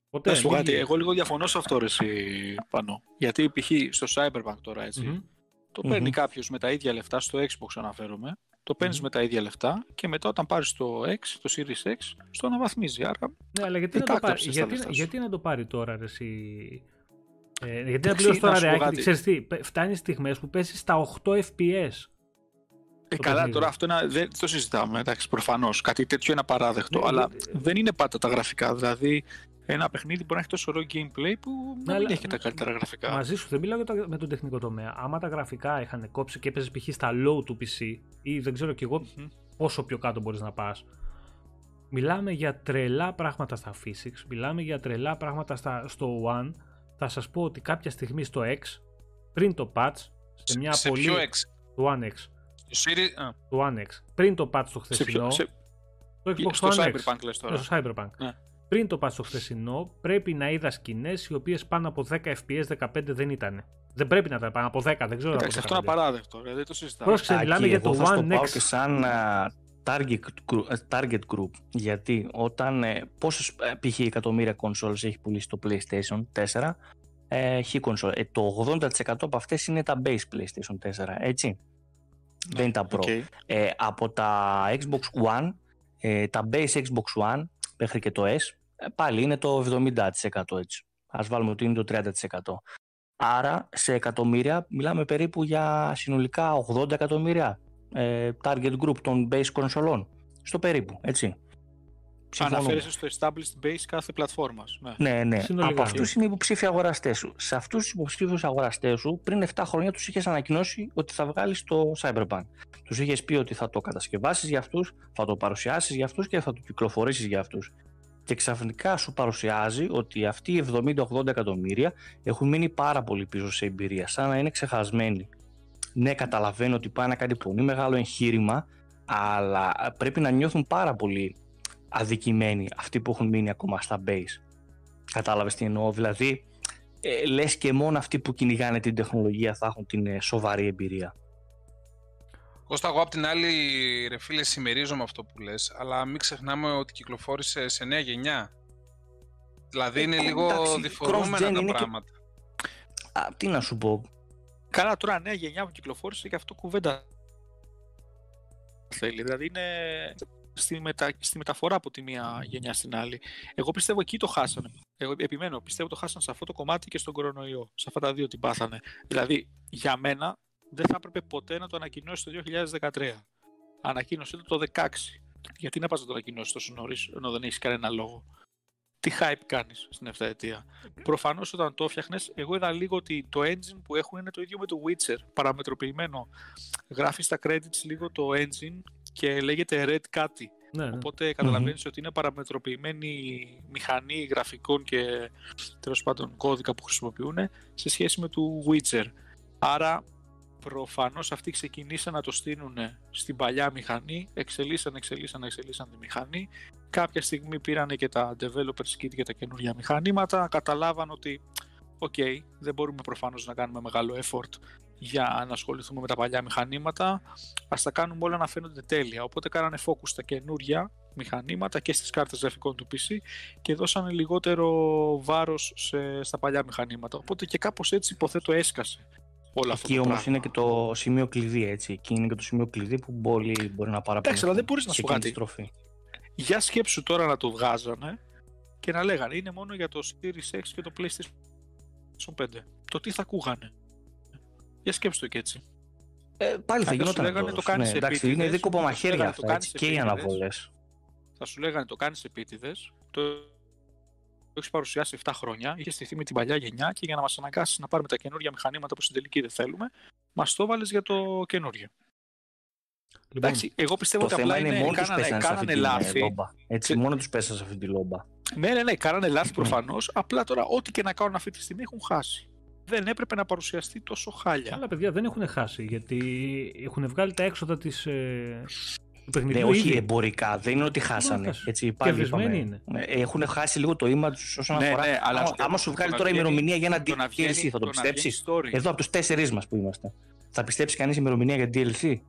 Ποτέ. Σου κάτι, εγώ λίγο διαφωνώ σε αυτό ρε πάνω. Γιατί π.χ. στο Cyberpunk τώρα έτσι, το παίρνει mm-hmm. κάποιος με τα ίδια λεφτά, στο Xbox αναφέρομαι, το παίρνεις mm-hmm. με τα ίδια λεφτά και μετά όταν πάρεις το X, το Series X, στο αναβαθμίζει. Άρα. Ναι, αλλά γιατί, να το, πάρει, γιατί, γιατί να το πάρει τώρα ρε, εσύ, ε, γιατί να πληρώσει τώρα ρε, ξέρεις τι, φτάνει στιγμές που πέσεις στα 8 FPS. Ε, καλά, τώρα αυτό είναι, δεν το συζητάμε, εντάξει, προφανώς. Κάτι τέτοιο είναι απαράδεκτο, ναι, αλλά ναι. δεν είναι πάντα τα γραφικά. Δηλαδή, ένα παιχνίδι μπορεί να έχει τόσο ωραίο gameplay που να μην έχει τα καλύτερα γραφικά. Μαζί σου δεν μιλάω με τον τεχνικό τομέα. Άμα τα γραφικά είχαν κόψει και έπαιζες π.χ. στα low του PC ή δεν ξέρω κι εγώ πόσο πιο κάτω μπορείς να πας. Μιλάμε για τρελά πράγματα στα physics, μιλάμε για τρελά πράγματα στα, στο One θα σας πω ότι κάποια στιγμή στο X, πριν το patch, σε μια σε πολύ... ποιο X? Το One X. Το Series... Το One X. Πριν το patch το χθεσινό... Σε Το Xbox στο One Cyberpunk X. λες τώρα. Στο Cyberpunk. Ναι. Πριν το patch το χθεσινό, πρέπει να είδα σκηνές οι οποίες πάνω από 10 FPS, 15 δεν ήταν. Δεν πρέπει να ήταν πάνω από 10, δεν ξέρω. Εντάξει, αυτό είναι απαράδεκτο, δεν το συζητάμε. Πρόσεξε, μιλάμε για το One X. και σαν target, target group. Γιατί όταν ε, πόσες ε, π.χ. εκατομμύρια consoles έχει πουλήσει το PlayStation 4, ε, έχει console. Ε, το 80% από αυτές είναι τα base PlayStation 4, έτσι. Δεν είναι τα Pro. Okay. Ε, από τα Xbox One, ε, τα base Xbox One μέχρι και το S, ε, πάλι είναι το 70% έτσι. Ας βάλουμε ότι είναι το 30%. Άρα σε εκατομμύρια μιλάμε περίπου για συνολικά 80 εκατομμύρια ε, target group των base κονσολών. Στο περίπου, έτσι. Αναφέρεσαι στο established base κάθε πλατφόρμας. Ναι, ναι. ναι. Από αυτούς είναι οι υποψήφοι αγοραστές σου. Σε αυτούς τους υποψήφιους αγοραστές σου, πριν 7 χρόνια τους είχες ανακοινώσει ότι θα βγάλεις το Cyberpunk. Τους είχες πει ότι θα το κατασκευάσεις για αυτούς, θα το παρουσιάσεις για αυτούς και θα το κυκλοφορήσεις για αυτούς. Και ξαφνικά σου παρουσιάζει ότι αυτοί οι 70-80 εκατομμύρια έχουν μείνει πάρα πολύ πίσω σε εμπειρία, σαν να είναι ξεχασμένοι ναι, καταλαβαίνω ότι πάει να κάνει πολύ μεγάλο εγχείρημα, αλλά πρέπει να νιώθουν πάρα πολύ αδικημένοι αυτοί που έχουν μείνει ακόμα στα base. Κατάλαβες τι εννοώ, δηλαδή ε, λες και μόνο αυτοί που κυνηγάνε την τεχνολογία θα έχουν την ε, σοβαρή εμπειρία. Κώστα, εγώ απ' την άλλη, ρε φίλε, συμμερίζομαι αυτό που λες, αλλά μην ξεχνάμε ότι κυκλοφόρησε σε νέα γενιά. Δηλαδή είναι ε, λίγο διφορούμενα τα πράγματα. Α, τι να σου πω, Καλά, τώρα νέα γενιά που κυκλοφόρησε και αυτό κουβέντα θέλει. Δηλαδή είναι στη, μετα... στη μεταφορά από τη μία γενιά στην άλλη. Εγώ πιστεύω εκεί το χάσανε. Εγώ επιμένω, πιστεύω το χάσανε σε αυτό το κομμάτι και στον κορονοϊό. Σε αυτά τα δύο την πάθανε. Δηλαδή, για μένα δεν θα έπρεπε ποτέ να το ανακοινώσει το 2013. Ανακοίνωσε το το 2016. Γιατί να πας να το ανακοινώσεις τόσο νωρίς, ενώ δεν έχεις κανένα λόγο; Τι hype κάνεις στην 7 ετία; Προφανώς όταν το έφτιαχνες, εγώ είδα λίγο ότι το engine που έχουν είναι το ίδιο με το Witcher, παραμετροποιημένο. Γράφεις στα credits λίγο το engine και λέγεται Red κάτι. Ναι, ναι. Οπότε ότι είναι παραμετροποιημένη μηχανή γραφικών και τέλος πάντων κώδικα που χρησιμοποιούν σε σχέση με το Witcher. Άρα προφανώς αυτοί ξεκινήσαν να το στείλουν στην παλιά μηχανή, εξελίσσαν, εξελίσσαν, εξελίσσαν τη μηχανή. Κάποια στιγμή πήραν και τα developers kit για τα καινούργια μηχανήματα, καταλάβαν ότι οκ, okay, δεν μπορούμε προφανώς να κάνουμε μεγάλο effort για να ασχοληθούμε με τα παλιά μηχανήματα, ας τα κάνουμε όλα να φαίνονται τέλεια. Οπότε κάνανε focus στα καινούργια μηχανήματα και στις κάρτες γραφικών του PC και δώσανε λιγότερο βάρος σε, στα παλιά μηχανήματα. Οπότε και κάπως έτσι υποθέτω έσκασε Όλα Εκεί όμως είναι και το σημείο κλειδί, έτσι. Εκεί είναι και το σημείο κλειδί που μπορεί, μπορεί να πάρει Εντάξει, αλλά δεν μπορείς να σου κάτι. Στροφή. Για σκέψου τώρα να το βγάζανε και να λέγανε είναι μόνο για το Series X και το PlayStation 5. Το τι θα ακούγανε. Για σκέψου το και έτσι. Ε, πάλι θα γινόταν λέγανε, το κάνεις ναι, εντάξει, είναι δίκοπο μαχαίρια αυτό, έτσι, και οι αναβολές. Θα σου λέγανε το κάνεις επίτηδες, το το έχεις παρουσιάσει 7 χρόνια, είχες στηθεί με την παλιά γενιά και για να μας αναγκάσεις να πάρουμε τα καινούργια μηχανήματα που στην τελική δεν θέλουμε, μας το βάλες για το καινούργιο. Λοιπόν, Εντάξει, εγώ πιστεύω ότι απλά είναι, μόνο κάνανε, κάνανε λάθη. Λόμπα. Έτσι, μόνο τους πέσανε σε αυτή τη λόμπα. Ναι, ναι, ναι, κάνανε λάθη προφανώς. απλά τώρα, ό,τι και να κάνουν αυτή τη στιγμή έχουν χάσει. Δεν έπρεπε να παρουσιαστεί τόσο χάλια. Αλλά παιδιά δεν έχουν χάσει γιατί έχουν βγάλει τα έξοδα της. Ε, ναι, όχι εμπορικά, δεν είναι ότι χάσανε. Έτσι, πάλι είναι. Ναι, έχουν χάσει λίγο το ίμα τους όσον ναι, αφορά. Ναι, αλλά άμα, άμα σου βγάλει τώρα ημερομηνία για ένα DLC, θα το πιστέψεις; Εδώ από τους τέσσερις μας που είμαστε. Θα πιστέψει κανείς ημερομηνία για DLC.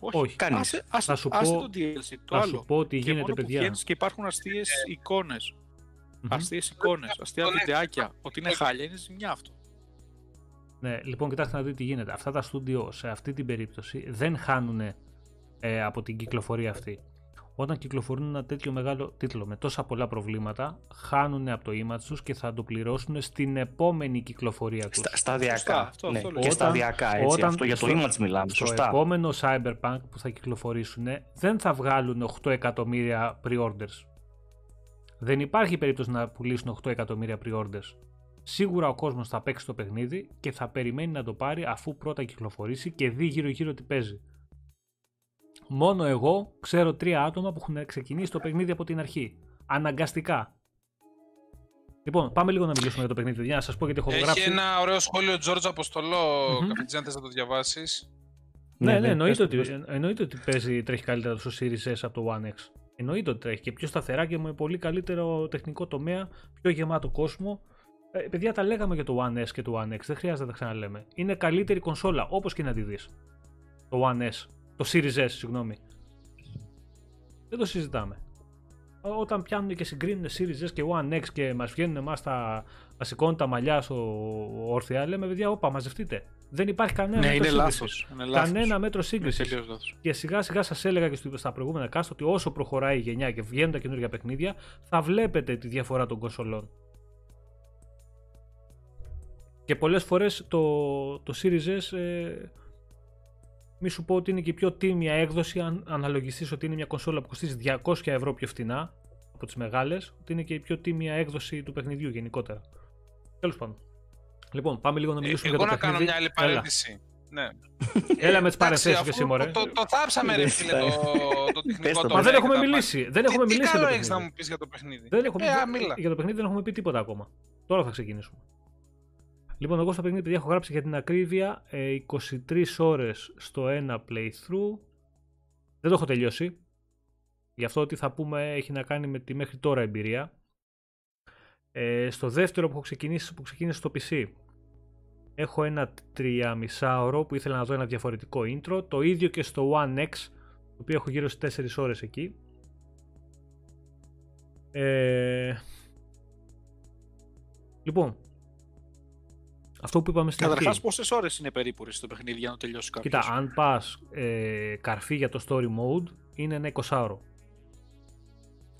Όχι, κάνεις. Θα σου πω, το DLC, το θα σου πω ότι γίνεται, παιδιά. Και υπάρχουν αστείες εικόνες. Αστείες εικόνες, αστεία βιντεάκια. Ότι είναι χάλια, είναι ζημιά αυτό. Ναι, λοιπόν, κοιτάξτε να δείτε τι γίνεται. Αυτά τα στούντιο σε αυτή την περίπτωση δεν χάνουν ε, από την κυκλοφορία αυτή. Όταν κυκλοφορούν ένα τέτοιο μεγάλο τίτλο με τόσα πολλά προβλήματα, χάνουν από το image τους και θα το πληρώσουν στην επόμενη κυκλοφορία τους. Στα, σταδιακά. Αυτό, ναι. και σταδιακά, έτσι. Όταν, αυτό, για το image μιλάμε. Στο επόμενο Cyberpunk που θα κυκλοφορήσουν δεν θα βγάλουν 8 εκατομμύρια pre-orders. Δεν υπάρχει περίπτωση να πουλήσουν 8 εκατομμύρια pre-orders. Σίγουρα ο κόσμος θα παίξει το παιχνίδι και θα περιμένει να το πάρει αφού πρώτα κυκλοφορήσει και δει γύρω γύρω τι παίζει. Μόνο εγώ ξέρω τρία άτομα που έχουν ξεκινήσει το παιχνίδι από την αρχή. Αναγκαστικά. Λοιπόν, πάμε λίγο να μιλήσουμε για το παιχνίδι. Για να σας πω γιατί έχω Έχει γράψει. Έχει ένα ωραίο σχόλιο Τζόρτζ Αποστολό. Mm-hmm. αν θες να το διαβάσεις; Ναι, ναι, ναι, εννοείται, ότι, εννοείται ότι παίζει, τρέχει καλύτερα το Series S από το One X. Εννοείται ότι τρέχει και πιο σταθερά και με πολύ καλύτερο τεχνικό τομέα, πιο γεμάτο κόσμο. Ε, παιδιά, τα λέγαμε για το One S και το One X, δεν χρειάζεται να τα ξαναλέμε. Είναι καλύτερη κονσόλα, όπως και να τη δεις. Το One S. Το Series S, συγγνώμη. Δεν το συζητάμε. Όταν πιάνουν και συγκρίνουν Series S και One X και μας βγαίνουν εμάς τα, τα σηκώνουν τα μαλλιά στο όρθια, λέμε παιδιά, όπα, μαζευτείτε. Δεν υπάρχει κανένα ναι, μέτρο είναι σύγκριση. Κανένα μέτρο σύγκριση. Και σιγά σιγά σας έλεγα και στα προηγούμενα cast ότι όσο προχωράει η γενιά και βγαίνουν τα καινούργια παιχνίδια, θα βλέπετε τη διαφορά των κονσολών. Και πολλές φορές το, το Series S ε, μη σου πω ότι είναι και η πιο τίμια έκδοση αν αναλογιστείς ότι είναι μια κονσόλα που κοστίζει 200 ευρώ πιο φθηνά από τις μεγάλες, ότι είναι και η πιο τίμια έκδοση του παιχνιδιού γενικότερα. Τέλος πάντων. Λοιπόν, πάμε λίγο να μιλήσουμε ε, για το παιχνίδι. Εγώ να κάνω μια άλλη παρένθεση. Ναι. Έλα με τις παρεθέσει και εσύ, μωρέ. Το, το, το θάψαμε, ρε φίλε, το, το τεχνικό το Μα δεν έχουμε μιλήσει. Δεν έχουμε τι, μιλήσει. Τι καλό έχεις να μου πεις για το παιχνίδι. Δεν έχουμε, ε, για το παιχνίδι δεν έχουμε πει τίποτα ακόμα. Τώρα θα ξεκινήσουμε. Λοιπόν, εγώ στο παιχνίδι παιδιά έχω γράψει για την ακρίβεια 23 ε, ώρες στο ένα playthrough. Δεν το έχω τελειώσει. Γι' αυτό ότι θα πούμε έχει να κάνει με τη μέχρι τώρα εμπειρία. Ε, στο δεύτερο που έχω ξεκινήσει, που ξεκίνησε στο PC έχω ένα 3,5 ώρο που ήθελα να δω ένα διαφορετικό intro. Το ίδιο και στο One X, το οποίο έχω γύρω στις 4 ώρες εκεί. Ε, λοιπόν, αυτό που είπαμε στην Καταρχάς, αρχή. Καταρχά, πόσες ώρες είναι περίπου στο παιχνίδι για να τελειώσει κάποιος; Κοίτα, αν πας ε, καρφί για το story mode, είναι ένα 20 ώρο.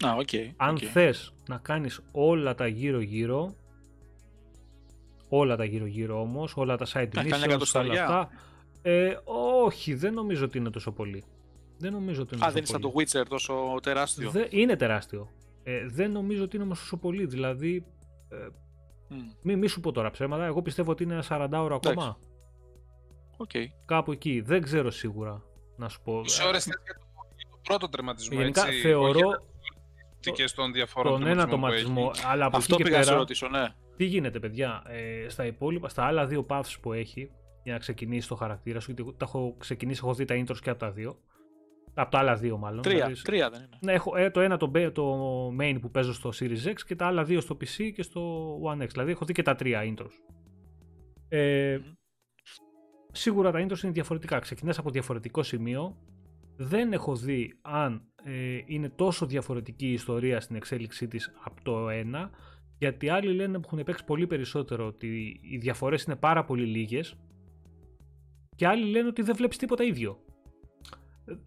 Α, okay, Αν okay. θες να κάνεις όλα τα γύρω-γύρω, όλα τα γύρω-γύρω όμως, όλα τα site missions, όλα αυτά. Ε, όχι, δεν νομίζω ότι είναι τόσο πολύ. Δεν νομίζω ότι είναι Α, δεν είναι σαν το Witcher τόσο τεράστιο. Δε, είναι τεράστιο. Ε, δεν νομίζω ότι είναι όμως τόσο πολύ. Δηλαδή, ε, Mm. Μη, μη σου πω τώρα ψέματα. Εγώ πιστεύω ότι είναι ένα 40 ώρα ακόμα. Okay. Κάπου εκεί. Δεν ξέρω σίγουρα να σου πω. Τι ώρες για το πρώτο τερματισμό. Γενικά έτσι, θεωρώ. Και στον διαφορών τον ένα τερματισμό. Αλλά από Αυτό πήγα να ρωτήσω, ναι. Τι γίνεται, παιδιά, ε, στα υπόλοιπα, στα άλλα δύο paths που έχει για να ξεκινήσει το χαρακτήρα σου, γιατί τα έχω ξεκινήσει, έχω δει τα intros και από τα δύο. Από τα άλλα δύο μάλλον. Τρία, δηλαδή, τρία δεν είναι. Ναι, έχω ε, το ένα το, το main που παίζω στο Series X και τα άλλα δύο στο PC και στο One X. Δηλαδή έχω δει και τα τρία intros. Ε, Σίγουρα τα intros είναι διαφορετικά. Ξεκινάς από διαφορετικό σημείο. Δεν έχω δει αν ε, είναι τόσο διαφορετική η ιστορία στην εξέλιξή της από το ένα γιατί άλλοι λένε που έχουν παίξει πολύ περισσότερο ότι οι διαφορές είναι πάρα πολύ λίγες και άλλοι λένε ότι δεν βλέπεις τίποτα ίδιο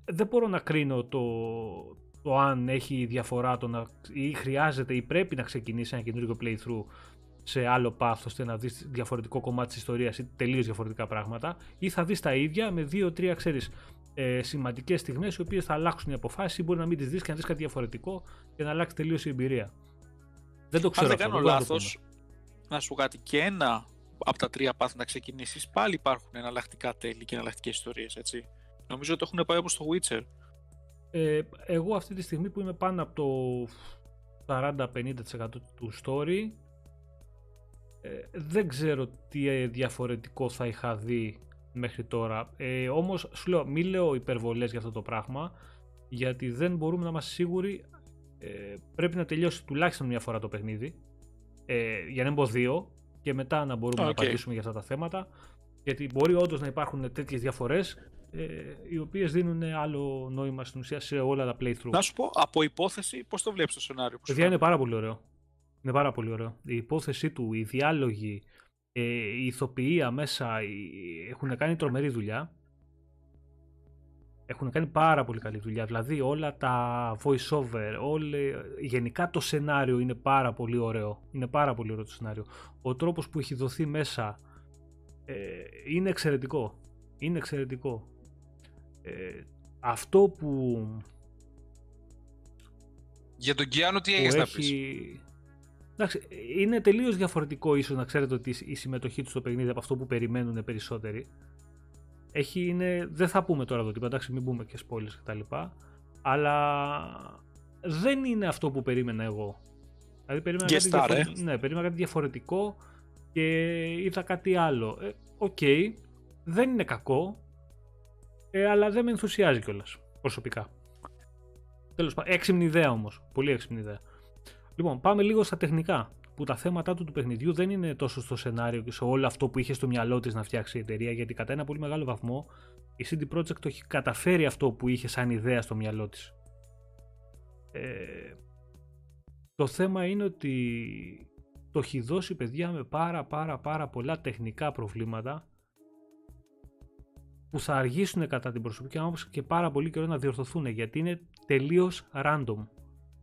δεν μπορώ να κρίνω το, το αν έχει διαφορά το να, ή χρειάζεται ή πρέπει να ξεκινήσει ένα καινούργιο playthrough σε άλλο path ώστε να δεις διαφορετικό κομμάτι της ιστορίας ή τελείως διαφορετικά πράγματα ή θα δεις τα ίδια με δύο-τρία ξέρεις ε, σημαντικές στιγμές οι οποίες θα αλλάξουν οι αποφάσεις ή μπορεί να μην τις δεις και να δεις κάτι διαφορετικό και να αλλάξει τελείως η εμπειρία. Δεν το ξέρω. Αν δεν κάνω λάθος, να σου κάτι και ένα από τα τρία πάθη να ξεκινήσεις, πάλι υπάρχουν εναλλακτικά τέλη και εναλλακτικές ιστορίες, έτσι. Νομίζω ότι έχουν πάει όπως το Witcher. Ε, εγώ αυτή τη στιγμή που είμαι πάνω από το 40-50% του story ε, δεν ξέρω τι ε, διαφορετικό θα είχα δει μέχρι τώρα. Ε, όμως σου λέω, μη λέω υπερβολές για αυτό το πράγμα γιατί δεν μπορούμε να είμαστε σίγουροι ε, πρέπει να τελειώσει τουλάχιστον μια φορά το παιχνίδι ε, για να μην πω δύο και μετά να μπορούμε να απαντήσουμε για αυτά τα θέματα γιατί μπορεί όντως να υπάρχουν τέτοιες διαφορές ε, οι οποίες δίνουν άλλο νόημα στην ουσία σε όλα τα playthrough. Να σου πω, από υπόθεση, πώς το βλέπεις το σενάριο. Παιδιά είναι πάρα πολύ ωραίο. Είναι πάρα πολύ ωραίο. Η υπόθεσή του, οι διάλογοι, ε, η ηθοποιία μέσα έχουν κάνει τρομερή δουλειά. Έχουν κάνει πάρα πολύ καλή δουλειά. Δηλαδή όλα τα voice over, όλη, γενικά το σενάριο είναι πάρα πολύ ωραίο. Είναι πάρα πολύ ωραίο το σενάριο. Ο τρόπος που έχει δοθεί μέσα ε, είναι εξαιρετικό. Είναι εξαιρετικό. Ε, αυτό που... Για τον Κιάνο τι έχεις να πεις; Εντάξει, είναι τελείως διαφορετικό ίσως να ξέρετε ότι η συμμετοχή του στο παιχνίδι από αυτό που περιμένουν περισσότεροι. Έχει, είναι, δεν θα πούμε τώρα εδώ τίποτα, εντάξει, μην πούμε και spoilers κτλ. Αλλά δεν είναι αυτό που περίμενα εγώ. Δηλαδή περίμενα, κάτι, διαφορετικό, ναι, περίμενα κάτι διαφορετικό και είδα κάτι άλλο. Ε, ok, okay, δεν είναι κακό, ε, αλλά δεν με ενθουσιάζει κιόλας προσωπικά. Τέλος πάντων, έξυπνη ιδέα όμως. Πολύ έξυπνη ιδέα. Λοιπόν, πάμε λίγο στα τεχνικά. Που τα θέματα του του παιχνιδιού δεν είναι τόσο στο σενάριο και σε όλο αυτό που είχε στο μυαλό της να φτιάξει η εταιρεία, γιατί κατά ένα πολύ μεγάλο βαθμό η CD Projekt το έχει καταφέρει αυτό που είχε σαν ιδέα στο μυαλό της. Ε, το θέμα είναι ότι το έχει δώσει παιδιά με πάρα πάρα πάρα πολλά τεχνικά προβλήματα που θα αργήσουν κατά την προσωπική άποψη και πάρα πολύ καιρό να διορθωθούν γιατί είναι τελείως random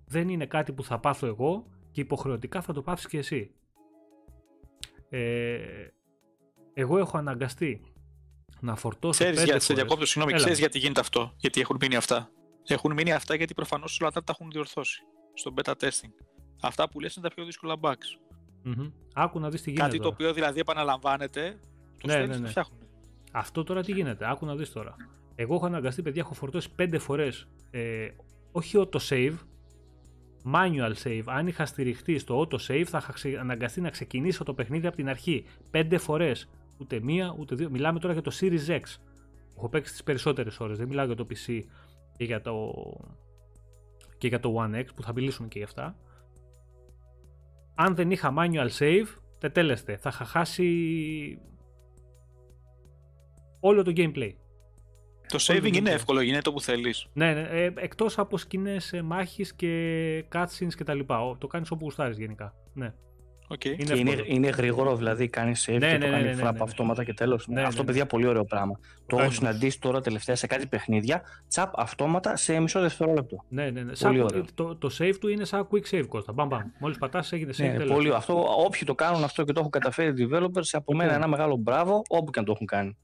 δεν είναι κάτι που θα πάθω εγώ και υποχρεωτικά θα το πάθεις και εσύ. Ε, εγώ έχω αναγκαστεί να φορτώσω ξέρεις, πέντε για, Σε διακόπτω, συγγνώμη, ξέρεις γιατί γίνεται αυτό, γιατί έχουν μείνει αυτά. Έχουν μείνει αυτά γιατί προφανώς όλα τα έχουν διορθώσει στο beta testing. Αυτά που λες είναι τα πιο δύσκολα bugs. Mm-hmm. Άκου να δεις τι γίνεται Κάτι τώρα. το οποίο δηλαδή επαναλαμβάνεται, το ναι, ναι, ναι. φτιάχνουν. Αυτό τώρα τι γίνεται, άκου να δεις τώρα. Εγώ έχω αναγκαστεί, παιδιά, έχω φορτώσει πέντε φορές, ε, όχι auto save, manual save. Αν είχα στηριχτεί στο auto save, θα είχα αναγκαστεί να ξεκινήσω το παιχνίδι από την αρχή. Πέντε φορές. Ούτε μία, ούτε δύο. Μιλάμε τώρα για το Series X. Έχω παίξει τις περισσότερες ώρες. Δεν μιλάω για το PC και για το, και για το One X που θα μιλήσουμε και γι' αυτά. Αν δεν είχα manual save, τετέλεστε. Θα είχα χάσει όλο το gameplay. Το saving είναι εύκολο, γίνεται το που θέλεις. Ναι, ναι ε, εκτός από σκηνές ε, μάχης και cutscenes και τα λοιπά. Το κάνεις όπου γουστάρεις γενικά. Ναι. Okay. Είναι, είναι, είναι, γρήγορο, δηλαδή κάνεις save ναι, και ναι, το κάνεις ναι, ναι, ναι, ναι. αυτόματα και τέλος. Ναι, Αυτό, παιδιά, πολύ ωραίο πράγμα. Το έχω συναντήσει τώρα τελευταία σε κάτι παιχνίδια. Τσαπ αυτόματα σε μισό δευτερόλεπτο. Ναι, ναι, ναι. Πολύ ωραίο. Το, το save του είναι σαν quick save κόστα. Μπαμ, μπαμ. Μόλις πατάς, έγινε save. Ναι, πολύ, αυτό, όποιοι το κάνουν αυτό και το έχουν καταφέρει developers, από μένα λοιπόν. ένα μεγάλο μπράβο, όπου και αν το έχουν κάνει.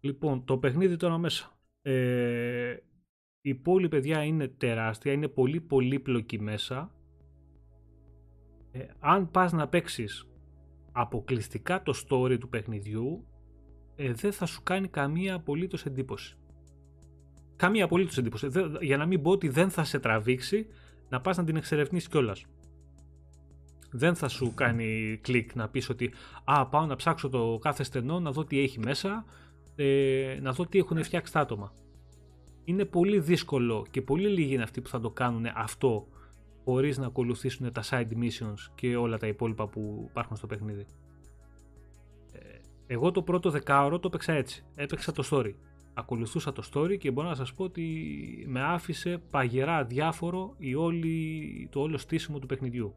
Λοιπόν, το παιχνίδι τώρα μέσα. Ε, η πόλη, παιδιά, είναι τεράστια, είναι πολύ πολύπλοκη μέσα. Ε, αν πας να παίξεις αποκλειστικά το story του παιχνιδιού, ε, δεν θα σου κάνει καμία απολύτως εντύπωση. Καμία απολύτως εντύπωση. για να μην πω ότι δεν θα σε τραβήξει να πας να την εξερευνήσεις κιόλας. Δεν θα σου κάνει κλικ να πεις ότι «Α, πάω να ψάξω το κάθε στενό, να δω τι έχει μέσα ε, να δω τι έχουν φτιάξει τα άτομα. Είναι πολύ δύσκολο και πολύ λίγοι είναι αυτοί που θα το κάνουν αυτό χωρίς να ακολουθήσουν τα side missions και όλα τα υπόλοιπα που υπάρχουν στο παιχνίδι. Ε, εγώ το πρώτο δεκάωρο το έπαιξα έτσι. Έπαιξα το story. Ακολουθούσα το story και μπορώ να σας πω ότι με άφησε παγερά διάφορο η όλη, το όλο στήσιμο του παιχνιδιού.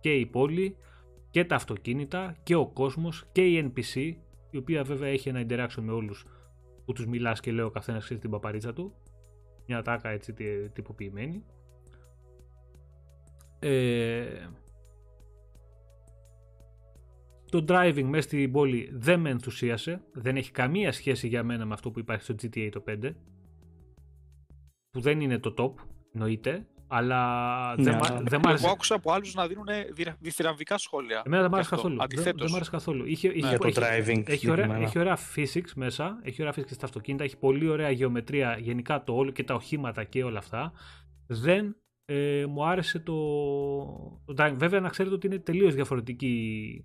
Και η πόλη και τα αυτοκίνητα και ο κόσμος και η NPC η οποία βέβαια έχει ένα interaction με όλους που τους μιλάς και λέω ο καθένας ξέρει την παπαρίτσα του. Μια τάκα έτσι τυποποιημένη. Ε, το driving μέσα στην πόλη δεν με ενθουσίασε δεν έχει καμία σχέση για μένα με αυτό που υπάρχει στο GTA το 5 που δεν είναι το top εννοείται Αλλά ναι, δεν, ναι, δεν μ' άρεσε. Εγώ άκουσα από άλλους να δίνουν διθυραμβικά σχόλια. Εμένα δεν μ' άρεσε καθόλου. Δεν, δεν μ' άρεσε καθόλου. Είχε, είχε, ναι, το driving. Έχει, ωραία, έχει ωραία physics μέσα. Έχει ωραία physics στα αυτοκίνητα. Έχει πολύ ωραία γεωμετρία γενικά το όλο και τα οχήματα και όλα αυτά. Δεν ε, μου άρεσε το, το driving. Βέβαια να ξέρετε ότι είναι τελείως διαφορετική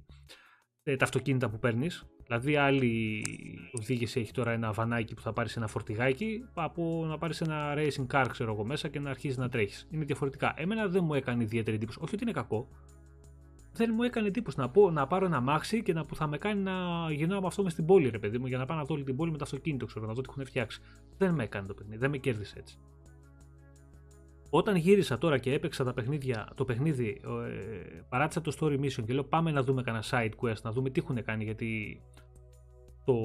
ε, τα αυτοκίνητα που παίρνεις. Δηλαδή, άλλη οδήγηση έχει τώρα ένα βανάκι που θα πάρεις ένα φορτηγάκι από να πάρεις ένα racing car, ξέρω εγώ μέσα και να αρχίσει να τρέχεις. Είναι διαφορετικά. Εμένα δεν μου έκανε ιδιαίτερη εντύπωση. Όχι ότι είναι κακό. Δεν μου έκανε εντύπωση να, πω, να πάρω ένα μάξι και να, που θα με κάνει να γυρνάω με αυτό μες στην πόλη, ρε παιδί μου, για να πάω να δω όλη την πόλη με το αυτοκίνητο, ξέρω να δω τι έχουν φτιάξει. Δεν με έκανε το παιχνίδι, δεν με κέρδισε έτσι. Όταν γύρισα τώρα και έπαιξα τα παιχνίδια, το παιχνίδι, ε, παράτησα το story mission και λέω πάμε να δούμε κανένα side quest, να δούμε τι έχουν κάνει γιατί το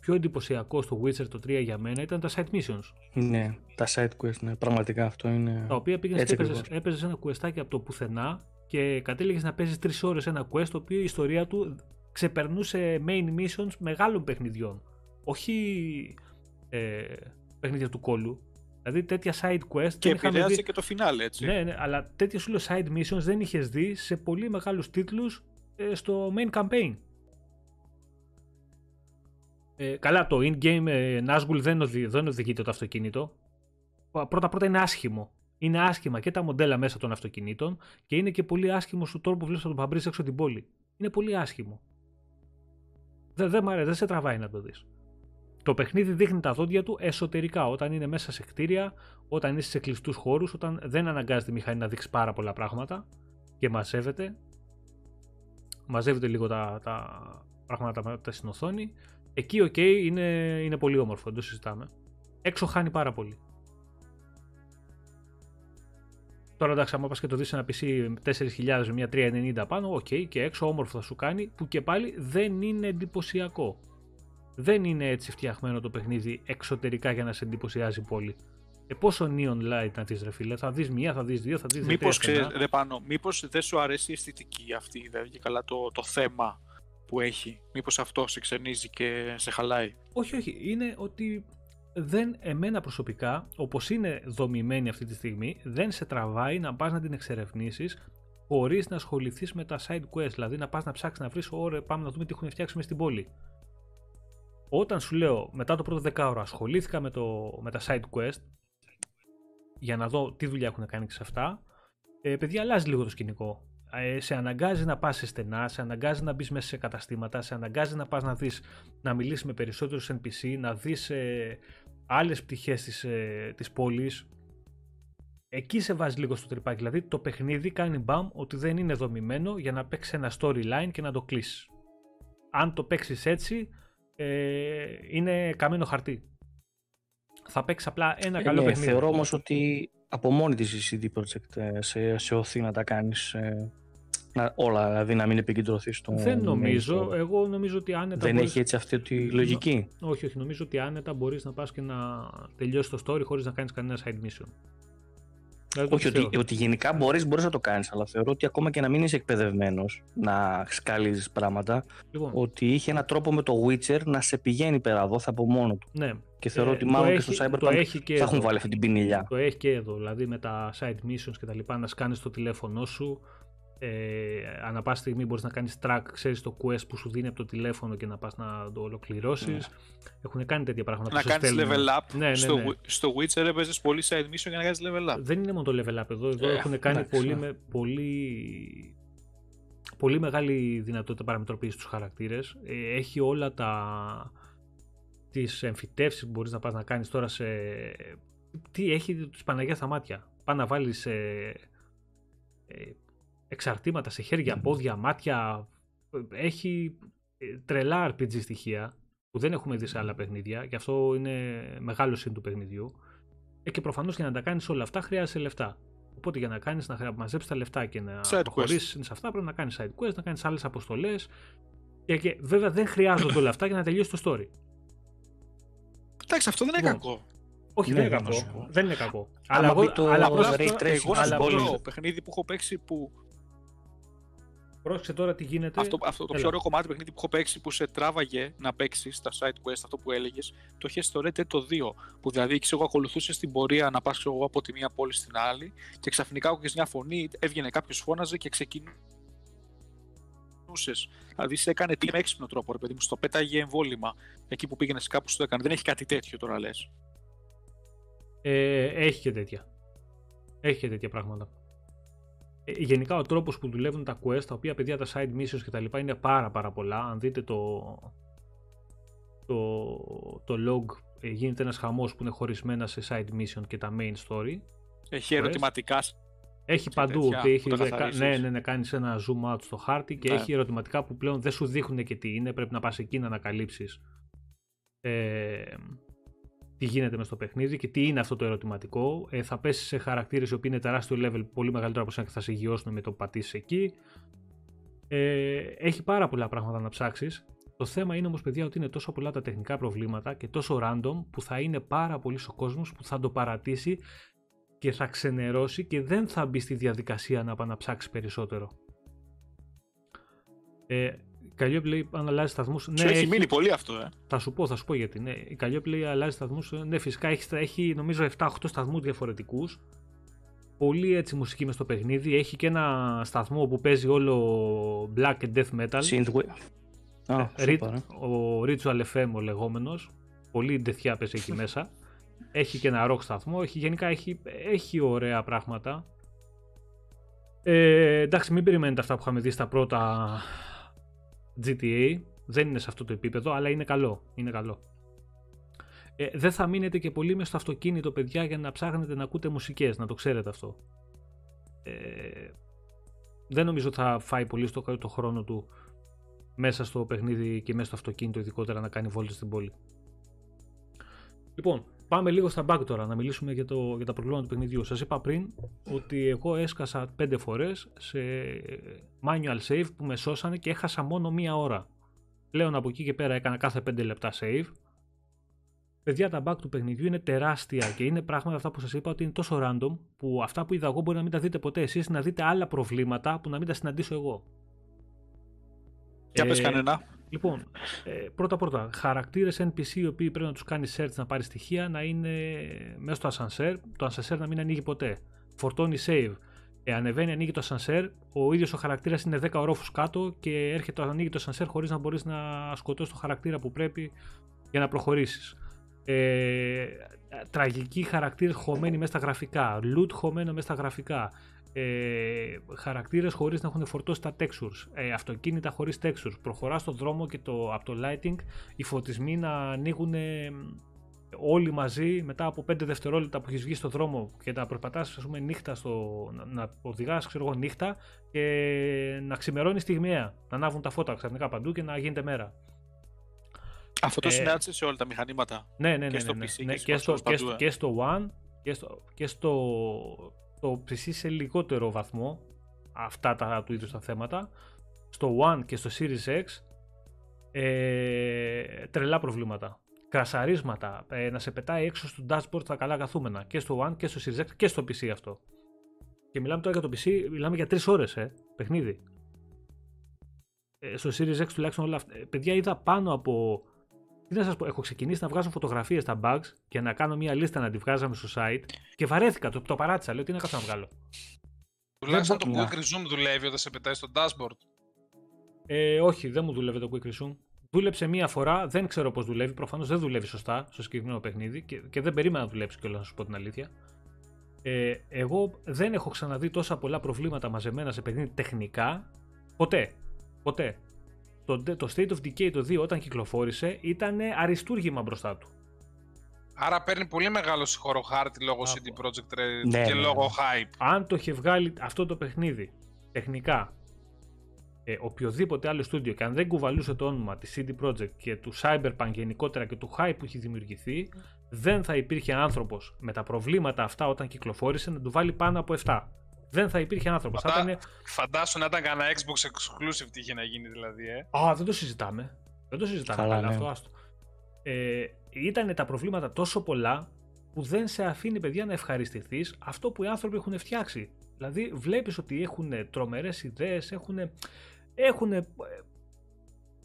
πιο εντυπωσιακό στο Witcher το 3 για μένα ήταν τα side missions. Ναι, τα side quest, ναι, πραγματικά αυτό είναι. Τα οποία πήγαινες και έπαιζε ένα questάκι από το πουθενά και κατέληγες να παίζεις 3 ώρες ένα quest το οποίο η ιστορία του ξεπερνούσε main missions μεγάλων παιχνιδιών. Όχι ε, παιχνίδια του κόλου. Δηλαδή τέτοια side quest. Και επηρέασε δει... και το φινάλε, έτσι. Ναι, ναι, αλλά τέτοια σου side missions δεν είχες δει σε πολύ μεγάλους τίτλους ε, στο main campaign. Ε, καλά, το in-game ε, Nazgul δεν, οδη, δεν οδηγείται το αυτοκίνητο. Πρώτα-πρώτα είναι άσχημο. Είναι άσχημα και τα μοντέλα μέσα των αυτοκινήτων και είναι και πολύ άσχημο στο τρόπο που βλέπεις τον Παμπρί έξω την πόλη. Είναι πολύ άσχημο. Δεν, δεν, δεν σε τραβάει να το δεις. Το παιχνίδι δείχνει τα δόντια του εσωτερικά, όταν είναι μέσα σε κτίρια, όταν είσαι σε κλειστούς χώρους, όταν δεν αναγκάζεται η μηχανή να δείξει πάρα πολλά πράγματα και μαζεύεται. Μαζεύεται λίγο τα, τα πράγματα τα στην οθόνη. Εκεί, ok, okay, είναι, είναι πολύ όμορφο, δεν το συζητάμε. Έξω χάνει πάρα πολύ. Τώρα εντάξει, άμα πας και το δεις σε ένα PC 4.000 με μια 3090 πάνω, ok, okay, και έξω όμορφο θα σου κάνει, που και πάλι δεν είναι εντυπωσιακό δεν είναι έτσι φτιαχμένο το παιχνίδι εξωτερικά για να σε εντυπωσιάζει πολύ. Ε, πόσο neon light να δεις ρε φίλε, θα δεις μία, θα δεις δύο, θα δεις Μήπως, ξέρεις, ρε Πάνο, μήπως δεν σου αρέσει η αισθητική αυτή, ντε και καλά το, το θέμα που έχει. Μήπως αυτό σε ξενίζει και σε χαλάει. Όχι, όχι. Είναι ότι δεν εμένα προσωπικά, όπως είναι δομημένη αυτή τη στιγμή, δεν σε τραβάει να πας να την εξερευνήσεις χωρίς να ασχοληθείς με τα side quest, δηλαδή να πας να ψάξεις να βρεις, ωραία πάμε να δούμε τι έχουν φτιάξει στην πόλη. Όταν σου λέω μετά το πρώτο δεκάωρο ασχολήθηκα με, το, με τα side quest για να δω τι δουλειά έχουν κάνει και σε αυτά, ε, παιδιά αλλάζει λίγο το σκηνικό. Ε, σε αναγκάζει να πας σε στενά, σε αναγκάζει να μπεις μέσα σε καταστήματα, σε αναγκάζει να πας να δεις, να μιλήσεις με περισσότερους NPC, να δεις ε, άλλες πτυχές της, ε, της πόλης. Εκεί σε βάζει λίγο στο τρυπάκι, δηλαδή το παιχνίδι κάνει μπαμ ότι δεν είναι δομημένο για να παίξεις ένα storyline και να το κλείσεις. Αν το παίξεις έτσι, ε, είναι καμένο χαρτί. Θα παίξει απλά ένα ε, καλό ναι, παιχνίδι. Θεωρώ όμως ότι από μόνη της η CD Projekt ε, σε, σε οθεί να τα κάνεις ε, όλα, δηλαδή να μην επικεντρωθείς στο. Δεν νομίζω. Εγώ νομίζω ότι άνετα. Δεν έχει έτσι αυτή τη λογική; Όχι, όχι. Νομίζω ότι άνετα μπορείς να πας και να τελειώσεις το story χωρίς να κάνεις κανένα side mission. Όχι, ότι, ότι, γενικά μπορείς μπορείς να το κάνεις, αλλά θεωρώ ότι ακόμα και να μην είσαι εκπαιδευμένος να σκάλεις πράγματα, λοιπόν. ότι είχε έναν τρόπο με το Witcher να σε πηγαίνει πέρα εδώ, θα από μόνο του. Ναι. Και θεωρώ ε, ότι μάλλον και στο Cyberpunk θα έχουν βάλει αυτή την πινηλιά. Το έχει και εδώ, δηλαδή με τα side missions και τα λοιπά, να σκάνεις το τηλέφωνό σου, ε, ανά πάση στιγμή μπορείς να κάνεις track, ξέρεις το quest που σου δίνει από το τηλέφωνο και να πας να το ολοκληρώσεις. Ναι. Έχουν κάνει τέτοια πράγματα να κάνεις level up. Ναι, ναι, στο, ναι. στο Witcher έπαιζες πολύ side mission για να κάνεις level up. Δεν είναι μόνο το level up εδώ, εδώ ε, έχουν κάνει πολύ, με, πολύ, πολύ μεγάλη δυνατότητα παραμετροποίησης στους χαρακτήρες. Ε, έχει όλα τα τις εμφυτεύσεις που μπορείς να πας να κάνεις τώρα σε... Τι έχει τους Παναγιά στα μάτια. Πά να βάλεις ε, ε, εξαρτήματα σε χέρια, πόδια, μάτια. Έχει ε, τρελά RPG στοιχεία που δεν έχουμε δει σε άλλα παιχνίδια και αυτό είναι μεγάλο σύν του παιχνιδιού. Ε, και προφανώς για να τα κάνεις όλα αυτά χρειάζεσαι λεφτά. Οπότε για να κάνεις να μαζέψεις τα λεφτά και να προχωρήσεις σε αυτά πρέπει να κάνεις side quest, να κάνεις άλλες αποστολές. Και, και βέβαια δεν χρειάζονται όλα αυτά για να τελειώσει το story. Εντάξει, αυτό δεν είναι λοιπόν, κακό. Όχι, δεν είναι κακό. Δεν είναι κακό. Αλλά εγώ, αλλά εγώ, εγώ, εγώ, παιχνίδι που έχω παίξει που Πρόσεξε τώρα τι γίνεται. Αυτό, αυτό το πιο ωραίο κομμάτι παιχνίδι που έχω παίξει που σε τράβαγε να παίξεις στα side quest, αυτό που έλεγες, το είχες στο Red Dead το 2. Που δηλαδή ξέρω, εγώ ακολουθούσες την πορεία να πας από τη μία πόλη στην άλλη και ξαφνικά άκουγες μια φωνή, έβγαινε κάποιος, φώναζε και ξεκινούσες. Δηλαδή σε έκανε τι με έξυπνο τρόπο, ρε παιδί μου, στο πέταγε εμβόλυμα. Εκεί που πήγαινες κάπου στο έκανε. Δεν έχει κάτι τέτοιο τώρα λες. Ε, έχει και τέτοια. Έχει και τέτοια πράγματα. Ε, γενικά ο τρόπος που δουλεύουν τα quest, τα οποία παιδιά τα side missions και τα λοιπά είναι πάρα πάρα πολλά. Αν δείτε το, το, το log ε, γίνεται ένας χαμός που είναι χωρισμένα σε side mission και τα main story. Έχει ερωτηματικά έχει παντού. Τέτοια, έχει, ναι, ναι, ναι, κάνεις ένα zoom out στο χάρτη και ναι. έχει ερωτηματικά που πλέον δεν σου δείχνουν και τι είναι. Πρέπει να πας εκεί να ανακαλύψεις ε, τι γίνεται μες στο παιχνίδι και τι είναι αυτό το ερωτηματικό. Ε, θα πέσει σε χαρακτήρες οι οποίοι είναι τεράστιο level, πολύ μεγαλύτερο από εσένα και θα σε γιώσουν με το που πατήσει εκεί. Ε, έχει πάρα πολλά πράγματα να ψάξεις. Το θέμα είναι όμως, παιδιά, ότι είναι τόσο πολλά τα τεχνικά προβλήματα και τόσο random που θα είναι πάρα πολύ ο κόσμος που θα το παρατήσει και θα ξενερώσει και δεν θα μπει στη διαδικασία να πάει να ψάξει περισσότερο. Ε, Calliope λέει αν αλλάζει σταθμούς. Ναι, έχει, μείνει πολύ αυτό, ε. Θα σου πω, θα σου πω γιατί. Ναι, η Calliope λέει αλλάζει σταθμούς. Ναι, φυσικά έχει, έχει νομίζω 7-8 σταθμούς διαφορετικούς. Πολύ έτσι μουσική μες στο παιχνίδι. Έχει και ένα σταθμό που παίζει όλο black and death metal. Synthwave. Oh, ο Ritual FM ο λεγόμενος. Πολύ ντεθιά παίζει εκεί [LAUGHS] μέσα. Έχει και ένα rock σταθμό. Έχει, γενικά έχει, έχει ωραία πράγματα. Ε, εντάξει, μην περιμένετε αυτά που είχαμε δει στα πρώτα GTA. Δεν είναι σε αυτό το επίπεδο, αλλά είναι καλό. Είναι καλό. Ε, δεν θα μείνετε και πολύ μες στο αυτοκίνητο, παιδιά, για να ψάχνετε να ακούτε μουσικές, να το ξέρετε αυτό. Ε, δεν νομίζω θα φάει πολύ στο το χρόνο του μέσα στο παιχνίδι και μέσα στο αυτοκίνητο ειδικότερα να κάνει βόλτες στην πόλη. Λοιπόν, πάμε λίγο στα bug τώρα, να μιλήσουμε για, το, για τα προβλήματα του παιχνιδιού. Σας είπα πριν ότι εγώ έσκασα 5 φορές σε manual save που με σώσανε και έχασα μόνο μία ώρα. Πλέον από εκεί και πέρα έκανα κάθε 5 λεπτά save. Παιδιά, τα bug του παιχνιδιού είναι τεράστια και είναι πράγματα αυτά που σας είπα ότι είναι τόσο random που αυτά που είδα εγώ μπορεί να μην τα δείτε ποτέ εσείς, να δείτε άλλα προβλήματα που να μην τα συναντήσω εγώ. Για ε, πες κανένα. Λοιπόν, ε, πρώτα πρώτα, χαρακτήρες NPC οι οποίοι πρέπει να τους κάνει search να πάρει στοιχεία να είναι μέσα στο ascenseur, το ascenseur να μην ανοίγει ποτέ. Φορτώνει save. Ε, ανεβαίνει, ανοίγει το ascenseur, ο ίδιος ο χαρακτήρας είναι 10 ορόφους κάτω και έρχεται, ανοίγει το ascenseur χωρίς να μπορείς να σκοτώσεις το χαρακτήρα που πρέπει για να προχωρήσεις. Ε, τραγικοί χαρακτήρες χωμένοι μέσα στα γραφικά, loot χωμένο μέσα στα γραφικά, ε, χαρακτήρες χωρίς να έχουν φορτώσει τα textures, ε, αυτοκίνητα χωρίς textures. Προχωρά στον δρόμο και το, από το lighting οι φωτισμοί να ανοίγουν όλοι μαζί μετά από 5 δευτερόλεπτα που έχεις βγει στον δρόμο και να περπατάς ας πούμε, νύχτα στο, να, να οδηγάς ξέρω εγώ, νύχτα και να ξημερώνεις στιγμιαία, να ανάβουν τα φώτα ξαφνικά παντού και να γίνεται μέρα. Αυτό το ε, συνάντησε σε όλα τα μηχανήματα. Ναι, ναι, ναι. Και στο ναι, ναι, ναι. και, στο, και, στο, και στο One και στο, και στο το PC σε λιγότερο βαθμό αυτά τα του είδους τα θέματα. Στο One και στο Series X ε, τρελά προβλήματα. Κρασαρίσματα, ε, να σε πετάει έξω στο dashboard τα καλά καθούμενα. Και στο One και στο Series X και στο PC αυτό. Και μιλάμε τώρα για το PC, μιλάμε για 3 ώρες ε, παιχνίδι. Ε, στο Series X τουλάχιστον όλα αυτά. Ε, παιδιά είδα πάνω από τι να σας πω, έχω ξεκινήσει να βγάζω φωτογραφίες στα bugs και να κάνω μια λίστα να τη βγάζαμε στο site και βαρέθηκα, το, το παράτησα. Λέω τι είναι να βγάλω. Τουλάχιστον το Quick Resume δουλεύει όταν σε πετάει στο dashboard. Ε, όχι, δεν μου δουλεύει το Quick Resume. Δούλεψε μία φορά, δεν ξέρω πώς δουλεύει. Προφανώς δεν δουλεύει σωστά στο συγκεκριμένο παιχνίδι και, και δεν περίμενα να δουλέψει κιόλας, να σου πω την αλήθεια. Ε, εγώ δεν έχω ξαναδεί τόσα πολλά προβλήματα μαζεμένα σε παιχνίδι τεχνικά ποτέ. Ποτέ το, το State of Decay το 2 όταν κυκλοφόρησε ήταν αριστούργημα μπροστά του. Άρα παίρνει πολύ μεγάλο συγχώρο χάρτη λόγω CD Projekt Red ναι, και ναι, λόγω ναι. hype. Αν το είχε βγάλει αυτό το παιχνίδι τεχνικά ε, οποιοδήποτε άλλο στούντιο και αν δεν κουβαλούσε το όνομα της CD Projekt και του Cyberpunk γενικότερα και του hype που έχει δημιουργηθεί δεν θα υπήρχε άνθρωπος με τα προβλήματα αυτά όταν κυκλοφόρησε να του βάλει πάνω από 7 δεν θα υπήρχε άνθρωπος. Φαντά... Ήταν... Φαντάσου να ήταν κανένα Xbox exclusive τι είχε να γίνει δηλαδή, ε. Α, δεν το συζητάμε. Δεν το συζητάμε. Καλά, ναι. αυτό, άστο. Ε, ήταν τα προβλήματα τόσο πολλά που δεν σε αφήνει, παιδιά, να ευχαριστηθείς αυτό που οι άνθρωποι έχουν φτιάξει. Δηλαδή βλέπεις ότι έχουν τρομερές ιδέες, έχουν, έχουν,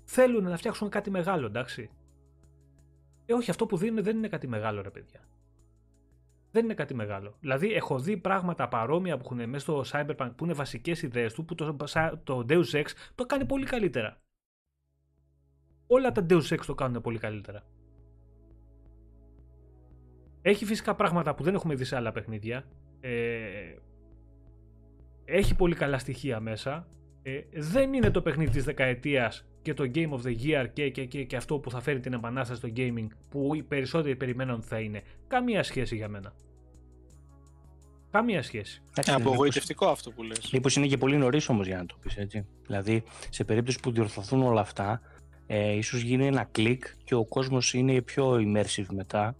θέλουν να φτιάξουν κάτι μεγάλο, εντάξει. Ε, όχι, αυτό που δίνουν δεν είναι κάτι μεγάλο, ρε παιδιά. Δεν είναι κάτι μεγάλο. Δηλαδή, έχω δει πράγματα παρόμοια που έχουν μέσα στο Cyberpunk που είναι βασικές ιδέες του, που το, το Deus Ex το κάνει πολύ καλύτερα. Όλα τα Deus Ex το κάνουν πολύ καλύτερα. Έχει φυσικά πράγματα που δεν έχουμε δει σε άλλα παιχνίδια. Ε, έχει πολύ καλά στοιχεία μέσα. Ε, δεν είναι το παιχνίδι της δεκαετίας και το Game of the Year και, και, και, και αυτό που θα φέρει την επανάσταση στο gaming που οι περισσότεροι περιμένουν ότι θα είναι. Καμία σχέση για μένα. Καμία σχέση. Είναι απογοητευτικό αυτό που λες. Μήπως είναι και πολύ νωρίς όμως για να το πεις έτσι. Δηλαδή, σε περίπτωση που διορθωθούν όλα αυτά, ε, ίσως γίνει ένα κλικ και ο κόσμος είναι πιο immersive μετά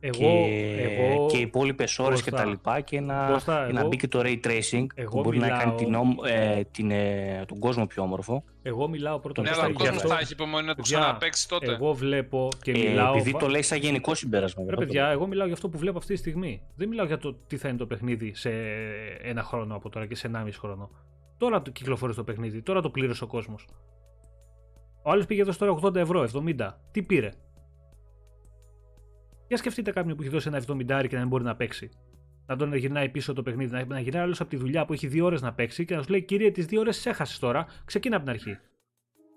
εγώ, και, εγώ, και οι υπόλοιπες ώρες και τα λοιπά και να, Κώστα, να μπει και το ray tracing που μπορεί μιλάω, να κάνει την, ε, την, ε, τον κόσμο πιο όμορφο. Εγώ μιλάω πρώτα Ναι, αλλά ο κόσμος θα έχει υπομονή να το ξαναπέξει τότε. Εγώ βλέπω και ε, μιλάω. Επειδή το λέει σαν γενικό συμπέρασμα. Ρε παιδιά, εγώ μιλάω για αυτό που βλέπω αυτή τη στιγμή. Δεν μιλάω για το τι θα είναι το παιχνίδι σε ένα χρόνο από τώρα και σε 1,5 χρόνο. Τώρα το κυκλοφορεί το παιχνίδι, τώρα το πλήρωσε ο κόσμος. Ο άλλος πήγε εδώ τώρα 80 ευρώ, 70. Τι πήρε; Για σκεφτείτε κάποιον που έχει δώσει ένα 70 και να δεν μπορεί να παίξει. Να τον γυρνάει πίσω το παιχνίδι, να γυρνάει άλλο από τη δουλειά που έχει δύο ώρες να παίξει και να σου λέει: Κύριε, τις δύο ώρες έχασες τώρα, ξεκίνα από την αρχή.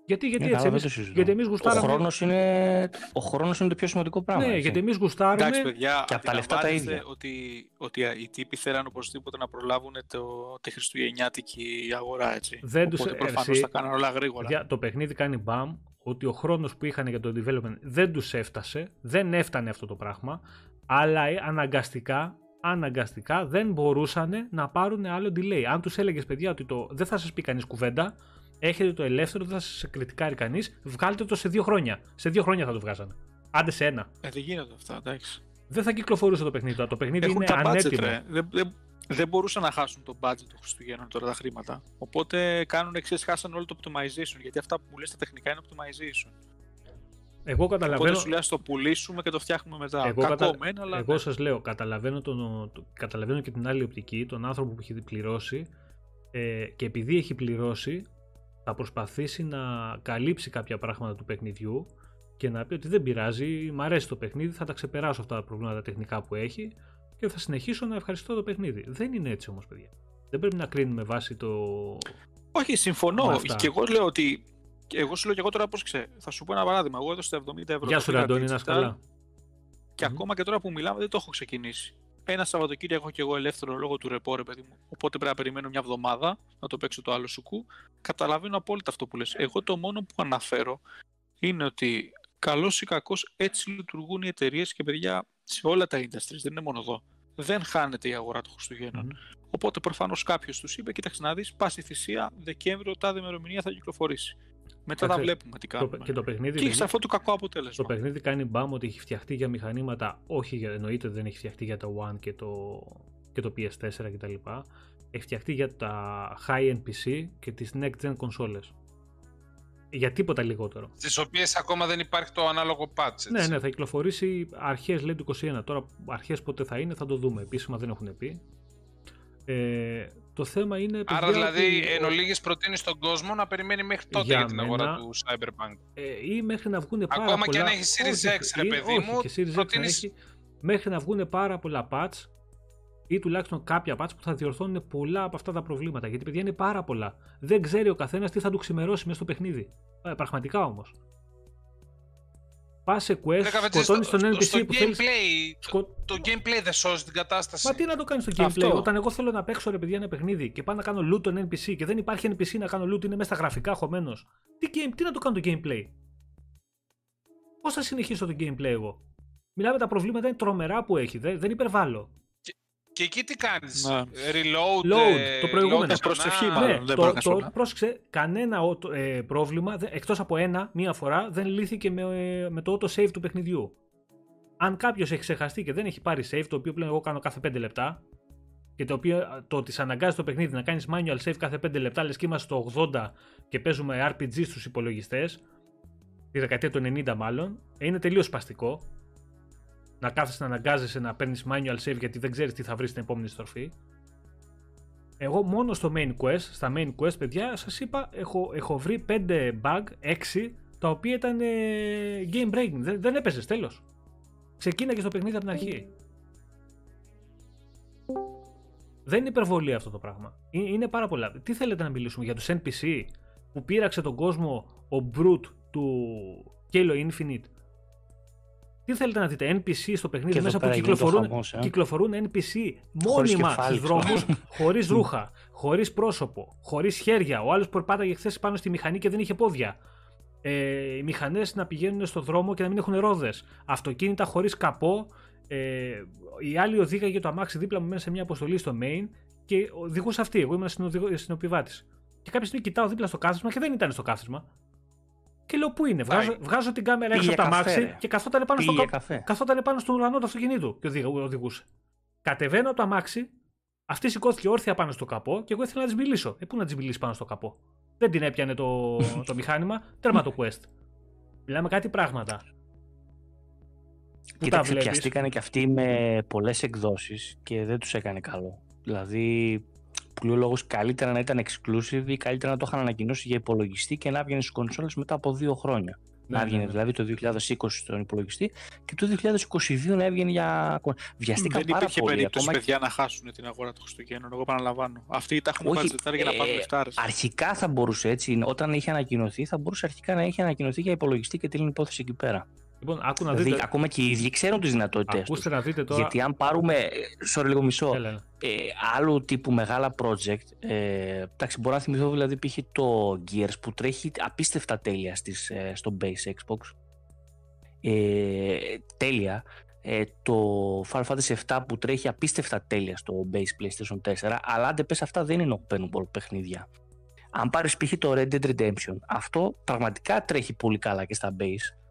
Γιατί, γιατί, ναι, έτσι, εμείς, γιατί εμείς γουστάραμε... Ο χρόνος, είναι, ο χρόνος είναι το πιο σημαντικό πράγμα. Ναι, έτσι. γιατί εμείς γουστάρουμε... Εντάξει, παιδιά, και από τα λεφτά τα ίδια. Ότι, ότι οι τύποι θέλαν οπωσδήποτε να προλάβουν το, τη χριστουγεννιάτικη αγορά, έτσι. Δεν Οπότε τους, προφανώς εσύ, θα κάνουν όλα γρήγορα. Για, το παιχνίδι κάνει μπαμ, ότι ο χρόνος που είχαν για το development δεν τους έφτασε, δεν έφτανε αυτό το πράγμα, αλλά ε, αναγκαστικά αναγκαστικά δεν μπορούσαν να πάρουν άλλο delay. Αν τους έλεγες παιδιά ότι το, δεν θα σας πει κανείς κουβέντα, έχετε το ελεύθερο, δεν θα σας κριτικάρει κανείς. Βγάλτε το σε δύο χρόνια. Σε δύο χρόνια θα το βγάζανε. Άντε σε ένα. Ε, δεν γίνονται αυτά, εντάξει. Δεν θα κυκλοφορούσε το παιχνίδι. Το παιχνίδι Έχουν είναι τα ανέτοιμο. Budget, δεν, δεν, δεν μπορούσαν να χάσουν το budget του Χριστουγέννων τώρα τα χρήματα. Οπότε κάνουν εξή, χάσαν όλο το optimization. Γιατί αυτά που λες τα τεχνικά είναι optimization. Εγώ καταλαβαίνω. Οπότε σου λέει το πουλήσουμε και το φτιάχνουμε μετά. Εγώ, Κακό κατα... μένα, αλλά Εγώ ναι. σας λέω, καταλαβαίνω, τον, το, καταλαβαίνω και την άλλη οπτική, τον άνθρωπο που έχει πληρώσει ε, και επειδή έχει πληρώσει, θα προσπαθήσει να καλύψει κάποια πράγματα του παιχνιδιού και να πει ότι δεν πειράζει, μου αρέσει το παιχνίδι, θα τα ξεπεράσω αυτά τα προβλήματα τεχνικά που έχει και θα συνεχίσω να ευχαριστώ το παιχνίδι. Δεν είναι έτσι όμως παιδιά. Δεν πρέπει να κρίνουμε βάση το... Όχι, συμφωνώ. Και εγώ λέω ότι εγώ σου λέω και εγώ τώρα πώς ξέρεις. Θα σου πω ένα παράδειγμα. Εγώ έδωσα 70 ευρώ. Γεια σου, Ραντώνη, να καλά. Και mm-hmm. ακόμα και τώρα που μιλάμε δεν το έχω ξεκινήσει ένα Σαββατοκύριακο και εγώ ελεύθερο λόγω του ρεπό, ρε παιδί μου. Οπότε πρέπει να περιμένω μια εβδομάδα να το παίξω το άλλο σουκού. Καταλαβαίνω απόλυτα αυτό που λες. Εγώ το μόνο που αναφέρω είναι ότι καλό ή κακό έτσι λειτουργούν οι εταιρείες και παιδιά σε όλα τα industries, δεν είναι μόνο εδώ. Δεν χάνεται η αγορά των Χριστουγέννων. Mm-hmm. Οπότε προφανώς κάποιος τους είπε: Κοίταξε να δεις, πάση θυσία Δεκέμβριο, τάδε ημερομηνία θα κυκλοφορήσει. Μετά θα βλέπουμε τι κάνουμε. Το, και το παιχνίδι. Και έχει αυτό το κακό αποτέλεσμα. Το παιχνίδι κάνει μπαμ ότι έχει φτιαχτεί για μηχανήματα, όχι για, εννοείται δεν έχει φτιαχτεί για το One και το, και το PS4 κτλ. Έχει φτιαχτεί για τα high-end PC και τις next gen consoles. Για τίποτα λιγότερο. Στις οποίες ακόμα δεν υπάρχει το ανάλογο patch. Έτσι. Ναι, ναι, θα κυκλοφορήσει αρχές λέει του 21. Τώρα αρχές πότε θα είναι θα το δούμε. Επίσημα δεν έχουν πει. Ε, το θέμα είναι. Άρα δηλαδή ότι... εν ολίγης προτείνεις στον κόσμο να περιμένει μέχρι τότε για, για την μένα, αγορά του Cyberpunk. Ε, ή μέχρι να βγουν πάρα Ακόμα πολλά... και αν έχει Series X, ρε παιδί μου. Και Series προτείνεις... X έχει, μέχρι να βγουν πάρα πολλά patch ή τουλάχιστον κάποια patch που θα διορθώνουν πολλά από αυτά τα προβλήματα. Γιατί παιδιά είναι πάρα πολλά. Δεν ξέρει ο καθένας τι θα του ξημερώσει μέσα στο παιχνίδι. Ε, πραγματικά όμως. Πας σε quest, σκοτώνεις τον NPC στο που θέλεις. Το gameplay δεν σώζει την κατάσταση. Μα τι να το κάνεις στο gameplay, Αυτό. όταν εγώ θέλω να παίξω ρε παιδιά ένα παιχνίδι και πάω να κάνω loot τον NPC και δεν υπάρχει NPC να κάνω loot, είναι μέσα στα γραφικά χωμένος. Τι, game, τι να το κάνω το gameplay; Πώς θα συνεχίσω το gameplay εγώ; Μιλάμε τα προβλήματα είναι τρομερά που έχει, δεν, δεν υπερβάλλω. Και εκεί τι κάνεις; Reload. Load, ε, το προηγούμενο. Προσευχή, μάλλον. Ναι, δεν το, το, πρόσεξε, κανένα ε, πρόβλημα, εκτός από ένα, μία φορά, δεν λύθηκε με, ε, με το auto save του παιχνιδιού. Αν κάποιος έχει ξεχαστεί και δεν έχει πάρει save, το οποίο πλέον εγώ κάνω κάθε 5 λεπτά, και το οποίο το ότι αναγκάζει το παιχνίδι να κάνεις manual save κάθε 5 λεπτά, λες και είμαστε στο 80 και παίζουμε RPG στους υπολογιστές, τη δεκαετία του 90 μάλλον, είναι τελείως σπαστικό να κάθεσαι να αναγκάζεσαι να παίρνεις manual save γιατί δεν ξέρεις τι θα βρεις στην επόμενη στροφή. Εγώ μόνο στο main quest, στα main quest, παιδιά, σας είπα, έχω, έχω βρει 5 bug, 6, τα οποία ήταν ε, game breaking. Δεν, δεν έπαιζες, τέλος. Ξεκίναγες το παιχνίδι από την αρχή. Δεν είναι υπερβολή αυτό το πράγμα. Είναι πάρα πολλά. Τι θέλετε να μιλήσουμε για τους NPC που πήραξε τον κόσμο ο Brute του Halo Infinite; Τι θέλετε να δείτε, NPC στο παιχνίδι μέσα που κυκλοφορούν, χαμός, ε? κυκλοφορούν NPC μόνιμα στου δρόμου, χωρί ρούχα, χωρί πρόσωπο, χωρί χέρια. Ο άλλο που περπάταγε χθε πάνω στη μηχανή και δεν είχε πόδια. Ε, οι μηχανέ να πηγαίνουν στο δρόμο και να μην έχουν ρόδε. Αυτοκίνητα χωρί καπό. Ε, η άλλη οδήγαγε το αμάξι δίπλα μου μέσα σε μια αποστολή στο main και οδηγούσε αυτή. Εγώ ήμουν συνοπιβάτη. Και κάποια στιγμή κοιτάω δίπλα στο κάθισμα και δεν ήταν στο κάθισμα. Και λέω πού είναι. Βγάζω, βγάζω την κάμερα έξω από τα μάξι και καθόταν πάνω, στο, καθόταν πάνω στον ουρανό του αυτοκινήτου και οδηγούσε. Κατεβαίνω από το αμάξι, αυτή σηκώθηκε όρθια πάνω στο καπό και εγώ ήθελα να της μιλήσω. Ε, πού να της μιλήσεις πάνω στο καπό; Δεν την έπιανε το, [LAUGHS] το μηχάνημα, τέρμα το quest. Μιλάμε κάτι πράγματα. Κοίταξε, πιαστήκανε και αυτοί με πολλές εκδόσεις και δεν τους έκανε καλό. Δηλαδή, που λέει ο λόγος καλύτερα να ήταν exclusive ή καλύτερα να το είχαν ανακοινώσει για υπολογιστή και να βγαίνει στις κονσόλες μετά από δύο χρόνια. Ναι, να έβγαινε ναι, ναι. δηλαδή το 2020 στον υπολογιστή και το 2022 να έβγαινε για. Βιαστήκα Δεν πάρα υπήρχε περίπτωση ακόμα... παιδιά να χάσουν την αγορά των Χριστουγέννων. Εγώ επαναλαμβάνω. Αυτοί τα έχουν βάλει για να πάρουν λεφτάρες. Αρχικά θα μπορούσε έτσι. Όταν είχε ανακοινωθεί, θα μπορούσε αρχικά να είχε ανακοινωθεί για υπολογιστή και την υπόθεση εκεί πέρα. Λοιπόν, άκου να δηλαδή, δείτε. ακόμα και οι ίδιοι ξέρουν τις δυνατότητες. Ακούστε να δείτε τώρα. Γιατί αν πάρουμε. Sorry, λίγο μισό. Ε, άλλου τύπου μεγάλα project. Ε, εντάξει, μπορώ να θυμηθώ δηλαδή π.χ. το Gears που τρέχει απίστευτα τέλεια στις, ε, στο base Xbox. Ε, τέλεια. Ε, το Final Fantasy 7 που τρέχει απίστευτα τέλεια στο base PlayStation 4. Αλλά αν δεν πες αυτά δεν είναι open world παιχνίδια. Αν πάρεις π.χ. το Red Dead Redemption, αυτό πραγματικά τρέχει πολύ καλά και στα base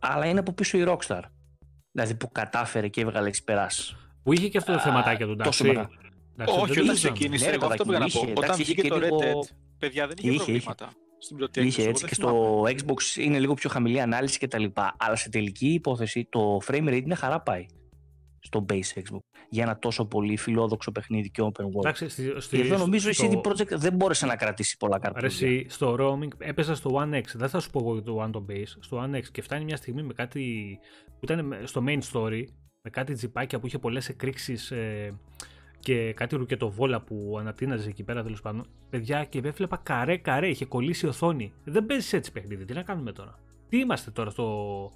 αλλά είναι από πίσω η Rockstar. Δηλαδή που κατάφερε και έβγαλε εξπεράσει. Που είχε και αυτό το θεματάκι του εντάξει. Όχι, όταν ξεκίνησε. Ναι, εγώ αυτό που να πω. Όταν βγήκε το Red Dead, παιδιά δεν είχε, προβλήματα. Στην πρώτη είχε έτσι και στο Xbox είναι λίγο πιο χαμηλή ανάλυση κτλ. Αλλά σε τελική υπόθεση το frame rate είναι χαρά πάει στο base Xbox για ένα τόσο πολύ φιλόδοξο παιχνίδι και open world. Εντάξει, στη, στη, και εδώ νομίζω στο... η CD Projekt δεν μπόρεσε να κρατήσει πολλά καρπούζια. Αρέσει, στο roaming έπαιζα στο One X, δεν θα σου πω εγώ για το One to Base, στο One X και φτάνει μια στιγμή με κάτι που ήταν στο main story, με κάτι τζιπάκια που είχε πολλές εκρήξεις ε, και κάτι ρουκετοβόλα που ανατείναζες εκεί πέρα τέλος πάντων. Παιδιά και έβλεπα καρέ καρέ, είχε κολλήσει η οθόνη. Δεν παίζεις έτσι παιχνίδι, τι να κάνουμε τώρα. Τι είμαστε τώρα στο,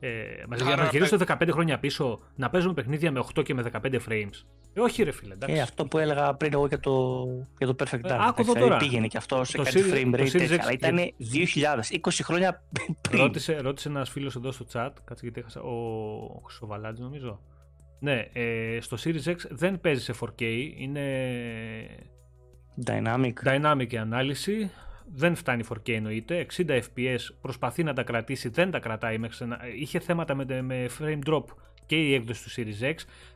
ε, για να γυρίσω 15 χρόνια πίσω να παίζουμε παιχνίδια με 8 και με 15 frames. Ε, όχι, ρε φίλε. Εντάξει. Ε, αυτό που έλεγα πριν εγώ για το, για το Perfect Dark. Ε, άκου εδώ τώρα. Πήγαινε και αυτό σε κάτι frame rate. αλλά ήταν 2000, 20 χρόνια πριν. Ρώτησε, ρώτησε ένας φίλος εδώ στο chat. Κάτσε γιατί έχασα. Ο Χρυσοβαλάτζη νομίζω. Ναι, ε, στο Series X δεν παίζει σε 4K. Είναι. Dynamic. Dynamic η ανάλυση δεν φτάνει 4K εννοείται, 60 fps προσπαθεί να τα κρατήσει, δεν τα κρατάει μέχρι να... Είχε θέματα με, με frame drop και η έκδοση του Series X.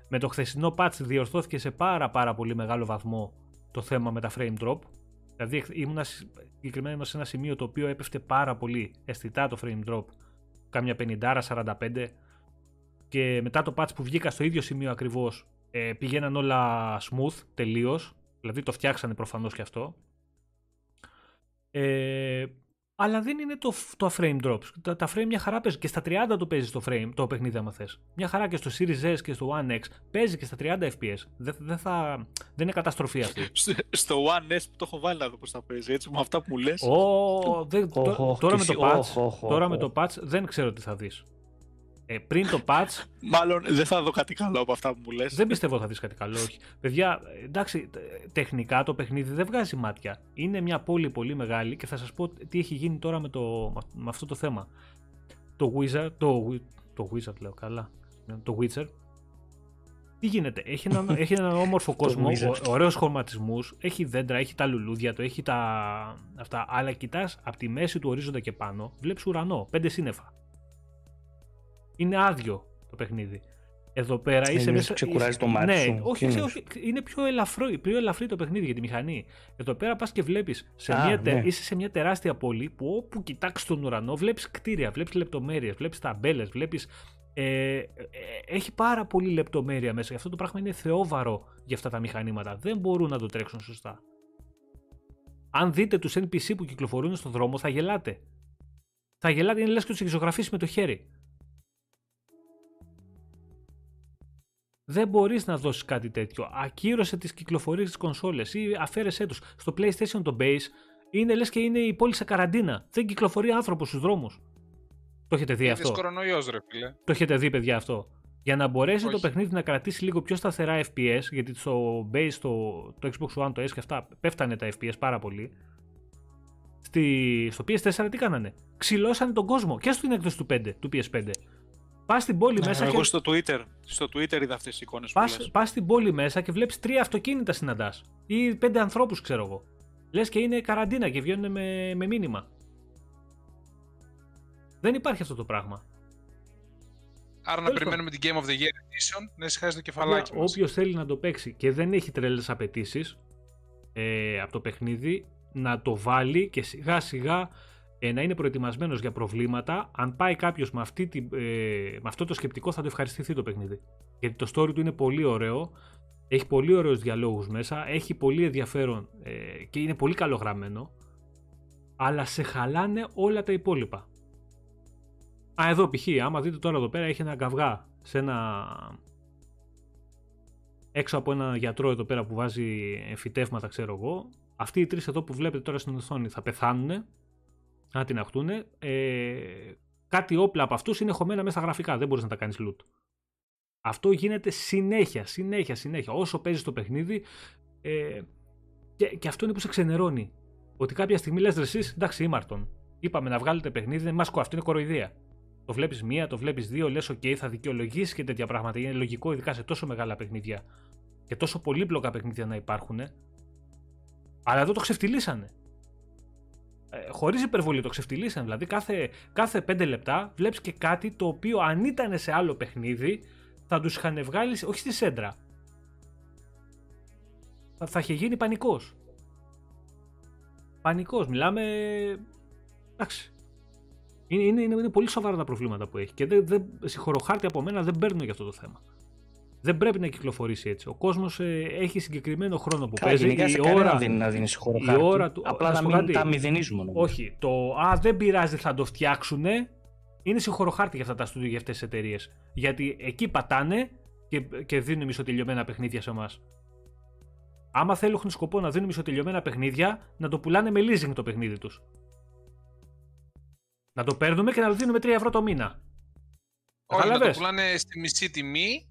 Με το χθεσινό patch διορθώθηκε σε πάρα πάρα πολύ μεγάλο βαθμό το θέμα με τα frame drop. Δηλαδή ήμουν συγκεκριμένα σε ένα σημείο το οποίο έπεφτε πάρα πολύ αισθητά το frame drop, κάμια 50-45 και μετά το patch που βγήκα στο ίδιο σημείο ακριβώς ε, πηγαίναν όλα smooth τελείως, δηλαδή το φτιάξανε προφανώς και αυτό ε, αλλά δεν είναι το, το frame drops. Τα, τα frame μια χαρά παίζει. Και στα 30 το παίζει το frame, το παιχνίδι, άμα θες. Μια χαρά και στο Series S και στο One X παίζει και στα 30 FPS. Δεν, δεν, θα, δεν είναι καταστροφή αυτή. [LAUGHS] στο One S που το έχω βάλει να δω πώς θα παίζει, έτσι με αυτά που λες. τώρα, με το patch, τώρα με το patch δεν ξέρω τι θα δεις. Ε, πριν το patch. Μάλλον δεν θα δω κάτι καλό από αυτά που μου λες. Δεν πιστεύω θα δεις κάτι καλό, όχι. Παιδιά, εντάξει, τεχνικά το παιχνίδι δεν βγάζει μάτια. Είναι μια πόλη πολύ μεγάλη και θα σας πω τι έχει γίνει τώρα με, το, με αυτό το θέμα. Το Wizard, το, το Wizard λέω καλά, το Witcher, τι γίνεται, έχει έναν, [LAUGHS] έχει έναν όμορφο κόσμο, ωραίους χρωματισμούς, έχει δέντρα, έχει τα λουλούδια το έχει τα αυτά, αλλά κοιτάς από τη μέση του ορίζοντα και πάνω, βλέπεις ουρανό, πέντε σύννεφα είναι άδειο το παιχνίδι. Εδώ πέρα είσαι μέσα. Ξεκουράζει το μάτι ναι, σου. Όχι, όχι, είναι πιο ελαφρύ, πιο ελαφρύ το παιχνίδι για τη μηχανή. Εδώ πέρα πας και βλέπεις. Ναι. Είσαι σε μια τεράστια πόλη που όπου κοιτάξεις τον ουρανό βλέπεις κτίρια, βλέπεις λεπτομέρειες, βλέπεις ταμπέλες, βλέπεις Ε, ε, έχει πάρα πολύ λεπτομέρεια μέσα. Αυτό το πράγμα είναι θεόβαρο για αυτά τα μηχανήματα. Δεν μπορούν να το τρέξουν σωστά. Αν δείτε τους NPC που κυκλοφορούν στον δρόμο θα γελάτε. Θα γελάτε, είναι λες και τους έχει ζωγραφίσει με το χέρι. Δεν μπορείς να δώσεις κάτι τέτοιο. Ακύρωσε τις κυκλοφορίες της κονσόλες ή αφαίρεσέ τους. Στο PlayStation το base είναι λες και είναι η πόλη σε καραντίνα. Δεν κυκλοφορεί άνθρωπος στους δρόμους. Το έχετε δει αυτό; κορονοϊός ρε φίλε. Το έχετε δει παιδιά αυτό; Για να μπορέσει το παιχνίδι να κρατήσει λίγο πιο σταθερά FPS, γιατί στο base, το, το Xbox One, το S και αυτά πέφτανε τα FPS πάρα πολύ. Στη, στο PS4 τι κάνανε; Ξυλώσανε τον κόσμο και στην έκδοση του 5, του PS5. Πας στην πόλη ναι, μέσα. Εγώ και... στο Twitter, στο Twitter είδα αυτές τις εικόνες. Πας στην πόλη μέσα και βλέπεις τρία αυτοκίνητα συναντάς. Ή πέντε ανθρώπους, ξέρω εγώ. Λες και είναι καραντίνα και βγαίνουν με, με μήνυμα. Δεν υπάρχει αυτό το πράγμα. Άρα να περιμένουμε την Game of the Year Edition να ησυχάζει το κεφαλάκι μας. Όποιος θέλει να το παίξει και δεν έχει τρελές απαιτήσεις ε, από το παιχνίδι, να το βάλει και σιγά σιγά ε, να είναι προετοιμασμένος για προβλήματα. Αν πάει κάποιος με, ε, με αυτό το σκεπτικό, θα το ευχαριστηθεί το παιχνίδι. Γιατί το story του είναι πολύ ωραίο. Έχει πολύ ωραίους διαλόγους μέσα. Έχει πολύ ενδιαφέρον ε, και είναι πολύ καλογραμμένο. Αλλά σε χαλάνε όλα τα υπόλοιπα. Α, εδώ π.χ. άμα δείτε τώρα εδώ πέρα έχει ένα καυγά σε ένα... Έξω από ένα γιατρό εδώ πέρα που βάζει φυτεύματα ξέρω εγώ. Αυτοί οι τρεις εδώ που βλέπετε τώρα στην οθόνη θα πεθάνουν να την αχτούν. Ε, κάτι όπλα από αυτούς είναι χωμένα μέσα στα γραφικά. Δεν μπορείς να τα κάνεις loot. Αυτό γίνεται συνέχεια, συνέχεια, συνέχεια. Όσο παίζεις το παιχνίδι. Ε, και, και αυτό είναι που σε ξενερώνει. Ότι κάποια στιγμή λες ρε εσείς, εντάξει ήμαρτον. Είπαμε να βγάλετε παιχνίδι, δεν μάσκο, αυτό είναι κοροϊδία. Το βλέπεις μία, το βλέπεις δύο, λες: OK, θα δικαιολογήσει και τέτοια πράγματα. Είναι λογικό, ειδικά σε τόσο μεγάλα παιχνίδια και τόσο πολύπλοκα παιχνίδια να υπάρχουν. Αλλά εδώ το ξεφτυλίσανε. Ε, Χωρίς υπερβολή το ξεφτυλίσανε. Δηλαδή, κάθε, κάθε 5 λεπτά βλέπεις και κάτι το οποίο αν ήταν σε άλλο παιχνίδι θα τους είχαν βγάλει, όχι στη σέντρα. Θα, θα είχε γίνει πανικός. Πανικός. Μιλάμε. Εντάξει. Είναι, είναι, είναι, πολύ σοβαρά τα προβλήματα που έχει και δεν, δεν, συγχωροχάρτη από μένα δεν παίρνω για αυτό το θέμα. Δεν πρέπει να κυκλοφορήσει έτσι. Ο κόσμος ε, έχει συγκεκριμένο χρόνο που παίζει. Η ώρα, δεν να δίνεις συγχωροχάρτη. Η ώρα του, Απλά να μην τα μηδενίζουμε. Όχι. Το Α, δεν πειράζει, θα το φτιάξουν. Είναι συγχωροχάρτη για αυτά τα στούντιο για αυτές τις εταιρείες. Γιατί εκεί πατάνε και, και δίνουν μισοτελειωμένα παιχνίδια σε εμάς. Άμα θέλουν σκοπό να δίνουν μισοτελειωμένα παιχνίδια, να το πουλάνε με leasing το παιχνίδι τους. Να το παίρνουμε και να το δίνουμε 3 ευρώ το μήνα. Όχι, να το πουλάνε στη μισή τιμή.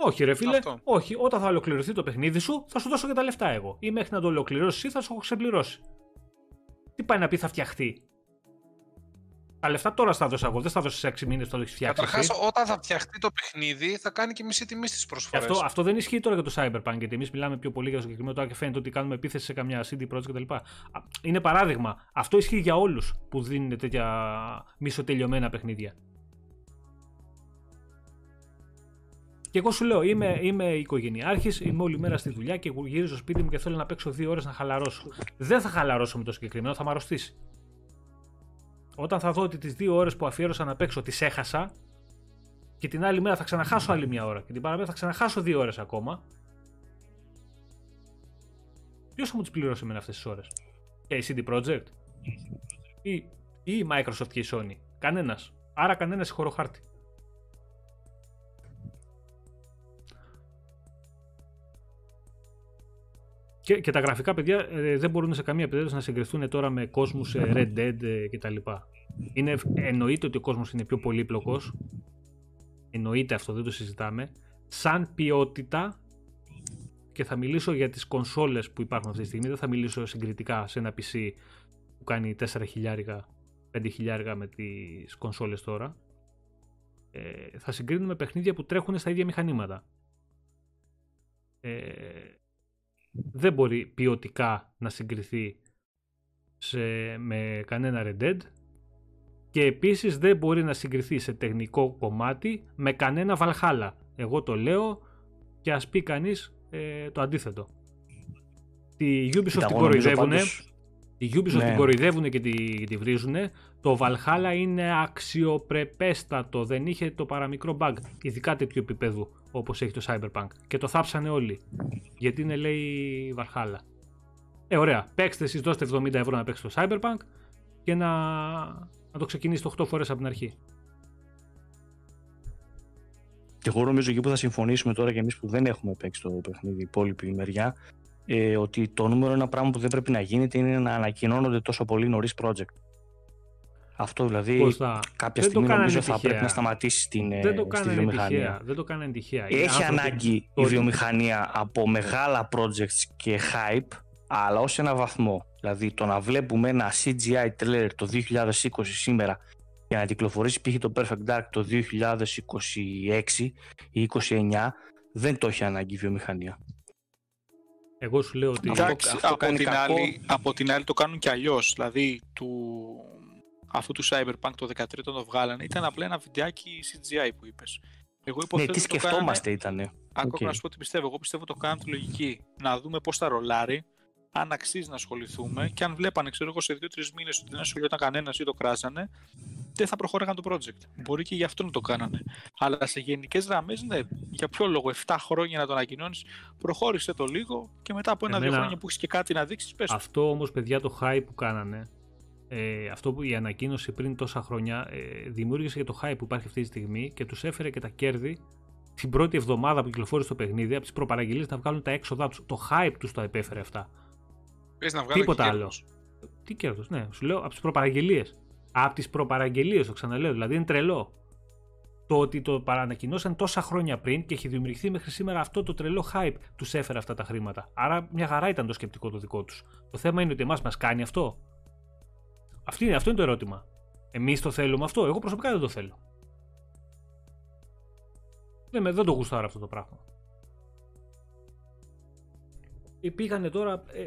Όχι, ρε φίλε. Όχι, όταν θα ολοκληρωθεί το παιχνίδι σου, θα σου δώσω και τα λεφτά εγώ. Ή μέχρι να το ολοκληρώσεις, ή θα σου έχω ξεπληρώσει. Τι πάει να πει, θα φτιαχτεί; Τα λεφτά τώρα θα δώσω εγώ, δεν θα δώσεις 6 μήνες το έχεις φτιάξει. Καταρχάς, όταν θα φτιαχτεί το παιχνίδι, θα κάνει και μισή τιμή στις προσφορές. Αυτό, αυτό δεν ισχύει τώρα για το Cyberpunk, γιατί εμείς μιλάμε πιο πολύ για το συγκεκριμένο τώρα και φαίνεται ότι κάνουμε επίθεση σε καμιά CD Projekt κτλ. Είναι παράδειγμα. Αυτό ισχύει για όλους που δίνουν τέτοια μισοτελειωμένα παιχνίδια. Και εγώ σου λέω, είμαι, είμαι οικογενειάρχης, είμαι όλη μέρα στη δουλειά και γυρίζω στο σπίτι μου και θέλω να παίξω δύο ώρες να χαλαρώσω. Δεν θα χαλαρώσω με το συγκεκριμένο, θα με αρρωστήσει. Όταν θα δω ότι τις δύο ώρες που αφιέρωσα να παίξω τις έχασα και την άλλη μέρα θα ξαναχάσω άλλη μια ώρα και την παραμέρα θα ξαναχάσω δύο ώρες ακόμα. Ποιος θα μου τις πληρώσει με αυτές τις ώρες, και η CD Projekt ή, ή η Microsoft και η Sony; Κανένας. Άρα κανένας χάρτη. Και, και τα γραφικά παιδιά ε, δεν μπορούν σε καμία περίπτωση να συγκριθούν τώρα με κόσμους ε, Red Dead ε, κτλ. Είναι, εννοείται ότι ο κόσμος είναι πιο πολύπλοκος. Εννοείται αυτό, δεν το συζητάμε. Σαν ποιότητα και θα μιλήσω για τις κονσόλες που υπάρχουν αυτή τη στιγμή, δεν θα μιλήσω συγκριτικά σε ένα PC που κάνει 4 χιλιάρικα, 5 χιλιάρικα με τις κονσόλες τώρα. Ε, θα συγκρίνουμε παιχνίδια που τρέχουν στα ίδια μηχανήματα. Ε, δεν μπορεί ποιοτικά να συγκριθεί σε, με κανένα Red Dead και επίσης δεν μπορεί να συγκριθεί σε τεχνικό κομμάτι με κανένα Valhalla. Εγώ το λέω και ας πει κανείς ε, το αντίθετο. Τη Ubisoft την κοροϊδεύουν. Η Ubisoft ναι. την κοροϊδεύουν και τη, τη βρίζουν. Το Valhalla είναι αξιοπρεπέστατο. Δεν είχε το παραμικρό bug. Ειδικά τέτοιου επίπεδου όπως έχει το Cyberpunk. Και το θάψανε όλοι. Γιατί είναι λέει Valhalla. Ε, ωραία. Παίξτε εσείς, δώστε 70 ευρώ να παίξετε το Cyberpunk και να, να το ξεκινήσετε 8 φορές από την αρχή. Και εγώ νομίζω εκεί που θα συμφωνήσουμε τώρα και εμείς που δεν έχουμε παίξει το παιχνίδι, η υπόλοιπη μεριά, ε, ότι το νούμερο ένα πράγμα που δεν πρέπει να γίνεται είναι να ανακοινώνονται τόσο πολύ νωρίς project. Αυτό δηλαδή θα... κάποια δεν στιγμή νομίζω θα πρέπει να σταματήσει στην, δεν το στη βιομηχανία. Τυχαία. Δεν το κάνει τυχαία. Έχει ανάγκη η βιομηχανία από μεγάλα projects και hype, αλλά ως ένα βαθμό. Δηλαδή το να βλέπουμε ένα CGI trailer το 2020 σήμερα για να κυκλοφορήσει π.χ. το Perfect Dark το 2026 ή 2029 δεν το έχει ανάγκη η βιομηχανία. Εγώ σου λέω ότι. Εντάξει, αυτό από, την άλλη, από την άλλη το κάνουν κι αλλιώς. Δηλαδή, του, αυτού του Cyberpunk το 13 το βγάλανε. Ήταν απλά ένα βιντεάκι CGI που είπες. Εγώ ναι, τι σκεφτόμαστε ήταν. Ακόμα okay. να σου πω τι πιστεύω. Εγώ πιστεύω το κάνουν τη λογική. Να δούμε πώς θα ρολάρει, αν αξίζει να ασχοληθούμε και αν βλέπανε, ξέρω εγώ, σε 2-3 μήνες ότι δεν ασχολιόταν κανένας ή το κράσανε, δεν θα προχώραγαν το project. Μπορεί και γι' αυτό να το κάνανε. Αλλά σε γενικές γραμμές, ναι, για ποιο λόγο 7 χρόνια να το ανακοινώνεις, προχώρησε το λίγο και μετά από ένα-δύο χρόνια που έχεις και κάτι να δείξεις, πες. Αυτό όμως, παιδιά, το hype που κάνανε, ε, αυτό που η ανακοίνωση πριν τόσα χρόνια ε, δημιούργησε και το hype που υπάρχει αυτή τη στιγμή και τους έφερε και τα κέρδη την πρώτη εβδομάδα που κυκλοφόρησε το παιχνίδι από τις προπαραγγελίες να βγάλουν τα έξοδά τους. Το hype τους το επέφερε αυτά. Πες να Τίποτα άλλο. Τι κέρδος, ναι, σου λέω από τις προπαραγγελίες. Από τις προπαραγγελίες, το ξαναλέω. Δηλαδή είναι τρελό. Το ότι το παρανακοινώσαν τόσα χρόνια πριν και έχει δημιουργηθεί μέχρι σήμερα αυτό το τρελό hype τους έφερε αυτά τα χρήματα. Άρα μια χαρά ήταν το σκεπτικό το δικό τους. Το θέμα είναι ότι εμάς μας κάνει αυτό. Αυτή, αυτό είναι το ερώτημα. Εμείς το θέλουμε αυτό; Εγώ προσωπικά δεν το θέλω. Δεν, δεν το γουστάρω αυτό το πράγμα. Πήγανε τώρα, ε,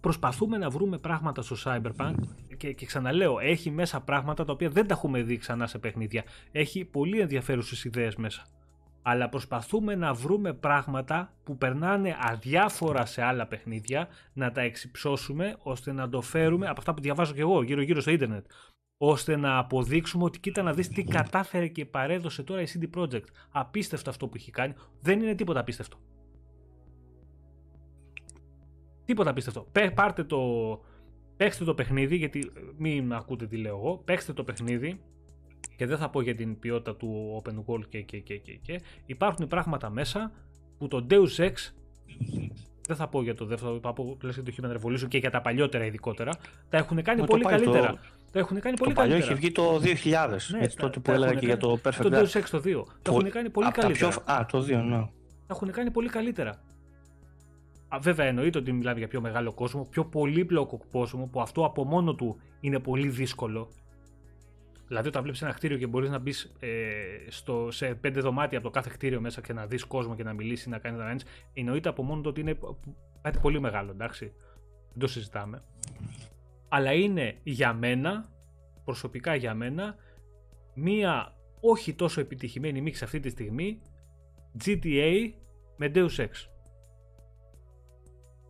προσπαθούμε να βρούμε πράγματα στο Cyberpunk και, και ξαναλέω, έχει μέσα πράγματα τα οποία δεν τα έχουμε δει ξανά σε παιχνίδια. Έχει πολύ ενδιαφέρουσες ιδέες μέσα. Αλλά προσπαθούμε να βρούμε πράγματα που περνάνε αδιάφορα σε άλλα παιχνίδια, να τα εξυψώσουμε ώστε να το φέρουμε από αυτά που διαβάζω και εγώ γύρω γύρω στο ίντερνετ ώστε να αποδείξουμε ότι κοίτα να δεις τι κατάφερε και παρέδωσε τώρα η CD Projekt. Απίστευτο αυτό που έχει κάνει. Δεν είναι τίποτα απίστευτο. Τίποτα απίστευτο. Πάρτε το, παίξτε το παιχνίδι, γιατί μην ακούτε τι λέω εγώ. Παίξτε το παιχνίδι και δεν θα πω για την ποιότητα του open world και, και, και, και, και. Υπάρχουν πράγματα μέσα που το Deus Ex δεν θα πω για το δεύτερο, θα πω για το Human Revolution και για τα παλιότερα ειδικότερα. Τα έχουν κάνει πολύ καλύτερα. Το... Τα έχουν κάνει πολύ το καλύτερα. παλιό είχε βγει το 2000, ναι, έτσι τότε που έλεγα και για το Perfect Το Deus Ex το 2. Τα έχουν κάνει πολύ καλύτερα. Πιο... Α, το 2, ναι. Τα έχουν κάνει πολύ καλύτερα. Α, βέβαια εννοείται ότι μιλάμε για πιο μεγάλο κόσμο, πιο πολύπλοκο κόσμο που αυτό από μόνο του είναι πολύ δύσκολο. Δηλαδή, όταν βλέπεις ένα κτίριο και μπορείς να μπεις ε, σε πέντε δωμάτια από το κάθε κτίριο μέσα και να δεις κόσμο και να μιλήσεις, να κάνει να εννοείται από μόνο του ότι είναι κάτι πολύ μεγάλο, εντάξει. Δεν το συζητάμε. Αλλά είναι για μένα, προσωπικά για μένα, μία όχι τόσο επιτυχημένη μίξη αυτή τη στιγμή GTA με Deus Ex.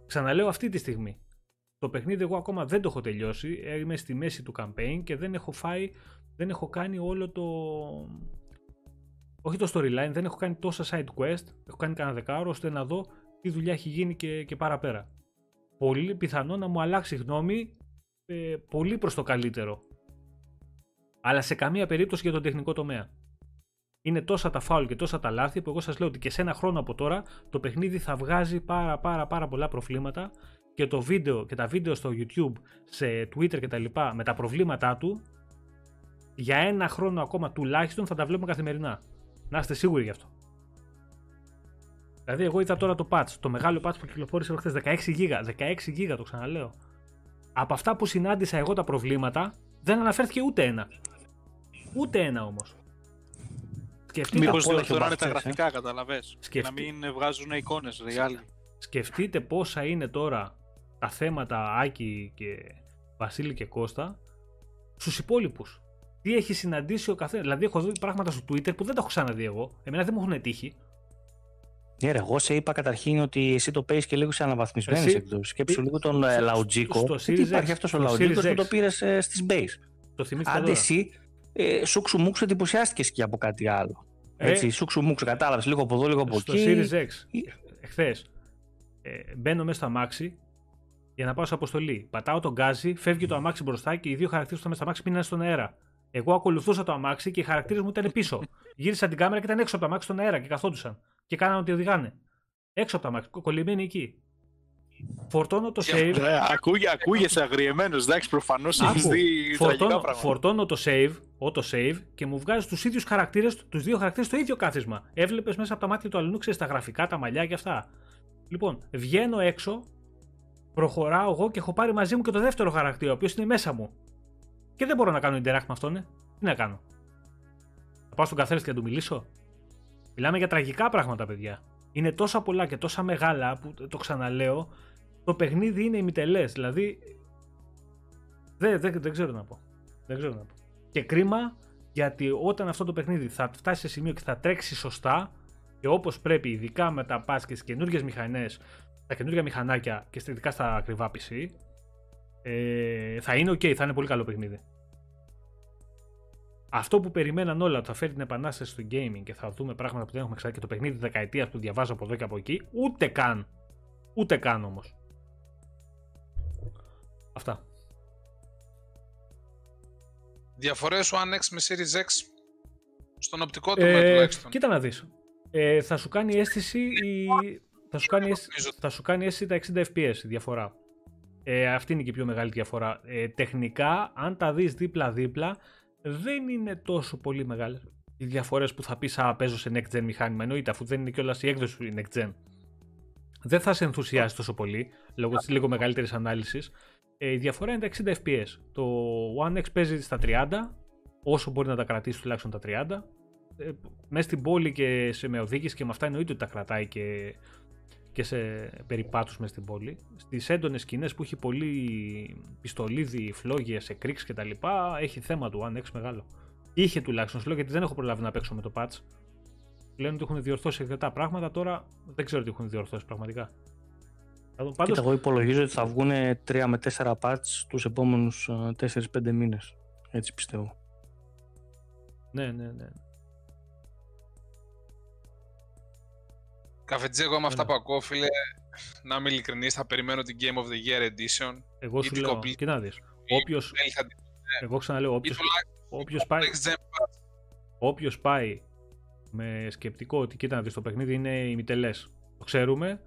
Ξαναλέω αυτή τη στιγμή. Το παιχνίδι εγώ ακόμα δεν το έχω τελειώσει. Είμαι στη μέση του campaign και δεν έχω φάει, δεν έχω κάνει όλο το... Όχι το storyline, δεν έχω κάνει τόσα side quest. Έχω κάνει κανένα δεκάωρο ώστε να δω τι δουλειά έχει γίνει και, και παραπέρα. Πολύ πιθανό να μου αλλάξει γνώμη ε, πολύ προς το καλύτερο. Αλλά σε καμία περίπτωση για τον τεχνικό τομέα είναι τόσα τα φάουλ και τόσα τα λάθη που εγώ σας λέω ότι και σε ένα χρόνο από τώρα το παιχνίδι θα βγάζει πάρα πάρα πάρα πολλά προβλήματα και το βίντεο και τα βίντεο στο YouTube, σε Twitter και τα λοιπά με τα προβλήματά του για ένα χρόνο ακόμα τουλάχιστον θα τα βλέπουμε καθημερινά. Να είστε σίγουροι γι' αυτό. Δηλαδή εγώ είδα τώρα το patch, το μεγάλο patch που κυκλοφόρησε χθες 16 GB, 16 GB το ξαναλέω. Από αυτά που συνάντησα εγώ τα προβλήματα δεν αναφέρθηκε ούτε ένα. Ούτε ένα όμως. Σκεφτείτε Μήπως διορθώνανε τα γραφικά, ε; καταλαβες. Να μην βγάζουν εικόνες, real. Σκεφτείτε πόσα είναι τώρα τα θέματα Άκη και Βασίλη και Κώστα στους υπόλοιπους. Τι έχει συναντήσει ο καθένας. Δηλαδή, έχω δει πράγματα στο Twitter που δεν τα έχω ξαναδεί εγώ. Εμένα δεν μου έχουν τύχει. Ναι, ρε, εγώ σε είπα καταρχήν ότι εσύ το παίζεις και λίγο σε αναβαθμισμένες εσύ... εκδόσεις. Σκέψου λίγο τον ε, Λαουτζίκο. Γιατί υπάρχει αυτός ο Λαουτζίκος που το πήρες ε, στις base. Το Άντε εσύ, ε, σούξου μουξου εντυπωσιάστηκες και από κάτι άλλο. Ε, Έτσι, σούξου μουξου, κατάλαβε λίγο από εδώ, λίγο από στο εκεί. Στο Series X, εχθές, ε, μπαίνω μέσα στο αμάξι για να πάω σε αποστολή. Πατάω τον γκάζι, φεύγει το αμάξι μπροστά και οι δύο χαρακτήρες που ήταν μέσα στο αμάξι μείναν στον αέρα. Εγώ ακολουθούσα το αμάξι και οι χαρακτήρες μου ήταν πίσω. Γύρισα την κάμερα και ήταν έξω από το αμάξι στον αέρα και καθόντουσαν. Και κάνανε ότι οδηγάνε. Έξω από το αμάξι, κολλημένοι εκεί. Φορτώνω το save. Ναι, ακούγε, ακούγεσαι αγριεμένος, εντάξει, προφανώς έχεις δει φορτώνω, πράγματα. Φορτώνω το save, auto save και μου βγάζει τους ίδιους χαρακτήρες, τους δύο χαρακτήρες στο ίδιο κάθισμα. Έβλεπες μέσα από τα μάτια του αλλού, ξέρεις τα γραφικά, τα μαλλιά και αυτά. Λοιπόν, βγαίνω έξω, προχωράω εγώ και έχω πάρει μαζί μου και το δεύτερο χαρακτήρα, ο οποίος είναι μέσα μου. Και δεν μπορώ να κάνω interact με αυτόν, ναι. Τι να κάνω. Θα πάω στον καθένα και να του μιλήσω. Μιλάμε για τραγικά πράγματα, παιδιά. Είναι τόσα πολλά και τόσα μεγάλα που το ξαναλέω. Το παιχνίδι είναι ημιτελέ. Δηλαδή. Δεν, δεν, δεν ξέρω να πω. Δεν ξέρω να πω. Και κρίμα γιατί όταν αυτό το παιχνίδι θα φτάσει σε σημείο και θα τρέξει σωστά και όπως πρέπει, ειδικά με τα patch και τις καινούργιες μηχανές, τα καινούργια μηχανάκια και ειδικά στα ακριβά PC, ε, θα είναι ok, θα είναι πολύ καλό παιχνίδι. Αυτό που περιμέναν όλα ότι θα φέρει την επανάσταση στο gaming και θα δούμε πράγματα που δεν έχουμε ξανά και το παιχνίδι δεκαετίας που διαβάζω από εδώ και από εκεί, ούτε καν. Ούτε καν όμως. Αυτά. Διαφορές σου One X με Series X; Στον οπτικό τομέα ε, τουλάχιστον. Κοίτα να δεις. Ε, θα σου κάνει αίσθηση η... θα, σου κάνει αίσθηση, θα σου κάνει αίσθηση τα 60 fps η διαφορά. Ε, αυτή είναι και η πιο μεγάλη διαφορά. Ε, τεχνικά, αν τα δεις δίπλα-δίπλα, δεν είναι τόσο πολύ μεγάλες οι διαφορές που θα πεις Α, παίζω σε next gen μηχάνημα. Εννοείται, αφού δεν είναι κιόλας η έκδοση του next gen. Δεν θα σε ενθουσιάσει τόσο πολύ λόγω της λίγο μεγαλύτερης ανάλυσης. Ε, η διαφορά είναι τα 60 FPS. Το One X παίζει στα 30, όσο μπορεί να τα κρατήσει τουλάχιστον τα 30. Ε, μέσα στην πόλη και σε με οδήγηση και με αυτά εννοείται ότι τα κρατάει και και σε περιπάτους μέσα στην πόλη. Στις έντονες σκηνές που έχει πολύ πιστολίδι, φλόγια, σε κρίξ και τα λοιπά, έχει θέμα του αν μεγάλο. Είχε τουλάχιστον, σου λέω γιατί δεν έχω προλάβει να παίξω με το patch. Λένε ότι έχουν διορθώσει αρκετά πράγματα, τώρα δεν ξέρω τι έχουν διορθώσει πραγματικά. Πάντως... Κοίτα, εγώ υπολογίζω ότι θα βγουν 3 με 4 patch τους επόμενους 4-5 ε, μήνες. Έτσι πιστεύω. Ναι, ναι, ναι. Καφετζέ, εγώ με αυτά που ακούω, φίλε, να είμαι ειλικρινής, θα περιμένω την Game of the Year Edition. Εγώ σου λέω, κομπλή... κοίτα να δεις, όποιος, εγώ ξαναλέω, όποιος, όποιος πάει, όποιος πάει με σκεπτικό ότι κοίτα να δεις το παιχνίδι είναι ημιτελές, το ξέρουμε,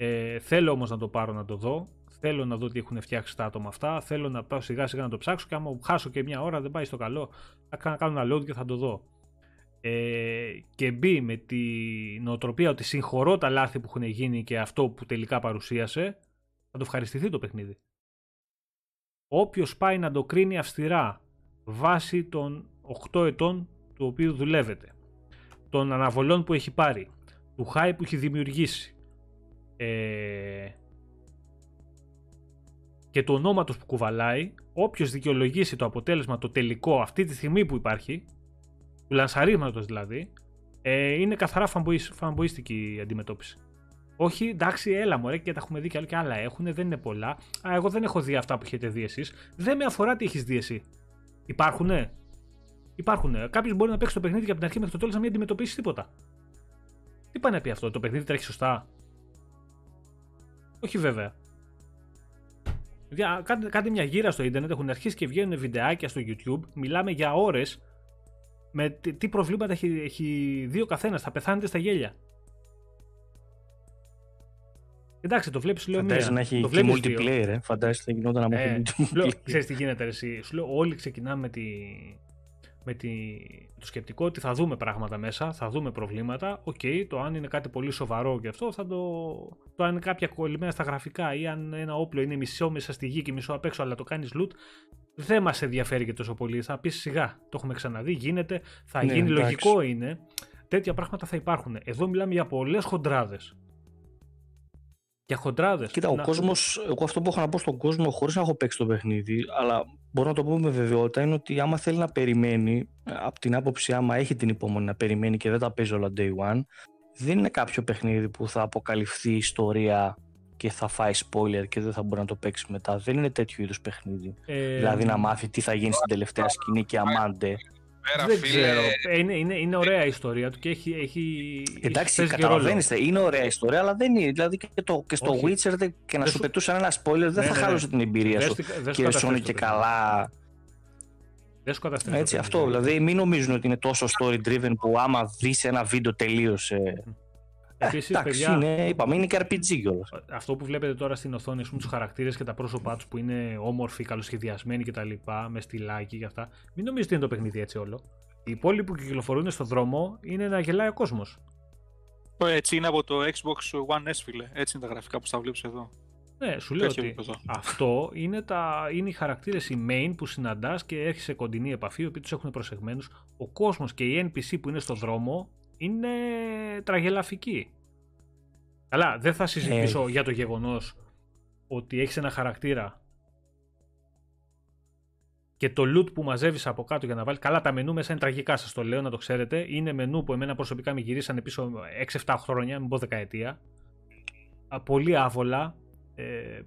ε, θέλω όμως να το πάρω να το δω, θέλω να δω τι έχουν φτιάξει τα άτομα αυτά, θέλω να πάω σιγά σιγά να το ψάξω και άμα χάσω και μια ώρα δεν πάει στο καλό, θα κάνω ένα load και θα το δω. Ε, και μπει με τη νοοτροπία ότι συγχωρώ τα λάθη που έχουν γίνει και αυτό που τελικά παρουσίασε, θα το ευχαριστηθεί το παιχνίδι. Όποιος πάει να το κρίνει αυστηρά βάσει των 8 ετών του οποίου δουλεύετε, των αναβολών που έχει πάρει, του hype που έχει δημιουργήσει ε, και τους ονόματος που κουβαλάει, όποιος δικαιολογήσει το αποτέλεσμα το τελικό αυτή τη στιγμή που υπάρχει, του λανσαρίσματος δηλαδή, ε, είναι καθαρά φαμποίστικη η αντιμετώπιση. Όχι, εντάξει, έλα μου, και τα έχουμε δει και άλλα έχουν, δεν είναι πολλά. Α, εγώ δεν έχω δει αυτά που έχετε δει εσείς. Δεν με αφορά τι έχεις δει εσύ. Υπάρχουνε; Υπάρχουνε. Κάποιος μπορεί να παίξει το παιχνίδι και από την αρχή μέχρι το τέλος να μην αντιμετωπίσει τίποτα. Τι πάνε να πει αυτό, το παιχνίδι τρέχει σωστά; Όχι βέβαια. Κάντε, κάντε μια γύρα στο ίντερνετ, έχουν αρχίσει και βγαίνουν βιντεάκια στο YouTube. Μιλάμε για ώρες με τι προβλήματα έχει, έχει δει ο καθένας, θα πεθάνετε στα γέλια. Εντάξει, το βλέπεις, λέω Φαντάζεσαι να έχει το και multiplayer, ε. Φαντάζεσαι θα γινόταν να ε, multiplayer. Ξέρεις τι γίνεται, εσύ. Σου λέω, όλοι ξεκινάμε με, τη, με τη, το σκεπτικό ότι θα δούμε πράγματα μέσα, θα δούμε προβλήματα. Ok, okay, το αν είναι κάτι πολύ σοβαρό και αυτό, θα το, το αν είναι κάποια κολλημένα στα γραφικά ή αν ένα όπλο είναι μισό μέσα στη γη και μισό απ' έξω, αλλά το κάνεις loot, δεν μας ενδιαφέρει και τόσο πολύ. Θα πεις σιγά, το έχουμε ξαναδεί, γίνεται, θα ναι, γίνει, λογικό είναι. Τέτοια πράγματα θα υπάρχουν. Εδώ μιλάμε για πολλές χοντράδες. Για χοντράδες. Κοίτα, ο κόσμος, εγώ αυτό που έχω να πω στον κόσμο, χωρίς να έχω παίξει το παιχνίδι, αλλά μπορώ να το πω με βεβαιότητα, είναι ότι άμα θέλει να περιμένει, από την άποψη άμα έχει την υπομονή να περιμένει και δεν τα παίζει όλα day one, δεν είναι κάποιο παιχνίδι που θα αποκαλυφθεί η ιστορία και θα φάει spoiler και δεν θα μπορεί να το παίξει μετά. Δεν είναι τέτοιο είδους παιχνίδι. Ε, δηλαδή να μάθει τι θα γίνει στην τελευταία σκηνή και αμάντε. Δεν ξέρω. Είναι, είναι, είναι ωραία η ιστορία του και έχει. έχει Εντάξει, καταλαβαίνετε. Είναι ωραία η ιστορία, αλλά δεν είναι. Δηλαδή και, το, και στο Όχι. Witcher και να σου πετούσαν ένα spoiler δεν ναι, θα ναι, χάλωσε ναι. την εμπειρία σου. Και σου και καλά. Δεν σου Έτσι, αυτό. Δηλαδή, μην νομίζουν ότι είναι τόσο story driven που άμα δει ένα βίντεο τελείωσε. Επίσης, Εντάξει, παιδιά, είναι, είπαμε, είναι και RPG κιόλας. Αυτό που βλέπετε τώρα στην οθόνη, πούμε, τους χαρακτήρες και τα πρόσωπά τους που είναι όμορφοι, καλοσχεδιασμένοι κτλ. Με στυλάκι και αυτά. Μην νομίζετε είναι το παιχνίδι έτσι όλο. Οι υπόλοιποι που κυκλοφορούν στον δρόμο είναι να γελάει ο κόσμος. Έτσι είναι από το Xbox One S, φίλε. Έτσι είναι τα γραφικά που θα βλέπεις εδώ. Ναι, σου λέω ότι αυτό είναι, τα, είναι οι χαρακτήρες οι main που συναντάς και έχει σε κοντινή επαφή, οι οποίοι τους έχουν προσεγμένους. Ο κόσμος και οι NPC που είναι στον δρόμο είναι τραγελαφική. Καλά, δεν θα συζητήσω ε. για το γεγονός ότι έχεις ένα χαρακτήρα και το loot που μαζεύεις από κάτω για να βάλει. Καλά, τα μενού μέσα είναι τραγικά, σας το λέω να το ξέρετε. Είναι μενού που εμένα προσωπικά με γυρίσανε πίσω 6-7 χρόνια, μην πω δεκαετία. Πολύ άβολα. Ε,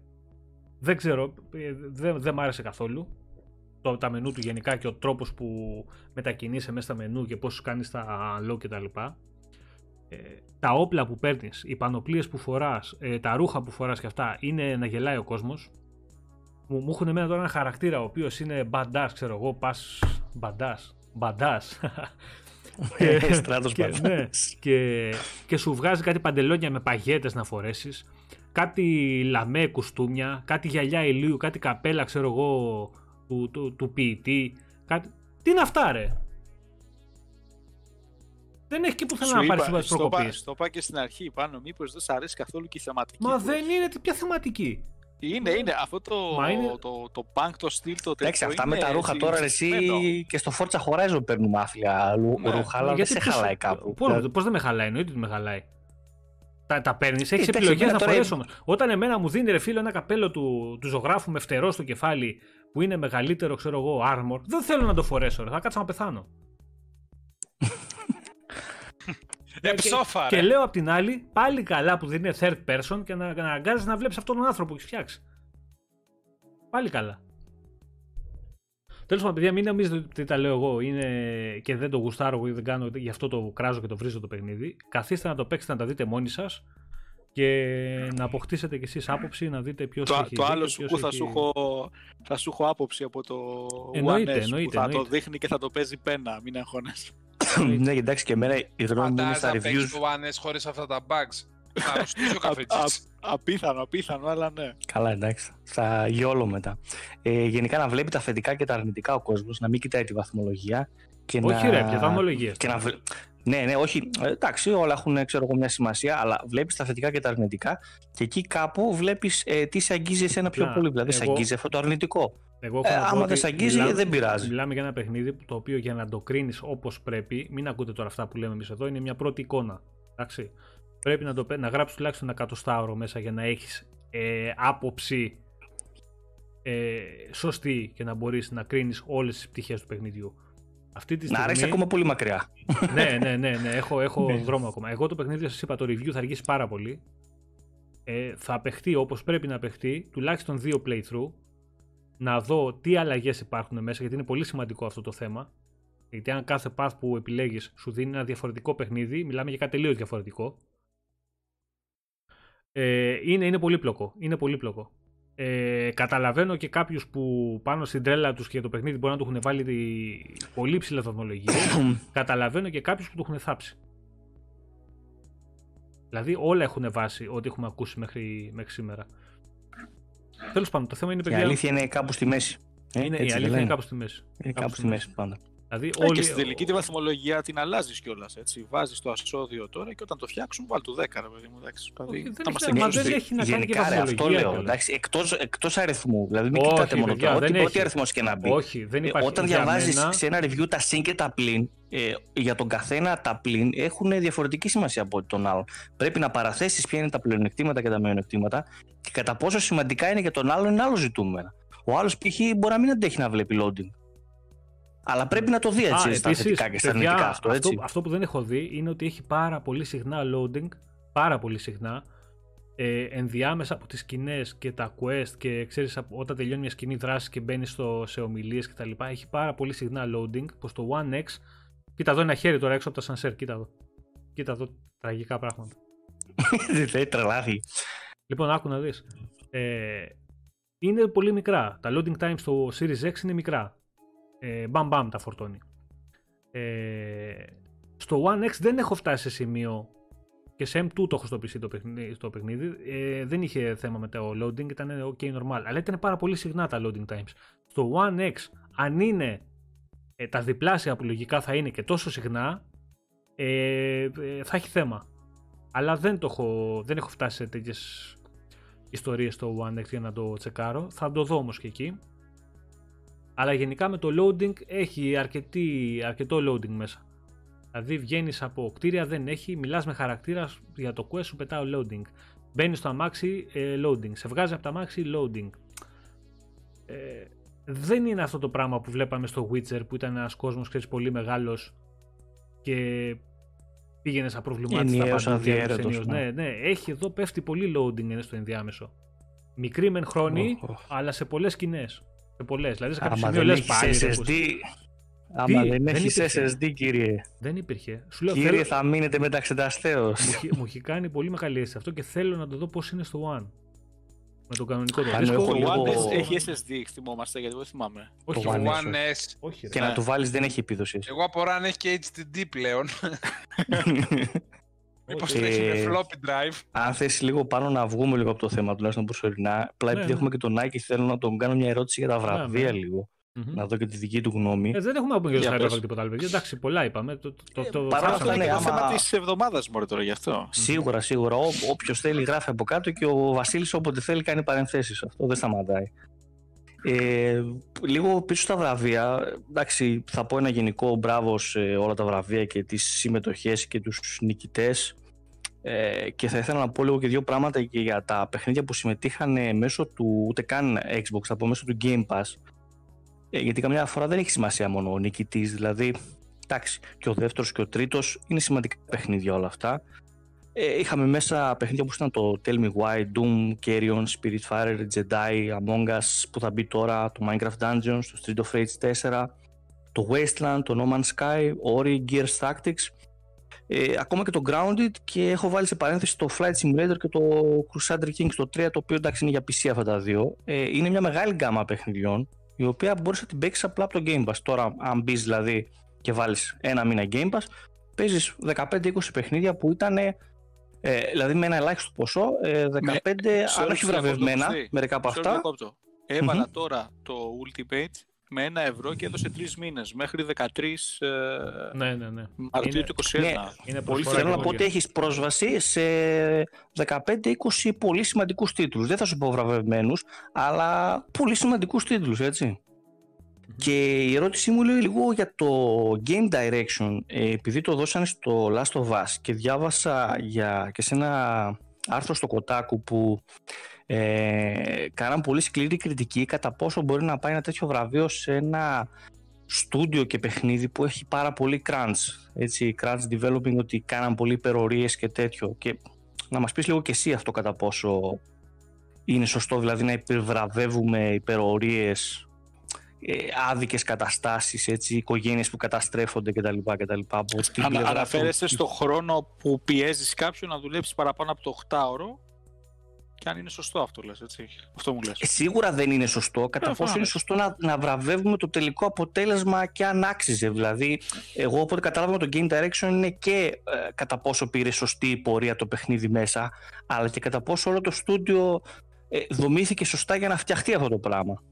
δεν ξέρω, ε, δεν, δεν μ' άρεσε καθόλου το, τα μενού του γενικά και ο τρόπος που μετακινείσαι μέσα στα μενού και πώς κάνεις τα unlock και τα λοιπά. Ε, τα όπλα που παίρνεις, οι πανοπλίες που φοράς, ε, τα ρούχα που φοράς και αυτά είναι να γελάει ο κόσμος. Μου, μου έχουν εμένα τώρα ένα χαρακτήρα ο οποίος είναι μπαντάς, ξέρω εγώ, πας μπαντάς, μπαντάς. και, Στράτος και, ναι, και, και σου βγάζει κάτι παντελόνια με παγέτες να φορέσεις, κάτι λαμέ κουστούμια, κάτι γυαλιά ηλίου, κάτι καπέλα, ξέρω εγώ, του, του, του ποιητή. Κάτι... Τι είναι αυτά, ρε; Δεν έχει και πουθενά να πάρεις σύμβαση προκοπή. Το είπα και στην αρχή πάνω, μήπως δεν σα αρέσει καθόλου και η θεματική. Μα δεν είναι, ποια θεματική. Είναι, είναι. Αυτό το, είναι... το, το, punk, το στυλ, το τέτοιο. Εντάξει, αυτά με τα ρούχα τώρα εσύ και στο Forza Horizon παίρνουμε άθλια ναι. ρούχα, αλλά δεν σε χαλάει κάπου. Πώς δεν με χαλάει, εννοείται ότι με χαλάει. Τα, τα παίρνεις, έχεις επιλογές να φορέσει όμως. Όταν εμένα μου δίνει ρε φίλο ένα καπέλο του, του ζωγράφου με φτερό στο κεφάλι που είναι μεγαλύτερο, ξέρω εγώ, armor, δεν θέλω να το φορέσω. Ρε. Θα κάτσω να πεθάνω. Ε, και, και λέω απ' την άλλη, πάλι καλά που δεν είναι third person και να, να αγκάζεις να βλέπεις αυτόν τον άνθρωπο που έχεις φτιάξει. Πάλι καλά. Τέλος πάντων, παιδιά, μην νομίζετε ότι τα λέω εγώ είναι και δεν το γουστάρω ή δεν κάνω, γι' αυτό το κράζω και το βρίζω το παιχνίδι. Καθίστε να το παίξετε να τα δείτε μόνοι σας και να αποκτήσετε κι εσείς άποψη, να δείτε ποιος το, έχει Το άλλο σου που θα, σου έχω, θα σου έχω άποψη από το εννοείται, One S εννοείται, που θα το δείχνει και θα το παίζει πένα, μην αγχώνεσαι. ναι, εντάξει και εμένα η γνώμη μου είναι στα reviews. Φαντάζεσαι το One S χωρίς αυτά τα bugs. [LAUGHS] Θα αρρωστήσει ο καφετζής. Απίθανο, απίθανο, αλλά ναι. Καλά, εντάξει. Θα γιόλο μετά. Ε, γενικά να βλέπει τα θετικά και τα αρνητικά ο κόσμος, να μην κοιτάει τη βαθμολογία. Και Όχι, να... ρε, ποια βαθμολογία. Και να, ναι, ναι, όχι. Ε, εντάξει, όλα έχουν ξέρω, μια σημασία, αλλά βλέπεις τα θετικά και τα αρνητικά και εκεί κάπου βλέπεις ε, τι σε αγγίζει εσένα πιο Να, πολύ. Δηλαδή, εγώ... σε αγγίζει αυτό το αρνητικό. Εγώ ε, άμα δεν σε αγγίζει, μιλάμε, δεν πειράζει. Μιλάμε για ένα παιχνίδι το οποίο για να το κρίνεις όπως πρέπει, μην ακούτε τώρα αυτά που λέμε εμείς εδώ, είναι μια πρώτη εικόνα. Εντάξει. Πρέπει να, το, να γράψεις τουλάχιστον ένα εκατοστάωρο μέσα για να έχεις ε, άποψη ε, σωστή και να μπορείς να κρίνεις όλες τις πτυχές του παιχνιδιού. Αυτή τη στιγμή... Να ρίξει ακόμα πολύ μακριά. ναι, ναι, ναι, ναι, έχω, έχω ναι. δρόμο ακόμα. Εγώ το παιχνίδι, σας είπα, το review θα αργήσει πάρα πολύ. Ε, θα απεχτεί όπως πρέπει να απεχτεί, τουλάχιστον δύο playthrough. Να δω τι αλλαγές υπάρχουν μέσα, γιατί είναι πολύ σημαντικό αυτό το θέμα. Γιατί αν κάθε path που επιλέγεις σου δίνει ένα διαφορετικό παιχνίδι, μιλάμε για κάτι τελείω διαφορετικό. Ε, είναι, είναι πολύπλοκο. Είναι πολύπλοκο. Ε, καταλαβαίνω και κάποιους που πάνω στην τρέλα τους και το παιχνίδι μπορεί να του έχουν βάλει τη πολύ ψηλή βαθμολογία. [COUGHS] καταλαβαίνω και κάποιους που το έχουν θάψει. Δηλαδή όλα έχουν βάσει ό,τι έχουμε ακούσει μέχρι, μέχρι σήμερα. Τέλος πάντων, το θέμα είναι παιδιά. Η αλήθεια είναι κάπου στη μέση. Ε, είναι, η αλήθεια είναι κάπου στη μέση. Είναι κάπου, στη μέση πάντα. Δηλαδή, ε, όλοι... Και στην τελική τη βαθμολογία την αλλάζεις κιόλας. Βάζεις το ασώδιο τώρα και όταν το φτιάξουν, βάλει το 10, ρε παιδί μου. Εντάξει, Όχι, δεν, μας δεν έχει να κάνει Γενικά, αυτό λέω. Εκτός αριθμού. Δηλαδή, μην Όχι, κοιτάτε μόνο το. Ό,τι, ό,τι αριθμός και να μπει. Όχι, δεν υπάρχει. Ε, όταν διαβάζεις μένα... σε ένα review τα συν και τα πλήν, ε, για τον καθένα τα πλήν έχουν διαφορετική σημασία από τον άλλον. Πρέπει να παραθέσεις ποια είναι τα πλεονεκτήματα και τα μειονεκτήματα και κατά πόσο σημαντικά είναι για τον άλλον είναι άλλο ζητούμενο. Ο άλλος π.χ. μπορεί να μην αντέχει να βλέπει loading. Αλλά πρέπει να το δει έτσι, στα θετικά και στα αρνητικά αυτό, έτσι. Αυτό, αυτό που δεν έχω δει είναι ότι έχει πάρα πολύ συχνά loading, πάρα πολύ συχνά, ε, ενδιάμεσα από τις σκηνές και τα quest και ξέρεις όταν τελειώνει μια σκηνή δράσης και μπαίνεις στο, σε ομιλίες και τα λοιπά έχει πάρα πολύ συχνά loading πως το One X. Κοίτα εδώ ένα χέρι τώρα έξω από τα σανσέρ κοίτα εδώ. Κοίτα εδώ τραγικά πράγματα. [LAUGHS] Δεν τρελάθη λοιπόν άκου να δεις. Ε, είναι πολύ μικρά. Τα loading times στο Series X είναι μικρά ε, μπαμ μπαμ τα φορτώνει ε, στο One X δεν έχω φτάσει σε σημείο και σε M2 το έχω στο PC το παιχνίδι, στο παιχνίδι ε, δεν είχε θέμα με το loading, ήταν ok normal. Αλλά ήταν πάρα πολύ συχνά τα loading times. Στο One X, αν είναι ε, τα διπλάσια που λογικά θα είναι και τόσο συχνά, ε, ε θα έχει θέμα. Αλλά δεν, το έχω, δεν έχω φτάσει σε τέτοιες ιστορίες στο One X για να το τσεκάρω. Θα το δω όμως και εκεί. Αλλά γενικά με το loading έχει αρκετή, αρκετό loading μέσα. Δηλαδή βγαίνεις από κτίρια, δεν έχει, μιλάς με χαρακτήρα για το quest, σου πετάω loading. Μπαίνεις στο αμάξι, ε, loading. Σε βγάζει από το αμάξι, loading. Ε, δεν είναι αυτό το πράγμα που βλέπαμε στο Witcher που ήταν ένας κόσμος πολύ μεγάλος και πήγαινες σαν προβλημάτιστα πάντα. Ναι, ναι, έχει εδώ πέφτει πολύ loading είναι στο ενδιάμεσο. Μικρή μεν χρόνη, αλλά σε πολλές σκηνές. Σε πολλές. Δηλαδή σε κάποιο σημείο λες πάλι. SSD, Άμα δεν, δεν έχεις SSD, κύριε. Δεν υπήρχε. Σου λέω, κύριε, θέλω... θα μείνετε μεταξεταστέω. Μου, μου έχει κάνει πολύ μεγάλη αίσθηση αυτό και θέλω να το δω πώς είναι στο One. Με το κανονικό το δίσκο. Το One S έχει SSD, θυμόμαστε, γιατί δεν θυμάμαι. Όχι, το One S. Όχι, και να του βάλεις δεν έχει επίδοσης. Εγώ απορώ αν έχει και HDD πλέον. [LAUGHS] [LAUGHS] [LAUGHS] Μήπως ε, έχει με floppy drive. Αν θες λίγο πάνω να βγούμε λίγο από το θέμα, τουλάχιστον προσωρινά. Απλά επειδή ναι, έχουμε ναι. και τον Nike, θέλω να τον κάνω μια ερώτηση για τα ναι, βραβεία λίγο. Mm-hmm. Να δω και τη δική του γνώμη. Ε, δεν έχουμε από για το τίποτα άλλο. Εντάξει, πολλά είπαμε. Το, το, το, Παρά αυτά είναι άμα... θέμα της εβδομάδας μόνο τώρα γι' αυτό. Σίγουρα, σίγουρα. Όποιος θέλει γράφει από κάτω και ο Βασίλης όποτε θέλει κάνει παρενθέσεις. Αυτό δεν σταματάει. Ε, λίγο πίσω στα βραβεία, εντάξει, θα πω ένα γενικό μπράβο σε όλα τα βραβεία και τις συμμετοχές και τους νικητές ε, και θα ήθελα να πω λίγο και δύο πράγματα και για τα παιχνίδια που συμμετείχαν μέσω του, ούτε καν Xbox, θα πω μέσω του Game Pass ε, γιατί καμιά φορά δεν έχει σημασία μόνο ο νικητής. Δηλαδή, εντάξει, και ο δεύτερος και ο τρίτος είναι σημαντικά παιχνίδια όλα αυτά. Ε, είχαμε μέσα παιχνίδια που ήταν το Tell Me Why, Doom, Carrion, Spiritfarer, Jedi, Among Us που θα μπει τώρα, το Minecraft Dungeons, το Street of Rage 4, το Wasteland, το No Man's Sky, Ori, Gears Tactics, ε, ακόμα και το Grounded και έχω βάλει σε παρένθεση το Flight Simulator και το Crusader Kings το 3, το οποίο εντάξει είναι για PC αυτά τα δύο. Ε, είναι μια μεγάλη γκάμα παιχνιδιών η οποία μπορείς να την παίξεις απλά από το Game Pass. Τώρα, αν μπεις δηλαδή και βάλεις ένα μήνα Game Pass, παίζεις 15-20 παιχνίδια που ήταν. Ε, δηλαδή με ένα ελάχιστο ποσό, ε, 15 με, αν όχι βραβευμένα, μερικά από αυτά. Έβαλα τώρα το Ultimate με ένα ευρώ και έδωσε τρεις μήνες μέχρι 13 ε, ναι, ναι, ναι. Μαρτίου του 2021. Ναι, είναι πολύ Θέλω να πω ότι έχεις πρόσβαση σε 15-20 πολύ σημαντικούς τίτλους. Δεν θα σου πω βραβευμένους, αλλά πολύ σημαντικούς τίτλους, Και η ερώτησή μου λέει λίγο για το Game Direction, ε, επειδή το δώσανε στο Last of Us και διάβασα για, και σε ένα άρθρο στο Κοτάκου που ε, κάναν πολύ σκληρή κριτική κατά πόσο μπορεί να πάει ένα τέτοιο βραβείο σε ένα στούντιο και παιχνίδι που έχει πάρα πολύ crunch, έτσι, crunch developing, ότι κάναν πολύ υπερορίες και τέτοιο και να μας πεις λίγο και εσύ αυτό κατά πόσο είναι σωστό δηλαδή να υπερβραβεύουμε υπερορίες ε, άδικες καταστάσεις, έτσι, οικογένειες που καταστρέφονται κτλ. κτλ Ανα, αναφέρεσαι στο χρόνο που πιέζεις κάποιον να δουλέψει παραπάνω από το 8ωρο και αν είναι σωστό αυτό λες, έτσι. Αυτό μου λες. Ε, σίγουρα δεν είναι σωστό. Κατά ε, πόσο είναι σωστό να, να βραβεύουμε το τελικό αποτέλεσμα και αν άξιζε. Δηλαδή, εγώ όποτε κατάλαβα το Game Direction είναι και ε, κατά πόσο πήρε σωστή πορεία το παιχνίδι μέσα, αλλά και κατά πόσο όλο το στούντιο ε, δομήθηκε σωστά για να φτιαχτεί αυτό το πράγμα.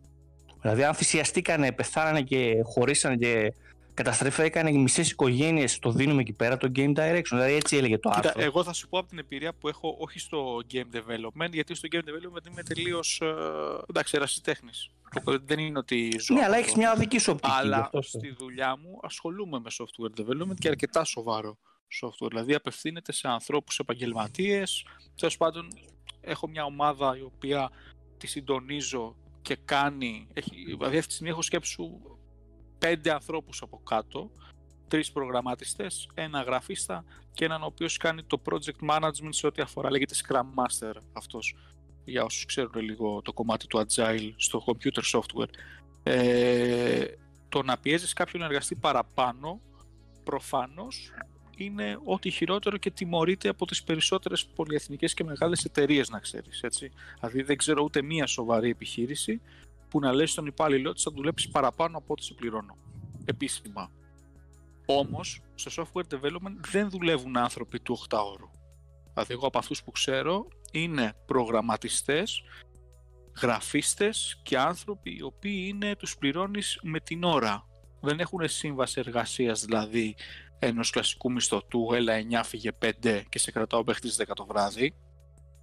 Δηλαδή, αν θυσιαστήκανε, πεθάνανε και χωρίσανε και καταστρέφηκαν οι μισές οικογένειες. Το δίνουμε εκεί πέρα το game direction. Δηλαδή έτσι έλεγε το Κοίτα, άρθρο. Εγώ θα σου πω από την εμπειρία που έχω, όχι στο game development, γιατί στο game development είμαι τελείως. Ε, εντάξει, ερασιτέχνης. Δεν είναι ότι ζω. Ναι, αλλά έχεις μια δική σου οπτική. Αλλά στη δουλειά μου ασχολούμαι με software development και αρκετά σοβαρό software. Δηλαδή απευθύνεται σε ανθρώπους επαγγελματίες. Τέλος πάντων, έχω μια ομάδα η οποία τη συντονίζω και κάνει. Έχει, δηλαδή αυτή τη στιγμή έχω σκέψου πέντε ανθρώπους από κάτω, τρεις προγραμματιστές, ένα γραφίστα και έναν ο οποίος κάνει το project management σε ό,τι αφορά, λέγεται Scrum Master αυτός, για όσους ξέρουν λίγο το κομμάτι του Agile στο computer software. Ε, το να πιέζεις κάποιον να εργαστεί παραπάνω, προφανώς είναι ό,τι χειρότερο και τιμωρείται από τις περισσότερες πολυεθνικές και μεγάλες εταιρείες να ξέρεις. Έτσι. Δηλαδή δεν ξέρω ούτε μία σοβαρή επιχείρηση που να λέει στον υπάλληλό της θα δουλέψεις παραπάνω από ό,τι σε πληρώνω. Επίσημα. Όμως, στο software development δεν δουλεύουν άνθρωποι του 8 ώρου. Δηλαδή, εγώ από αυτούς που ξέρω είναι προγραμματιστές, γραφίστες και άνθρωποι οι οποίοι είναι, τους πληρώνεις με την ώρα. Δεν έχουν σύμβαση εργασίας δηλαδή ενός κλασικού μισθωτού, έλα 9 φύγε 5 και σε κρατάω μέχρι τι 10 το βράδυ.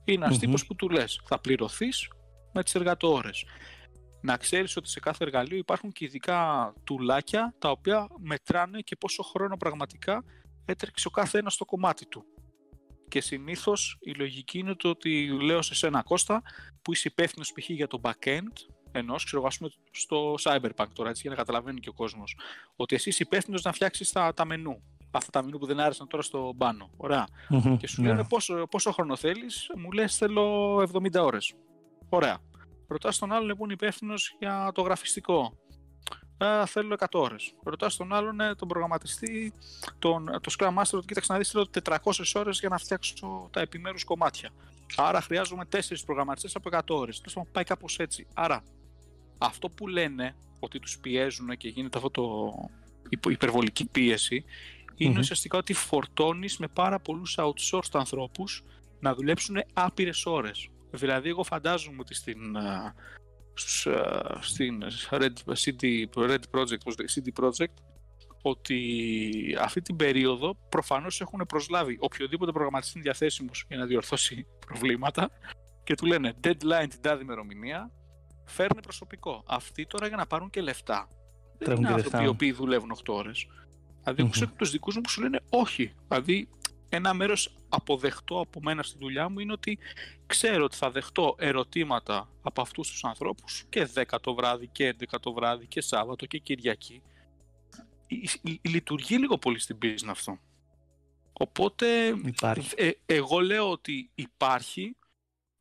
Είναι ένας mm τύπος που του λες: Θα πληρωθείς με τις εργατόρες. Να ξέρεις ότι σε κάθε εργαλείο υπάρχουν και ειδικά τουλάκια τα οποία μετράνε και πόσο χρόνο πραγματικά έτρεξε ο κάθε ένας στο κομμάτι του. Και συνήθως η λογική είναι το ότι λέω σε σένα Κώστα που είσαι υπεύθυνος π.χ. για το backend ενός, ξέρω εγώ, στο Cyberpunk τώρα, έτσι, για να καταλαβαίνει και ο κόσμος. Ότι εσύ είσαι υπεύθυνος να φτιάξεις τα, τα μενού. Αυτά τα μενού που δεν άρεσαν τώρα στο μπάνο. και σου λένε yeah. πόσο, πόσο χρόνο θέλεις, μου λες θέλω 70 ώρες. Ωραία. Ρωτάς τον άλλον που είναι υπεύθυνος για το γραφιστικό. Ε, θέλω 100 ώρες. Ρωτάς τον άλλον, ε, τον προγραμματιστή, τον, το Scrum Master, ότι κοίταξε να δεις, θέλω 400 ώρες για να φτιάξω τα επιμέρους κομμάτια. Άρα χρειάζομαι 4 προγραμματιστές από 100 ώρες. Τέλος πάει κάπως έτσι. Άρα αυτό που λένε ότι τους πιέζουν και γίνεται αυτό το υπερβολική πίεση είναι ουσιαστικά ότι φορτώνεις με πάρα πολλούς outsourced ανθρώπους να δουλέψουν άπειρες ώρες. Δηλαδή εγώ φαντάζομαι ότι στην, στην Red, CD, Red Project, CD Project ότι αυτή την περίοδο προφανώς έχουν προσλάβει οποιοδήποτε προγραμματιστή είναι διαθέσιμος για να διορθώσει προβλήματα και του λένε deadline την τάδη ημερομηνία φέρνει προσωπικό. Αυτοί τώρα για να πάρουν και λεφτά. Δεν είναι άνθρωποι οι οποίοι δουλεύουν 8 ώρες. Δηλαδή, έχω ξέρω τους δικούς μου που σου λένε όχι. Δηλαδή, ένα μέρος αποδεχτό από μένα στη δουλειά μου είναι ότι ξέρω ότι θα δεχτώ ερωτήματα από αυτούς τους ανθρώπους και 10 το βράδυ και 11 το βράδυ και Σάββατο και Κυριακή. Λειτουργεί λίγο πολύ στην business αυτό. Οπότε, ε, εγώ λέω ότι υπάρχει,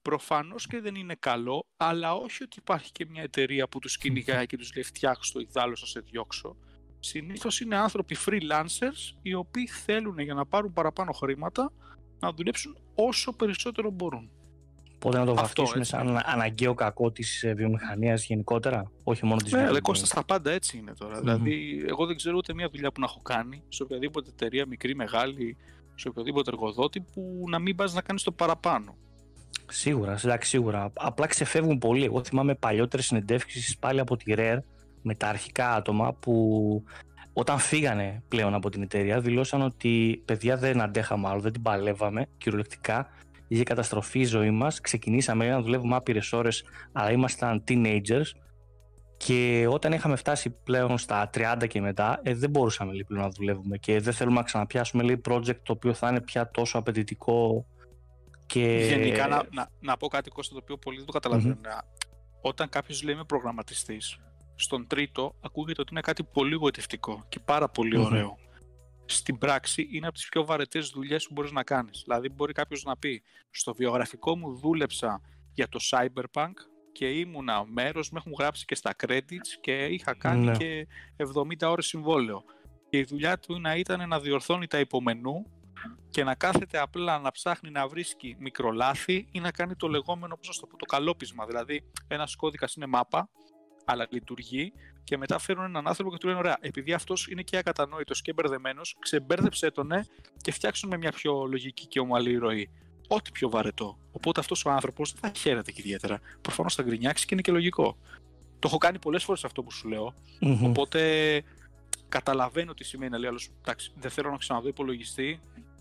προφανώς και δεν είναι καλό, αλλά όχι ότι υπάρχει και μια εταιρεία που τους κυνηγάει και τους λέει φτιάξω το ιδάλω θα σε διώξω. Συνήθως είναι άνθρωποι freelancers οι οποίοι θέλουν για να πάρουν παραπάνω χρήματα να δουλέψουν όσο περισσότερο μπορούν. Οπότε να το βαφτίσουμε σαν αναγκαίο κακό της ε, βιομηχανίας γενικότερα, όχι μόνο της βιομηχανίας. Ναι, Κώστας, στα πάντα έτσι είναι τώρα. Δηλαδή, εγώ δεν ξέρω ούτε μια δουλειά που να έχω κάνει σε οποιαδήποτε εταιρεία, μικρή, μεγάλη, σε οποιοδήποτε εργοδότη, που να μην πας να κάνεις το παραπάνω. Σίγουρα, εντάξει, σίγουρα. Απλά ξεφεύγουν πολύ. Εγώ θυμάμαι παλιότερες συνεντεύξεις πάλι από τη Rare με τα αρχικά άτομα που όταν φύγανε πλέον από την εταιρεία δηλώσαν ότι παιδιά δεν αντέχαμε άλλο, δεν την παλεύαμε κυριολεκτικά. Είχε καταστροφή η ζωή μας. Ξεκινήσαμε να δουλεύουμε άπειρες ώρες, αλλά ήμασταν teenagers. Και όταν είχαμε φτάσει πλέον στα 30 και μετά, ε, δεν μπορούσαμε πλέον να δουλεύουμε και δεν θέλουμε να ξαναπιάσουμε λέει, project το οποίο θα είναι πια τόσο απαιτητικό και... Γενικά να, να, να, πω κάτι Κώστα το οποίο πολλοί δεν το καταλαβαινουν Όταν κάποιος λέει είμαι προγραμματιστής, στον τρίτο ακούγεται ότι είναι κάτι πολύ γοητευτικό και πάρα ωραίο. Στην πράξη είναι από τις πιο βαρετές δουλειές που μπορείς να κάνεις. Δηλαδή, μπορεί κάποιος να πει: Στο βιογραφικό μου δούλεψα για το Cyberpunk και ήμουνα μέρος, με έχουν γράψει και στα credits και είχα κάνει ναι. και 70 ώρες συμβόλαιο. Και η δουλειά του να ήταν να διορθώνει τα υπομενού και να κάθεται απλά να ψάχνει να βρίσκει μικρολάθη ή να κάνει το λεγόμενο, πώς το πω, το καλόπισμα. Δηλαδή, ένας κώδικας είναι μάπα, αλλά λειτουργεί και μετά φέρνουν έναν άνθρωπο και του λένε: Ωραία, επειδή αυτός είναι και ακατανόητος και μπερδεμένος, ξεμπέρδεψε τον ναι, και φτιάξουν με μια πιο λογική και ομαλή ροή. Ό,τι πιο βαρετό. Οπότε αυτός ο άνθρωπος δεν θα χαίρεται και ιδιαίτερα. Προφανώς θα γκρινιάξει και είναι και λογικό. Το έχω κάνει πολλές φορές αυτό που σου λέω. Οπότε καταλαβαίνω τι σημαίνει να λέει άλλος: Εντάξει, δεν θέλω να ξαναδώ υπολογιστή,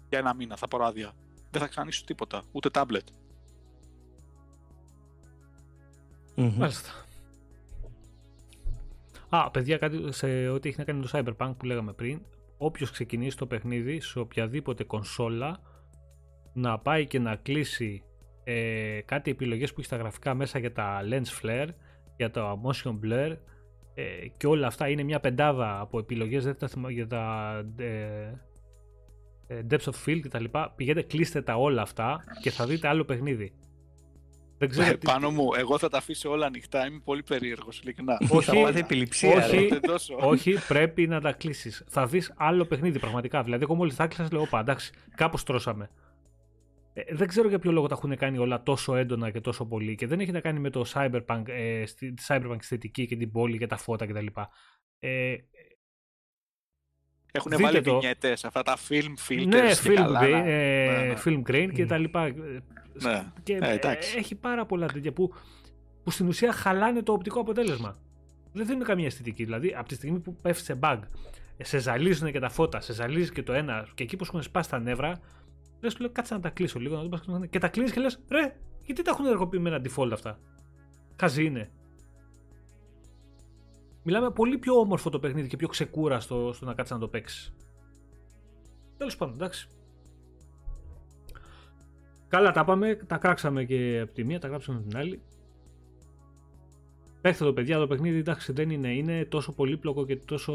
για ένα μήνα θα πάρω άδεια. Δεν θα ξανανοίξω τίποτα, ούτε τάμπλετ. Μάλιστα. Α, παιδιά, κάτι σε ό,τι έχει να κάνει το Cyberpunk που λέγαμε πριν. Όποιος ξεκινήσει το παιχνίδι σε οποιαδήποτε κονσόλα να πάει και να κλείσει ε, κάτι επιλογές που έχει στα γραφικά μέσα για τα lens flare, για το motion blur ε, και όλα αυτά είναι μια πεντάδα από επιλογές δεν τα για τα ε, ε, depth of field κτλ. Πηγαίνετε, κλείστε τα όλα αυτά και θα δείτε άλλο παιχνίδι. Δεν ξέρω ε, τι... Πάνω μου, εγώ θα τα αφήσω όλα ανοιχτά. Είμαι πολύ περίεργος, ειλικρινά. Όχι, επιληψία, όχι, όχι, πρέπει να τα κλείσεις. Θα δεις άλλο παιχνίδι πραγματικά. Δηλαδή, εγώ μόλις τα κλείσει, λέω: Πα, εντάξει, κάπως τρώσαμε. Ε, δεν ξέρω για ποιο λόγο τα έχουν κάνει όλα τόσο έντονα και τόσο πολύ και δεν έχει να κάνει με το cyberpunk, ε, τη cyberpunk αισθητική και την πόλη και τα φώτα κτλ. Ε, έχουν βάλει το... βινιέτες, αυτά τα film filters ναι, film, καλά, ε, ναι, ναι. film grain και τα λοιπά. Ναι, και ε, έχει πάρα πολλά τέτοια που, που στην ουσία χαλάνε το οπτικό αποτέλεσμα. Δεν δίνουν καμία αισθητική. Δηλαδή, από τη στιγμή που πέφτει σε bug, σε ζαλίζουν και τα φώτα, σε ζαλίζει και το ένα, και εκεί που έχουν σπάσει τα νεύρα, λες του λέω κάτσε να τα κλείσω λίγο. Να το και τα κλείνεις και λες, ρε, γιατί τα έχουν ενεργοποιήσει με ένα default αυτά; Χαζί είναι. Μιλάμε πολύ πιο όμορφο το παιχνίδι και πιο ξεκούραστο στο να κάτσεις να το παίξεις. Τέλος πάντων, εντάξει. Καλά τα πάμε, τα κράξαμε και από τη μία, τα γράψαμε από την άλλη. Παίχτε το παιδιά, το παιχνίδι εντάξει δεν είναι, είναι τόσο πολύπλοκο και τόσο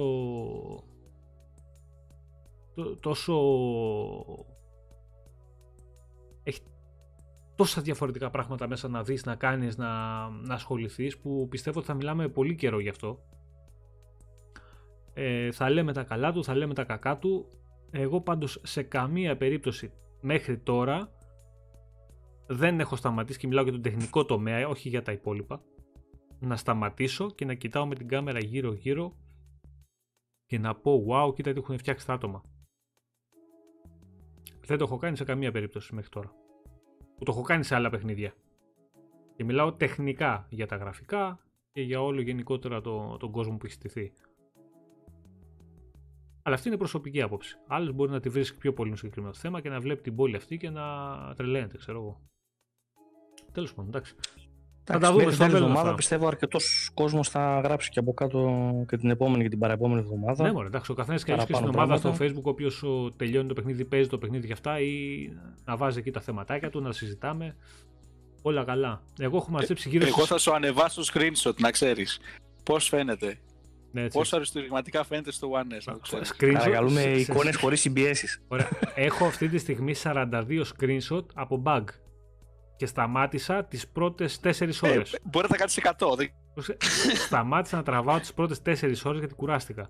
τόσο έχει τόσα διαφορετικά πράγματα μέσα να δεις, να κάνεις, να, να ασχοληθείς που πιστεύω ότι θα μιλάμε πολύ καιρό γι' αυτό. Ε, θα λέμε τα καλά του, θα λέμε τα κακά του. Εγώ πάντως σε καμία περίπτωση μέχρι τώρα δεν έχω σταματήσει και μιλάω για τον τεχνικό τομέα, όχι για τα υπόλοιπα. Να σταματήσω και να κοιτάω με την κάμερα γύρω γύρω και να πω wow κοίτα τι έχουν φτιάξει τα άτομα. Δεν το έχω κάνει σε καμία περίπτωση μέχρι τώρα. Που το έχω κάνει σε άλλα παιχνίδια. Και μιλάω τεχνικά για τα γραφικά και για όλο γενικότερα το, τον κόσμο που έχει στηθεί. Αλλά αυτή είναι προσωπική άποψη. Άλλος μπορεί να τη βρίσκει πιο πολύ στο συγκεκριμένο θέμα και να βλέπει την πόλη αυτή και να τρελαίνεται, ξέρω εγώ. Τέλος πάντων, εντάξει. Θα τα δούμε στην εβδομάδα. Πιστεύω αρκετός κόσμος θα γράψει και από κάτω και την επόμενη και την παραεπόμενη εβδομάδα. Ναι, μωρέ, εντάξει. Ο καθένας και στην ομάδα στο Facebook, ο οποίος τελειώνει το παιχνίδι, παίζει το παιχνίδι και αυτά ή να βάζει εκεί τα θεματάκια του, να συζητάμε. Όλα καλά. Εγώ έχω μαζέψει γύρω Εγώ θα σου ανεβάσω screenshot, να ξέρεις. Πώς φαίνεται. Ναι, Πόσο αριστουργηματικά φαίνεται στο One S. Παρακαλούμε εικόνες χωρίς συμπιέσεις. Έχω αυτή τη στιγμή 42 screenshot από bug και σταμάτησα τις πρώτες 4 ε, ώρες. Ε, μπορεί να τα κάνεις 100. Σταμάτησα να τραβάω τις πρώτες 4 ώρες γιατί κουράστηκα.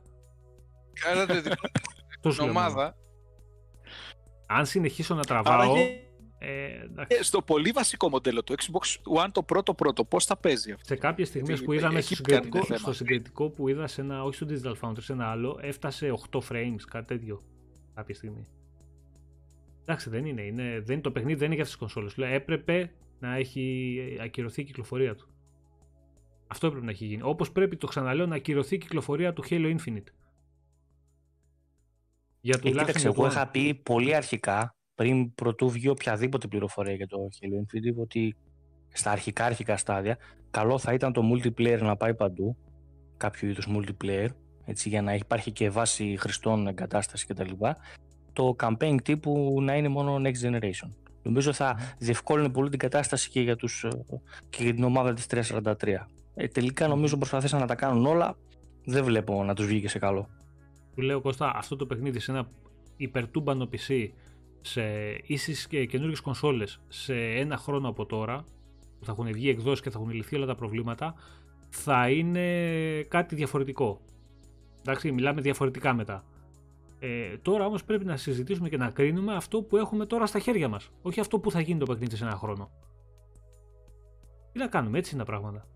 Κάνατε [LAUGHS] την ομάδα. Αν συνεχίσω να τραβάω... Ε, ε, στο πολύ βασικό μοντέλο του Xbox One το πρώτο πρώτο, πώς θα παίζει αυτό; Σε κάποιες στιγμές που είδαμε στο συγκριτικό, στο συγκριτικό που είδα σε ένα, όχι στο Digital Foundry, σε ένα άλλο, έφτασε 8 frames, κάτι τέτοιο κάποια στιγμή. Εντάξει, δεν είναι. είναι δεν είναι το παιχνίδι δεν είναι για αυτές τις κονσόλες. Δηλαδή, έπρεπε να έχει ακυρωθεί η κυκλοφορία του. Αυτό έπρεπε να έχει γίνει. Όπως πρέπει, το ξαναλέω, να ακυρωθεί η κυκλοφορία του Halo Infinite. Για ε, κοίταξε, εγώ είχα πει πολύ αρχικά, πριν πρωτού βγει οποιαδήποτε πληροφορία για το Halo Infinite, ότι στα αρχικά αρχικά στάδια, καλό θα ήταν το multiplayer να πάει παντού, κάποιο είδους multiplayer, έτσι, για να υπάρχει και βάση χρηστών εγκατάσταση κτλ το campaign τύπου να είναι μόνο next generation. Νομίζω θα διευκόλυνε πολύ την κατάσταση και για, τους, ε, και για την ομάδα της 343. Ε, τελικά νομίζω προσπαθήσαν να τα κάνουν όλα, δεν βλέπω να τους βγήκε σε καλό. Του λέω Κώστα, αυτό το παιχνίδι σε ένα υπερτούμπανο PC σε ίσες και καινούργιες κονσόλες σε ένα χρόνο από τώρα που θα έχουν βγει εκδόσεις και θα έχουν λυθεί όλα τα προβλήματα θα είναι κάτι διαφορετικό. Εντάξει, μιλάμε διαφορετικά μετά. Ε, τώρα όμως πρέπει να συζητήσουμε και να κρίνουμε αυτό που έχουμε τώρα στα χέρια μας. Όχι αυτό που θα γίνει το παιχνίδι σε ένα χρόνο. Τι να κάνουμε, έτσι είναι τα πράγματα.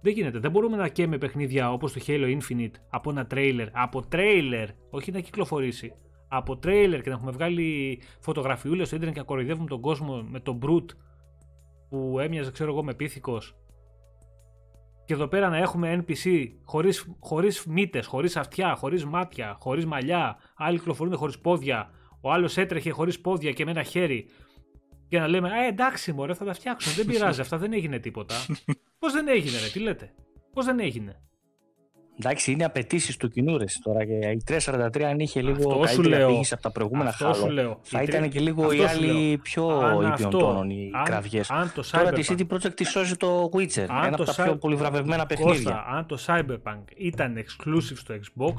Δεν γίνεται. Δεν μπορούμε να καίμε παιχνίδια όπως το Halo Infinite από ένα τρέιλερ. Από τρέιλερ! Όχι να κυκλοφορήσει. Από τρέιλερ και να έχουμε βγάλει φωτογραφιούλες στο Ιντερνετ και να κοροϊδεύουμε τον κόσμο με τον Brute που έμοιαζε, ξέρω εγώ, με πίθηκος και εδώ πέρα να έχουμε NPC χωρίς, χωρίς μύτες, χωρίς αυτιά, χωρίς μάτια, χωρίς μαλλιά, άλλοι κυκλοφορούν χωρίς πόδια, ο άλλος έτρεχε χωρίς πόδια και με ένα χέρι και να λέμε «Ε, εντάξει μωρέ, θα τα φτιάξουν, δεν πειράζει, [LAUGHS] αυτά δεν έγινε τίποτα». Πώς δεν έγινε ρε, τι λέτε, πώς δεν έγινε; Εντάξει, είναι απαιτήσεις του κοινού ρε τώρα. Και η 343 αν είχε λίγο αυτό καλύτερη απήγηση από τα προηγούμενα χάλο, θα ήταν και λίγο οι άλλοι πιο ήπιον τόνων οι κραυγές. Τώρα τη CD Projekt τη σώζει το Witcher. Αν ένα από τα πιο πολύ βραβευμένα παιχνίδια. αν το Cyberpunk ήταν exclusive στο Xbox,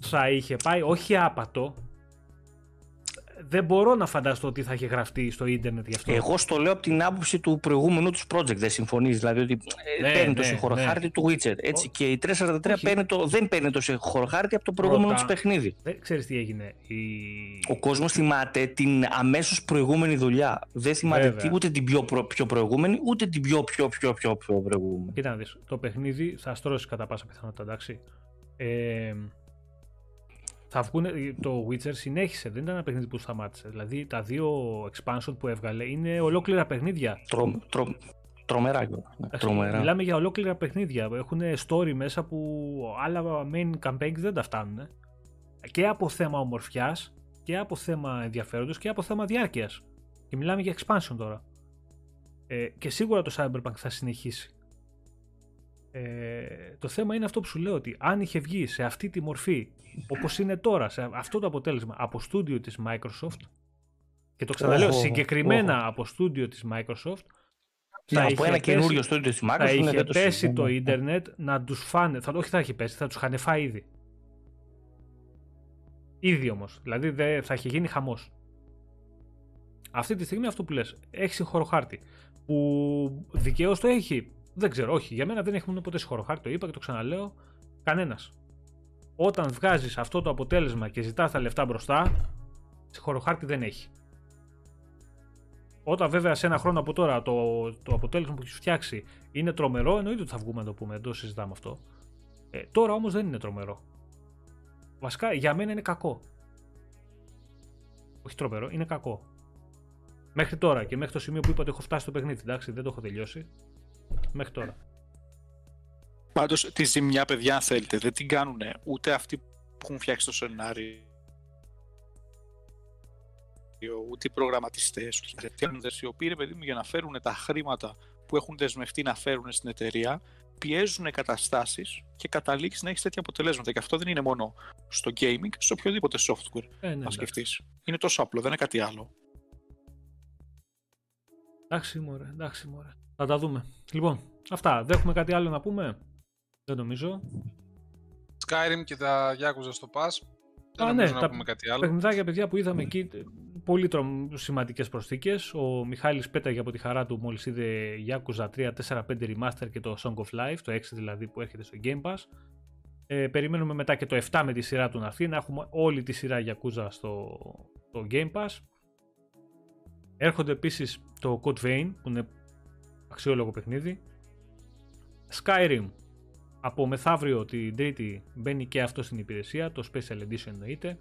θα είχε πάει όχι άπατο, δεν μπορώ να φανταστώ ότι θα έχει γραφτεί στο ίντερνετ γι' αυτό. Εγώ στο λέω από την άποψη του προηγούμενου του project. Δεν συμφωνείς. Δηλαδή ότι ε, ναι, παίρνει ναι, το συγχωροχάρτη ναι. του Witcher. Έτσι, και η 343 παίρνει το, δεν παίρνει το συγχωροχάρτη από το προηγούμενο του παιχνίδι. Δεν ξέρεις τι έγινε. Η... Ο κόσμος θυμάται την αμέσως προηγούμενη δουλειά. Δεν θυμάται τι, ούτε την πιο, προ, πιο προηγούμενη, ούτε την πιο, πιο, πιο, πιο, πιο προηγούμενη. Κοίτα να δεις. Το παιχνίδι θα στρώσεις κατά πάσα πιθανότητα, εντάξει. Ε, θα βγουν, το Witcher συνέχισε, δεν ήταν ένα παιχνίδι που σταμάτησε. Δηλαδή τα δύο expansion που έβγαλε είναι ολόκληρα παιχνίδια. Τρο, τρο, τρομερά, ναι, τρομερά. Μιλάμε για ολόκληρα παιχνίδια. Έχουν story μέσα που άλλα main campaigns δεν τα φτάνουν. Και από θέμα ομορφιάς και από θέμα ενδιαφέροντος και από θέμα διάρκειας. Και μιλάμε για expansion τώρα. Ε, και σίγουρα το Cyberpunk θα συνεχίσει. Ε, το θέμα είναι αυτό που σου λέω ότι αν είχε βγει σε αυτή τη μορφή όπως είναι τώρα, σε αυτό το αποτέλεσμα από στούντιο της Microsoft και το ξαναλέω συγκεκριμένα από στούντιο της Microsoft ναι, θα από ένα καινούριο στούντιο της Microsoft θα είχε πέσει το ίντερνετ να τους φάνε, θα, όχι θα έχει πέσει, θα τους είχαν φάει ήδη. Ήδη όμως, δηλαδή δε, θα είχε γίνει χαμός. Αυτή τη στιγμή αυτό που λες, έχει συγχωροχάρτη που δικαίως το έχει, δεν ξέρω, όχι, για μένα δεν έχουμε ποτέ συγχωροχάρτη, το είπα και το ξαναλέω, κανένας όταν βγάζεις αυτό το αποτέλεσμα και ζητάς τα λεφτά μπροστά, συγχωροχάρτη δεν έχει. Όταν βέβαια σε ένα χρόνο από τώρα το, το αποτέλεσμα που έχεις φτιάξει είναι τρομερό, εννοείται ότι θα βγούμε να το πούμε, δεν το συζητάμε αυτό. Ε, τώρα όμως δεν είναι τρομερό. Βασικά για μένα είναι κακό. Όχι τρομερό, είναι κακό. Μέχρι τώρα και μέχρι το σημείο που είπα ότι έχω φτάσει στο παιχνίδι, εντάξει, δεν το έχω τελειώσει. Μέχρι τώρα. Πάντως τη ζημιά, παιδιά, αν θέλετε, δεν την κάνουν ούτε αυτοί που έχουν φτιάξει το σενάριο, ούτε οι προγραμματιστές, ούτε οι οποίοι είναι παιδί μου για να φέρουν τα χρήματα που έχουν δεσμευτεί να φέρουν στην εταιρεία, πιέζουν καταστάσεις και καταλήξεις να έχεις τέτοια αποτελέσματα. Και αυτό δεν είναι μόνο στο gaming, σε οποιοδήποτε software ε, ναι, να σκεφτείς. Είναι τόσο απλό, δεν είναι κάτι άλλο. Εντάξει, μωρέ, εντάξει, μωρέ. Θα τα δούμε. Λοιπόν, αυτά. Δεν έχουμε κάτι άλλο να πούμε; Δεν νομίζω. Skyrim και τα Yakuza στο Pass. Δεν Α, ναι, να τα πούμε κάτι άλλο. παιχνιδάκια παιδιά που είδαμε εκεί, πολύ σημαντικές προσθήκες. Ο Μιχάλης πέταγε από τη χαρά του μόλις είδε Yakuza 3, 4, 5 Remaster και το Song of Life, το 6 δηλαδή που έρχεται στο Game Pass. Ε, περιμένουμε μετά και το 7 με τη σειρά του να έρθει, να έχουμε όλη τη σειρά Yakuza στο, στο Game Pass. Έρχονται επίσης το Code Vein που είναι αξιόλογο παιχνίδι. Skyrim από μεθαύριο την Τρίτη μπαίνει και αυτό στην υπηρεσία, το Special Edition εννοείται.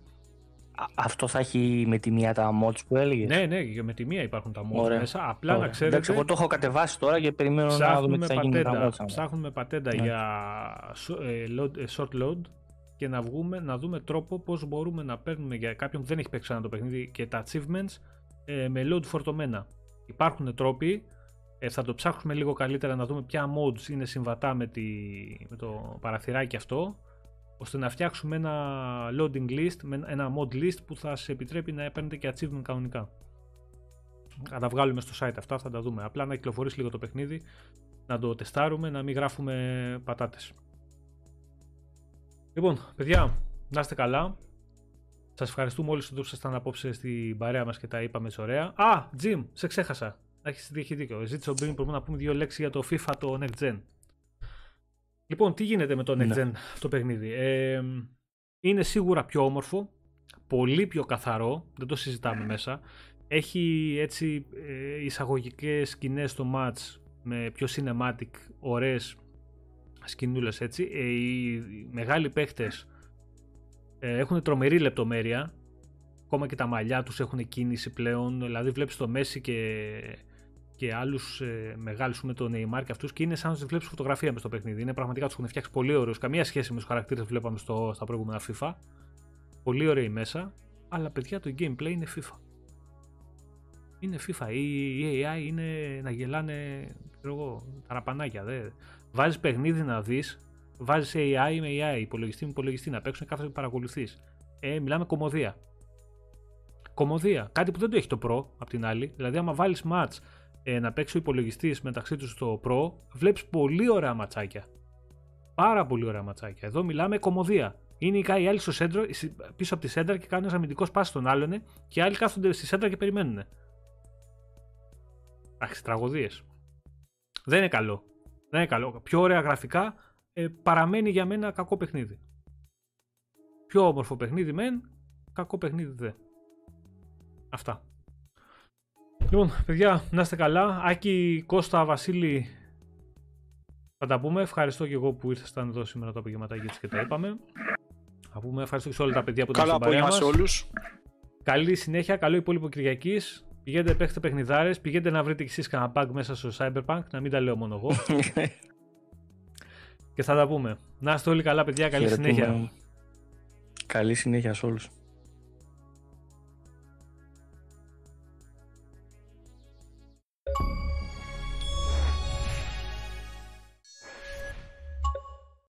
Αυτό θα έχει με τη μία τα mods που έλεγες; Ναι, ναι, με τη μία υπάρχουν τα mods μέσα. Απλά Ωραία. να ξέρετε. Εντάξει, εγώ το έχω κατεβάσει τώρα και περιμένω να δούμε τι θα γίνει με τα mods. Ψάχνουμε πατέντα ναι. για ε, load, ε, short load και να, βγούμε, να δούμε τρόπο πώς μπορούμε να παίρνουμε για κάποιον που δεν έχει παίξει ξανά το παιχνίδι και τα achievements ε, με load φορτωμένα. Υπάρχουν τρόποι ε, θα το ψάχνουμε λίγο καλύτερα να δούμε ποια modes είναι συμβατά με, τη, με το παραθυράκι αυτό ώστε να φτιάξουμε ένα loading list, ένα mod list που θα σε επιτρέπει να παίρνετε και achievement κανονικά. Θα τα βγάλουμε στο site αυτά, θα τα δούμε. Απλά να κυκλοφορήσει λίγο το παιχνίδι, να το τεστάρουμε, να μην γράφουμε πατάτες. Λοιπόν, παιδιά, να είστε καλά. Σας ευχαριστούμε όλοι που ήσασταν απόψε στην παρέα μας και τα είπαμε ωραία. Α, Jim, σε ξέχασα. Έχεις έχει δίκιο. Ζήτησα πριν μπορούμε να πούμε δύο λέξεις για το FIFA το Next Gen. Λοιπόν, τι γίνεται με το Next ναι. Gen το παιχνίδι; Ε, είναι σίγουρα πιο όμορφο, πολύ πιο καθαρό, δεν το συζητάμε μέσα. Έχει έτσι ε, εισαγωγικές σκηνές στο match με πιο cinematic, ωραίες σκηνούλες έτσι. Ε, οι μεγάλοι παίχτες ε, έχουν τρομερή λεπτομέρεια, ακόμα και τα μαλλιά τους έχουν κίνηση πλέον, δηλαδή βλέπεις το Messi και και άλλους ε, μεγάλους με τον Neymar και αυτούς και είναι σαν να τους βλέπεις φωτογραφία μες στο παιχνίδι. Είναι πραγματικά τους έχουν φτιάξει πολύ ωραίους. Καμία σχέση με τους χαρακτήρες που βλέπαμε στο, στα προηγούμενα FIFA. Πολύ ωραίοι μέσα. Αλλά παιδιά το gameplay είναι FIFA. Είναι FIFA. Η AI είναι να γελάνε ξέρω εγώ, ταραπανάκια. Δε. Βάζεις παιχνίδι να δεις βάζεις AI με AI, υπολογιστή με υπολογιστή, να παίξουν κάθε παρακολουθείς. Ε, μιλάμε κομμωδία. Κομμωδία. Κάτι που δεν το έχει το Pro απ' την άλλη. Δηλαδή, άμα βάλεις match ε, να παίξει ο υπολογιστής μεταξύ τους στο Pro, βλέπεις πολύ ωραία ματσάκια. Πάρα πολύ ωραία ματσάκια. Εδώ μιλάμε κομμωδία. Είναι οι άλλοι στο σέντρο, πίσω από τη σέντρα και κάνουν ένα αμυντικός σπάσι στον άλλον και οι άλλοι κάθονται στη σέντρα και περιμένουν. Εντάξει, τραγωδίες. Δεν είναι καλό. Δεν είναι καλό. Πιο ωραία γραφικά ε, παραμένει για μένα κακό παιχνίδι. Πιο όμορφο παιχνίδι μεν, κακό παιχνίδι δε. Αυτά. Λοιπόν, παιδιά, να είστε καλά. Άκη, Κώστα, Βασίλη, θα τα πούμε. Ευχαριστώ και εγώ που ήρθατε εδώ σήμερα το απογευματάκι και τα είπαμε. Θα πούμε ευχαριστώ και σε όλα τα παιδιά που ήταν στην παρέα μας. όλους. Καλή συνέχεια, καλό υπόλοιπο Κυριακής. Πηγαίνετε, παίχτε παιχνιδάρες, πηγαίνετε να βρείτε κι εσείς κανένα bug μέσα στο Cyberpunk, να μην τα λέω μόνο εγώ. [LAUGHS] και θα τα πούμε. Να είστε όλοι καλά παιδιά, καλή συνέχεια. Καλή συνέχεια σε όλους.